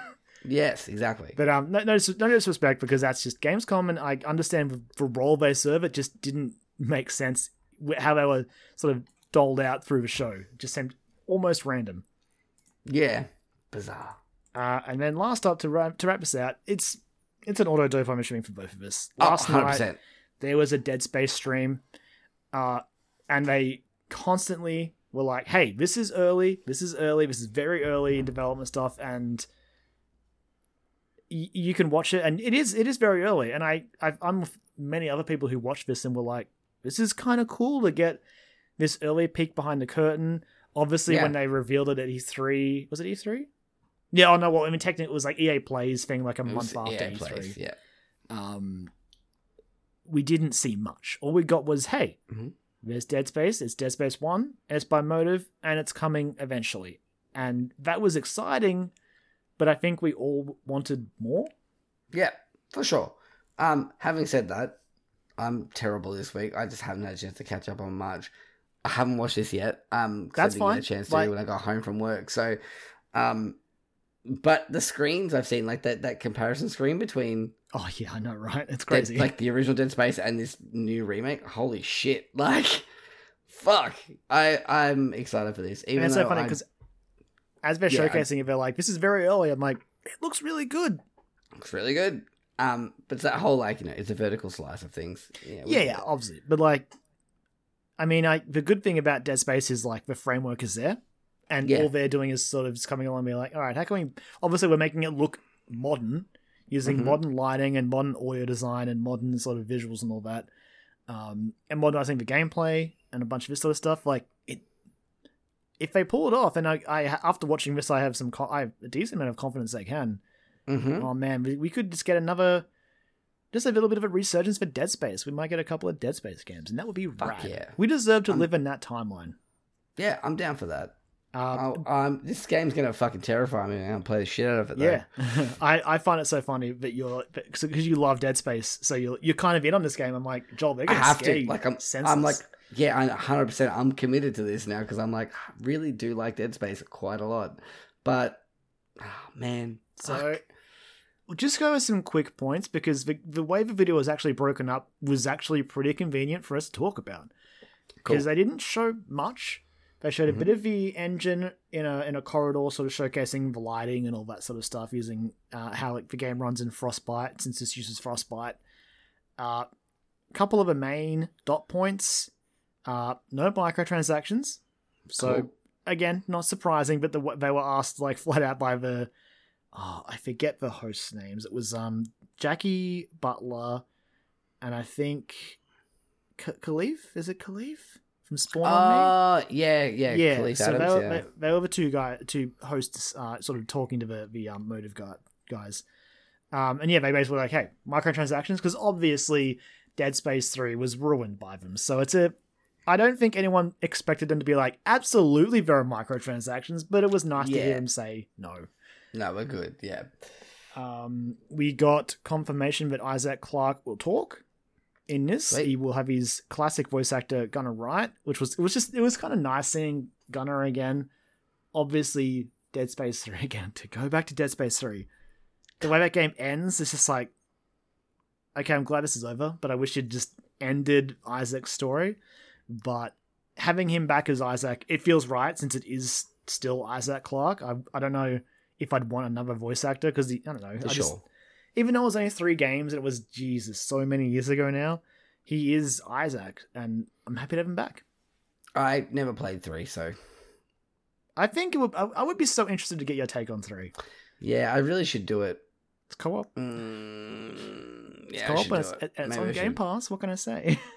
Yes, exactly.
But um, no, no, no disrespect because that's just Gamescom, and I understand for role they serve. It just didn't make sense how they were sort of doled out through the show. It just seemed almost random.
yeah, bizarre.
Uh, and then last up to wrap, to wrap this out, it's it's an auto dope I'm assuming for both of us.
Oh,
Last night
100%.
there was a Dead Space stream, uh, and they constantly were like, "Hey, this is early. This is early. This is very early in development stuff, and y- you can watch it. And it is it is very early. And I I've, I'm with many other people who watched this and were like, "This is kind of cool to get this early peek behind the curtain." Obviously,
Yeah.
when they revealed it at E3, was it E3? Yeah, oh no, well, I mean, technically, it was like EA Plays thing, like a
It
month after
yeah,
E3
place, yeah.
um, we didn't see much. All we got was, hey,
Mhm.
there's Dead Space, it's Dead Space 1, and it's by Motive, and it's coming eventually. And that was exciting, but I think we all wanted more.
Yeah, for sure. Um, having said that, I'm terrible this week. I just haven't had a chance to catch up on much. I haven't watched this yet. Um,
That's
I didn't
fine.
get a chance to
Like-
when I got home from work. So, um, but the screens I've seen, like that that comparison screen between
Oh, yeah, I know, right? It's crazy.
like the original Dead Space and this new remake. Holy shit! Like, fuck. I I'm excited for this. Even
and it's so funny because as they're
Yeah,
showcasing it, they're like, this is very early. I'm like, it looks really good.
looks really good. Um, but it's that whole like you know, it's a vertical slice of things. Yeah,
Yeah, yeah, obviously. But like, I mean, I the good thing about Dead Space is like the framework is there, and
Yeah.
all they're doing is sort of just coming along and being like, all right, how can we? Obviously, we're making it look modern using
Mhm.
modern lighting and modern audio design and modern sort of visuals and all that, um, and modernizing the gameplay and a bunch of this sort of stuff. Like it, if they pull it off, and I, I after watching this, I have some, co- I have a decent amount of confidence they can.
Mhm.
Oh man, we, we could just get another, just a little bit of a resurgence for Dead Space. We might get a couple of Dead Space games, and that would be
Fuck
rad.
yeah.
We deserve to
Um,
live in that timeline.
Yeah, I'm down for that.
Uh,
Oh, um, this game's gonna fucking terrify me. I'm gonna play the shit out of it. Though.
yeah, I, I find it so funny that you're because you love Dead Space, so you're you're kind of in on this game. I'm like Joel, they're
I
gonna
have
scare
to.
you
Like I'm,
senseless.
I'm like, yeah, I 100. percent I'm committed to this now because I'm like, I really do like Dead Space quite a lot. But, oh, man,
so.
fuck.
We'll just go with some quick points because the the way the video was actually broken up was actually pretty convenient for us to talk about.
Cool.
because they didn't show much. They showed a bit of the engine in a in a corridor, sort of showcasing the lighting and all that sort of stuff, using uh, how like, the game runs in Frostbite since this uses Frostbite. A uh, couple of the main dot points. Uh, no microtransactions. So
Cool.
again, not surprising, but the, they were asked like flat out by the oh I forget the hosts' names. It was um Jackie Butler, and I think K- Kahlief. Is it Kahlief from Spawn on Me?
Uh, yeah, yeah,
yeah,
Kahlief
so
Adams,
they, were,
yeah.
they, they were the two guy, two hosts, uh, sort of talking to the the um, motive guy, guys. Um, and yeah, they basically were like, hey, microtransactions, because obviously Dead Space 3 was ruined by them. So it's a. I don't think anyone expected them to be like, absolutely there are microtransactions, but it was nice to hear them say no.
No, we're good. Yeah.
Um, we got confirmation that Isaac Clarke will talk in this.
Sweet.
He will have his classic voice actor Gunnar Wright, which was it was just it was kind of nice seeing Gunnar again. Obviously, Dead Space Three again. To go back to Dead Space Three, the way that game ends, it's just like, okay, I'm glad this is over, but I wish it just ended Isaac's story. But having him back as Isaac, it feels right since it is still Isaac Clarke. I I don't know if I'd want another voice actor because I don't know.
For
I
sure.
just, even though it was only three games and it was Jesus so many years ago now, he is Isaac, and I'm happy to have him back.
I never played three, so
I think it would. I, would be so interested to get your take on three.
yeah, I really should do it.
It's co-op.
Mm,
It's
yeah, I
co-op,
should
and
do
it's,
it.
and it's on Game. Pass. What can I say?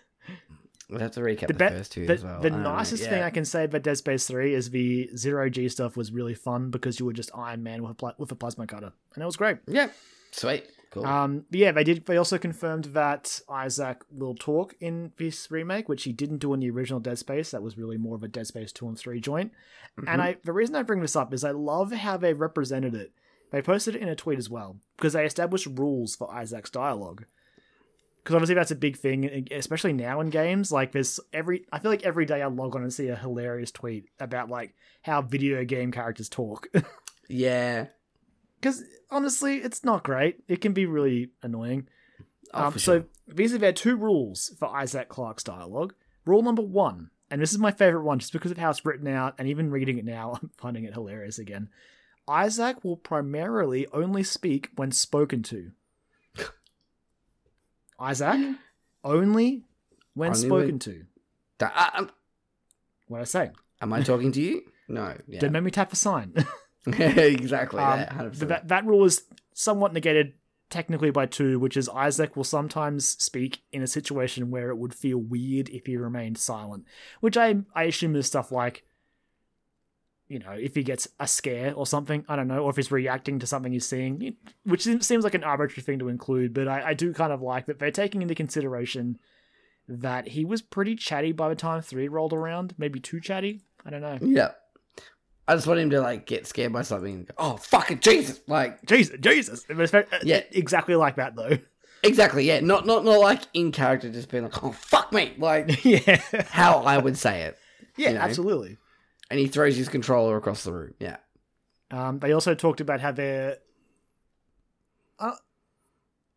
We'll have to recap
the
the,
be-
first two
the,
as well.
the
don't know,
nicest thing. I can say about Dead Space Three is the zero G stuff was really fun because you were just Iron Man with a pla- with a plasma cutter, and it was great.
Yeah, sweet, cool.
Um, but yeah, they did. They also confirmed that Isaac will talk in this remake, which he didn't do in the original Dead Space. That was really more of a Dead Space two and three joint. And I, the reason I bring this up is I love how they represented it. They posted it in a tweet as well because they established rules for Isaac's dialogue. Because obviously that's a big thing, especially now in games. Like there's every, I feel like every day I log on and see a hilarious tweet about like how video game characters talk.
yeah,
Because honestly, it's not great. It can be really annoying.
oh,
um,
for
so
sure.
these are their two rules for Isaac Clarke's dialogue. Rule number one, and this is my favorite one just because of how it's written out, and even reading it now, I'm finding it hilarious again. Isaac will primarily only speak when spoken to. Isaac, only when
Only
spoken
when-
to.
Da- ah, um,
What I say?
am I talking to you? No. Yeah.
Don't make me tap a sign.
exactly.
Um,
that, 100%.
but that, that rule is somewhat negated technically by two, which is Isaac will sometimes speak in a situation where it would feel weird if he remained silent, which I I assume is stuff like, you know, if he gets a scare or something, I don't know, or if he's reacting to something he's seeing, which seems seems like an arbitrary thing to include, but I, I do kind of like that they're taking into consideration that he was pretty chatty by the time three rolled around, maybe too chatty. I don't know.
yeah. I just want him to like get scared by something. And go, oh fucking Jesus! Like
Jesus, Jesus, very- uh,
Yeah.
exactly like that though.
exactly. Yeah. Not not not like in character, just being like, oh fuck me, like
yeah.
how I would say it.
Yeah,
You know?
absolutely.
And he throws his controller across the room. Yeah.
Um, they also talked about how they're, uh,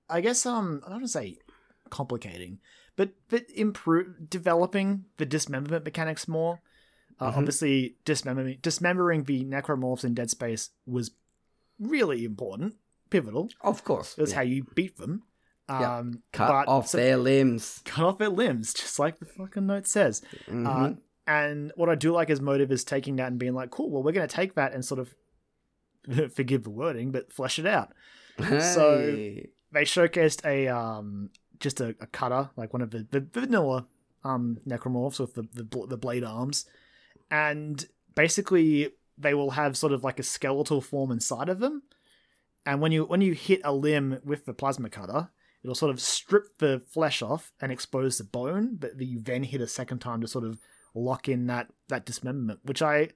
I guess, um, I don't want to say complicating, but but improve developing the dismemberment mechanics more. Uh,
Mhm.
Obviously, dismembering dismembering the necromorphs in Dead Space was really important, pivotal.
Of course.
That's
Yeah.
how you beat them.
Yeah.
Um,
cut
but-
off
so-
their limbs.
cut off their limbs, just like the fucking note says.
Mhm.
Uh, and what I do like his motive is taking that and being like, cool, well, we're going to take that and sort of, forgive the wording, but flesh it out. so- They showcased a, um, just a, a cutter, like one of the, the vanilla, um, necromorphs with the, the, the blade arms. And basically, they will have sort of like a skeletal form inside of them. And when you when you hit a limb with the plasma cutter, it'll sort of strip the flesh off and expose the bone, but you then hit a second time to sort of lock in that that dismemberment, which I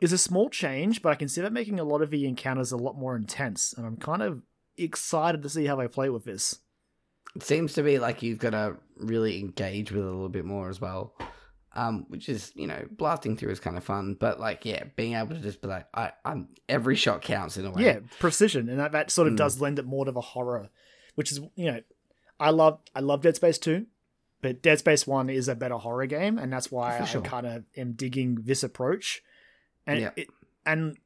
is a small change, but I can see that making a lot of the encounters a lot more intense, and I'm kind of excited to see how they play with this.
it seems to be like you've got to really engage with it a little bit more as well. Um, which is, you know, blasting through is kind of fun, but like, yeah, being able to just be like, I, I'm every shot counts in a way.
Yeah, precision, and that, that sort of
Mm.
does lend it more to the horror, which is you know, I love I love Dead Space two, but Dead Space one is a better horror game, and that's why oh,
For
I kind of am digging this approach, and
Yeah.
it, and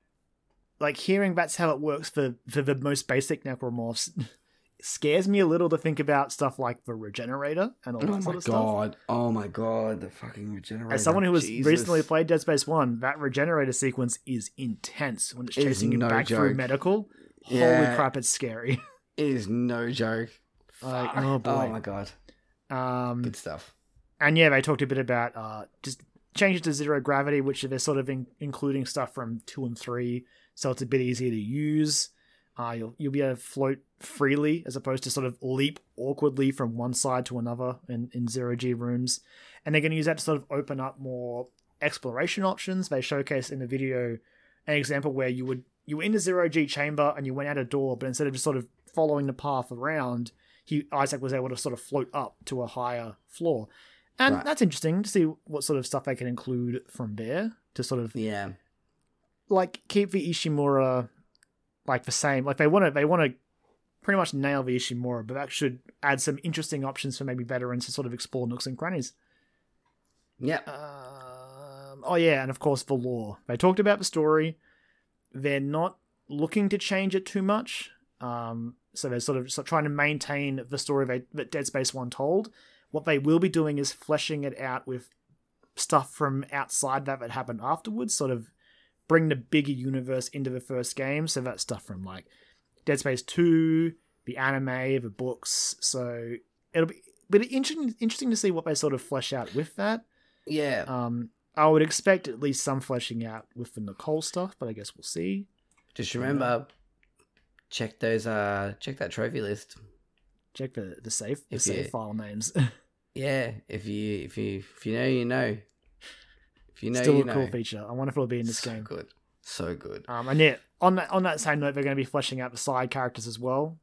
like hearing that's how it works for for the most basic necromorphs scares me a little to think about stuff like the regenerator and all oh that
Oh my
sort of stuff.
Oh my god! Oh my god! The fucking regenerator.
As someone who has recently played Dead Space 1, that regenerator sequence is intense when it's
It
chasing you
no
back through
joke.
medical. Holy crap, it's scary.
it is no joke.
Like, oh boy.
Oh my god!
Um,
Good stuff.
and yeah, they talked a bit about uh, just changes to zero gravity, which they're sort of in- including stuff from two and three, so it's a bit easier to use. Uh, you'll you'll be able to float freely as opposed to sort of leap awkwardly from one side to another in, in zero G rooms. And they're going to use that to sort of open up more exploration options. They showcase in the video an example where you would you were in the zero G chamber and you went out a door, but instead of just sort of following the path around, he Isaac was able to sort of float up to a higher floor. And
Right.
that's interesting to see what sort of stuff they can include from there to sort of
Yeah.
like keep the Ishimura like the same. Like they want to they want to pretty much nail the Ishimura, but that should add some interesting options for maybe veterans to sort of explore nooks and crannies.
Yeah.
Um, oh yeah, and of course the lore. They talked about the story. They're not looking to change it too much. Um, so they're sort of sort of trying to maintain the story they, that Dead Space One told. What they will be doing is fleshing it out with stuff from outside that that happened afterwards. Sort of bring the bigger universe into the first game. So that's stuff from like Dead Space Two, the anime, the books. So it'll be but interesting interesting to see what they sort of flesh out with that.
Yeah.
Um, I would expect at least some fleshing out with the Nicole stuff, but I guess we'll see.
Just remember, check those. Uh, check that trophy list.
Check the the safe the
If
save
you-
file names.
Yeah. If you if you if you know you know. If you know
Still
you
a
know.
cool feature. I wonder if it'll be in this
so
game.
good. So good.
Um, and yeah, on that on that same note, they're going to be fleshing out the side characters as well.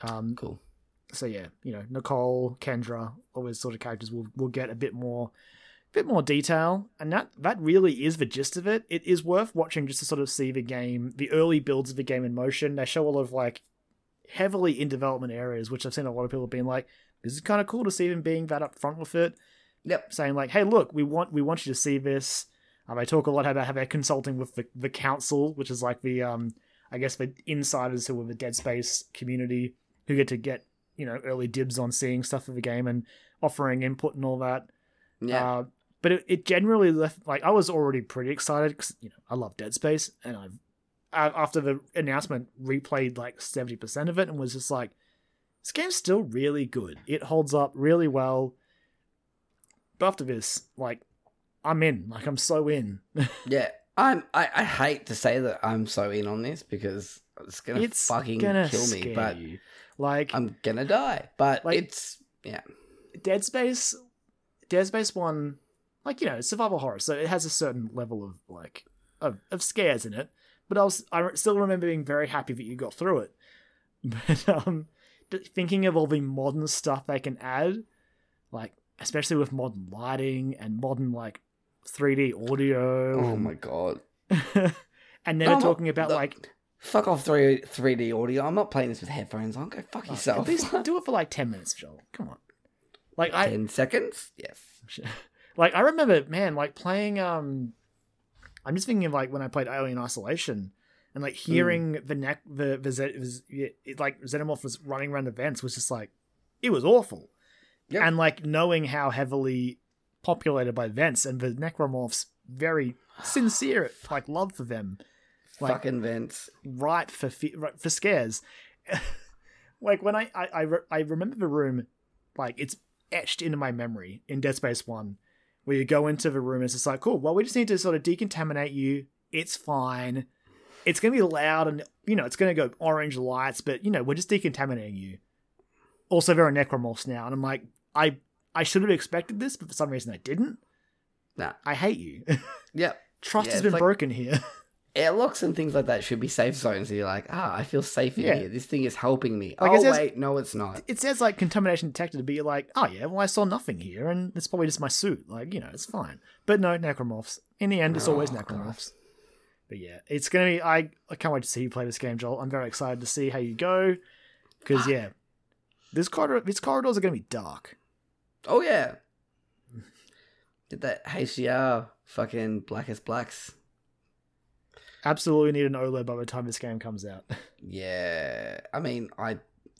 Um,
Cool.
so yeah, you know, Nicole, Kendra, all those sort of characters will will get a bit more bit more detail and that that really is the gist of it. It is worth watching just to sort of see the game, the early builds of the game in motion. They show a lot of like heavily in development areas, which I've seen a lot of people being like, this is kind of cool to see them being that upfront with it
Yep.
saying like, "Hey, look, we want we want you to see this." Um, they talk a lot about how they're consulting with the, the council, which is like the um, I guess the insiders who are the Dead Space community who get to get you know early dibs on seeing stuff of the game and offering input and all that.
Yeah.
Uh, but it, it generally left like I was already pretty excited because you know I love Dead Space and I've after the announcement replayed like seventy percent of it and was just like, this game's still really good. It holds up really well. But after this, like, I'm in. Like I'm so in.
yeah. I'm. I, I hate to say that I'm so in on this because it's gonna
it's
fucking
gonna
kill me, but
you. like
I'm gonna die. But
Like-
it's yeah.
Dead Space, Dead Space One, like you know, survival horror, so it has a certain level of like of, of scares in it. But I was, I still remember being very happy that you got through it. But um, thinking of all the modern stuff they can add, like especially with modern lighting and modern like 3D audio,
Oh my god.
and never
I'm not-
talking about
the-
like
Fuck off three three D audio. I'm not playing this with headphones on. Go fuck
at
yourself.
least do it for like 10 minutes, Joel. Come on. Like I,
Ten seconds. Yes.
Like I remember, man, like playing. Um, I'm just thinking of like when I played Alien Isolation, and like hearing the neck, the the, was it, like Xenomorph was running around the vents was just like, it was awful.
Yep.
And like knowing how heavily populated by vents and the necromorphs very sincere like love for them, like
Fucking vents.
ripe for fe- ripe for scares. like when I I I, re- I remember the room, like it's etched into my memory in Dead Space One, where you go into the room and it's just like, cool. Well, we just need to sort of decontaminate you. It's fine. It's gonna be loud and you know it's gonna go orange lights, but you know we're just decontaminating you. Also, there are necromorphs now, and I'm like, I I should have expected this, but for some reason I didn't.
Nah.
I hate you.
Yep.
Trust
Yeah,
has been
like-
broken here.
Airlocks and things like that should be safe zones. You're like, ah, I feel safe in
Yeah.
here. This thing is helping me.
Like, it
oh
says-
wait, no, it's not.
it says like contamination detected, but you're like, oh yeah, well I saw nothing here, and it's probably just my suit. Like you know, it's fine. But no, necromorphs. In the end, it's always
Oh, God.
necromorphs. But yeah, it's gonna be. I I can't wait to see you play this game, Joel. I'm very excited to see how you go, because yeah, this corridor, these corridors are gonna be dark.
Oh yeah. Did that HDR fucking blackest blacks?
Absolutely need an OLED by the time this game comes out.
Yeah. I mean, I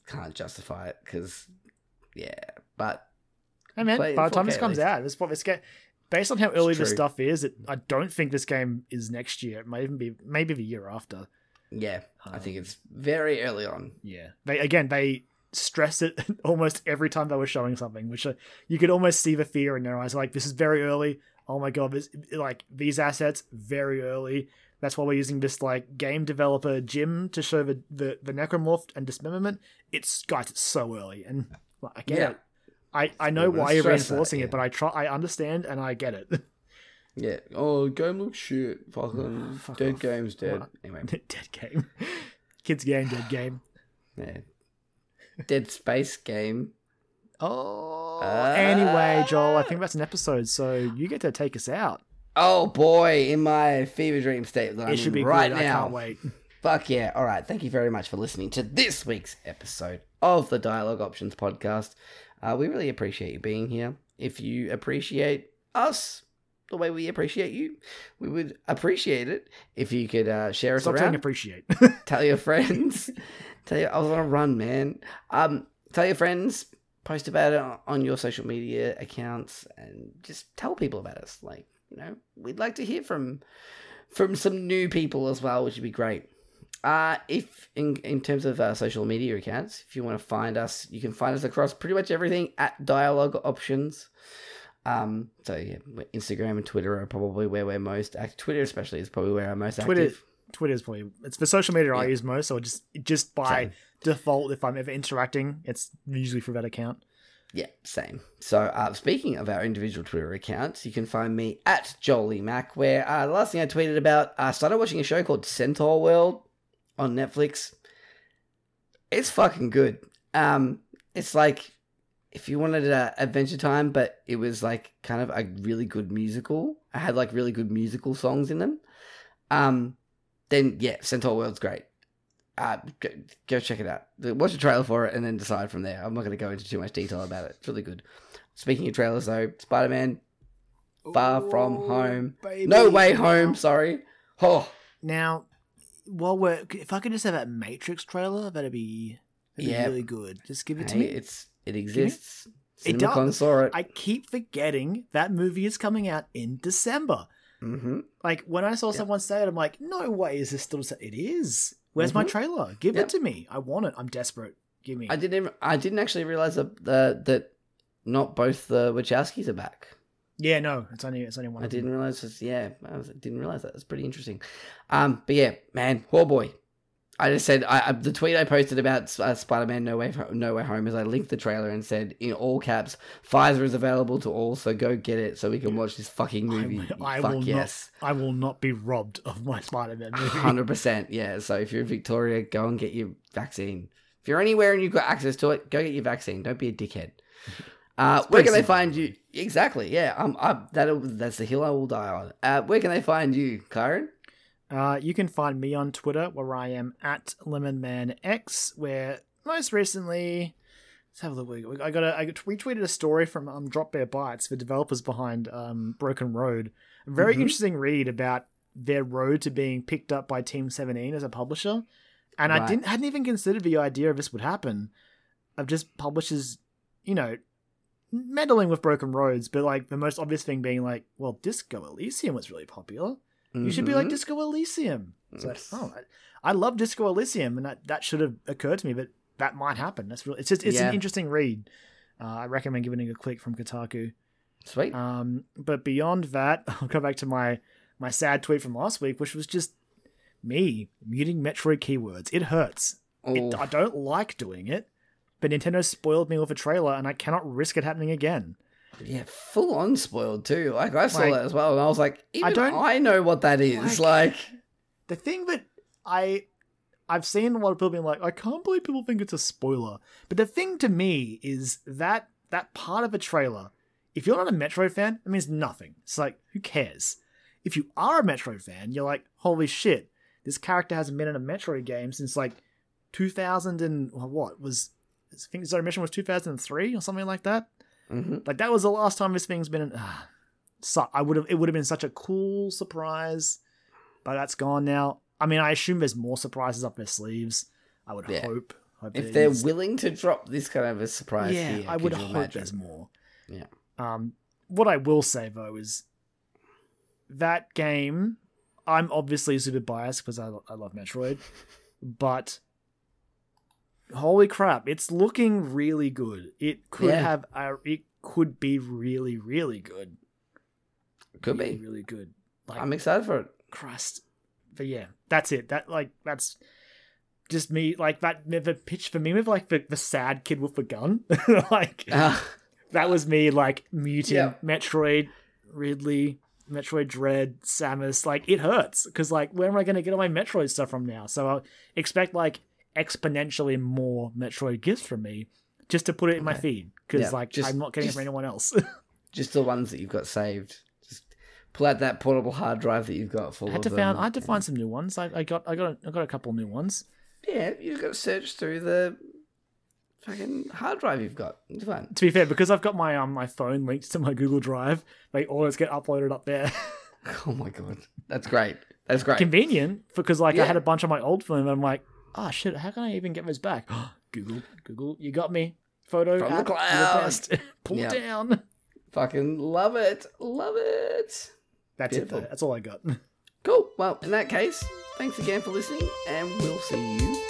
can't justify it because, yeah. But
Hey man, by the time this comes out, this this game. Based on how early this stuff is, it, I don't think this game is next year. It might even be maybe the year after.
yeah, I
Um,
think it's very early on.
Yeah, they again they stress it almost every time they were showing something, which uh, you could almost see the fear in their eyes. Like this is very early. Oh my god, this like these assets very early. That's why we're using this like game developer Jim to show the the, the necromorph and dismemberment. It's guys, it's so early, and well, I get
Yeah.
it. I, I know why you're
stress that,
reinforcing
yeah.
it, but I try. I understand and I get it.
Yeah. Oh, game looks shit. Fucking
Fuck
dead
off.
game's dead.
What?
Anyway,
dead game. Kids game, dead game.
yeah. Dead Space game.
Oh.
Uh,
anyway, Joel, I think that's an episode, so you get to take us out.
Oh boy, in my fever dream state that I'm
it should be
right
good. I
now.
can't wait.
Fuck yeah. All right. Thank you very much for listening to this week's episode of the Dialogue Options podcast. Uh, we really appreciate you being here. If you appreciate us the way we appreciate you, we would appreciate it if you could uh, share us
Stop
around.
appreciate.
tell your friends. tell you, I was on a run, man. Um, tell your friends. Post about it on your social media accounts, and just tell people about us. Like you know, we'd like to hear from from some new people as well, which would be great. Uh, if in in terms of uh, social media accounts, if you want to find us, you can find us across pretty much everything at Dialogue Options. Um, so yeah, Instagram and Twitter are probably where we're most active. Twitter, especially, is probably where I'm most
Twitter-
active.
is probably it's the social media I use most, so just just by
Same.
default, if I'm ever interacting, it's usually through that account.
Yeah, same. So, uh, speaking of our individual Twitter accounts, you can find me at Jolie Mac, where uh, the last thing I tweeted about, I started watching a show called Centaur World on Netflix. It's fucking good. Um, it's like if you wanted a Adventure Time, but it was like kind of a really good musical. I had like really good musical songs in them. Um, then yeah, Centaur World's great. Uh, go, go check it out. Watch a trailer for it and then decide from there. I'm not going to go into too much detail about it. It's really good. Speaking of trailers, though, Spider Man Far From Home.
baby.
No Way Home, sorry. Oh,
Now, while we're if I could just have that Matrix trailer, that'd be that'd
Yeah.
be really good. Just give it to
hey,
me.
it's it exists.
It does.
saw it.
I keep forgetting that movie is coming out in December.
mm-hmm.
Like when I saw
Yeah.
someone say it, I'm like, no way is this still? It is. Where's my
Mhm.
trailer? Give
Yep.
it to me. I want it. I'm desperate. Give me.
I didn't. Even, I didn't actually realize that that, that not both the Wachowskis are back.
yeah, no, it's only it's only one.
I didn't realize. This, yeah, I was, didn't realize that. That's pretty interesting. Um, but yeah, man, oh boy. I just said I, the tweet I posted about uh, Spider-Man No Way No Way Home is I linked the trailer and said in all caps, Pfizer is available to all, so go get it so we can watch this fucking movie.
I, I
Fuck
will
yes,
not. I will not be robbed of my Spider-Man movie.
hundred percent. Yeah. So if you're in Victoria, go and get your vaccine. If you're anywhere and you've got access to it, go get your vaccine. Don't be a dickhead. Uh, where can they find you? Exactly. Yeah. Um. I, that that's the hill I will die on. Uh, where can they find you, Kyron?
Uh, you can find me on Twitter where I am at LemonManX, where most recently, let's have a look. I got a, I retweeted a story from um, Drop Bear Bytes, the developers behind um, Broken Road. A very
Mhm.
interesting read about their road to being picked up by Team 17 as a publisher. And I didn't hadn't even considered the idea of this would happen, of just publishers, you know, meddling with Broken Roads, but like the most obvious thing being like, well, Disco Elysium was really popular. You should be like
Mhm.
Disco Elysium. It's like, oh, I, I love Disco Elysium, and that, that should have occurred to me, but that might happen. That's really, it's just it's
Yeah.
an interesting read. Uh, I recommend giving it a click from Kotaku.
sweet.
Um, but beyond that, I'll go back to my my sad tweet from last week, which was just me muting Metroid keywords. It hurts. It, I don't like doing it, but Nintendo spoiled me with a trailer, and I cannot risk it happening again.
Yeah, full on spoiled too. Like I saw
Like,
that as well, and I was like, even I
don't- I
know what that is. Like,
the thing that I I've seen a lot of people being like, I can't believe people think it's a spoiler. But the thing to me is that that part of a trailer, if you're not a Metro fan, it means nothing. It's like, who cares? If you are a Metro fan, you're like, holy shit, this character hasn't been in a Metro game since like 2000 and what was I think Zero Mission was 2003 or something like that.
Mhm.
Like that was the last time this thing's been. Uh, so I would have. It would have been such a cool surprise, but that's gone now. I mean, I assume there's more surprises up their sleeves. I would
Yeah.
hope. hope
if they're
is.
willing to drop this kind of a surprise,
yeah,
here,
I would hope
imagine?
there's more.
Yeah.
Um, what I will say though is that game. I'm obviously super biased because I, I love Metroid, but holy crap, it's looking really good. It could
Yeah.
have a, it could be really really good.
Could
really,
be.
really good. Like
I'm excited for it.
Christ, but yeah, that's it. That like that's just me. Like that the pitch for me with like the, the sad kid with the gun. like
Uh,
that was me like muting
Yeah.
Metroid, Ridley, Metroid Dread, Samus. Like it hurts because like where am I going to get all my Metroid stuff from now? So I expect like exponentially more Metroid gifts from me just to put it in my feed because
Yeah,
like
just-
I'm not getting
just-
it from anyone else.
just the ones that you've got saved. Just pull out that portable hard drive that you've got full
I had to
of them.
I had to find some new ones. I, I got I got a, I got a couple new ones.
Yeah, you've got to search through the fucking hard drive you've got. It's fine.
To be fair, because I've got my um my phone linked to my Google Drive, they always get uploaded up there.
Oh my god, that's great. That's great.
Convenient because like I had a bunch on my old phone, and I'm like, oh shit, how can I even get this back? Google, Google, you got me. Photo
From the
app, you're
cloud.
Pull
Yeah.
it down.
Fucking love it. Love it.
That's
Beautiful.
it. Though. That's all I got.
Cool. Well, in that case, thanks again for listening, and we'll see you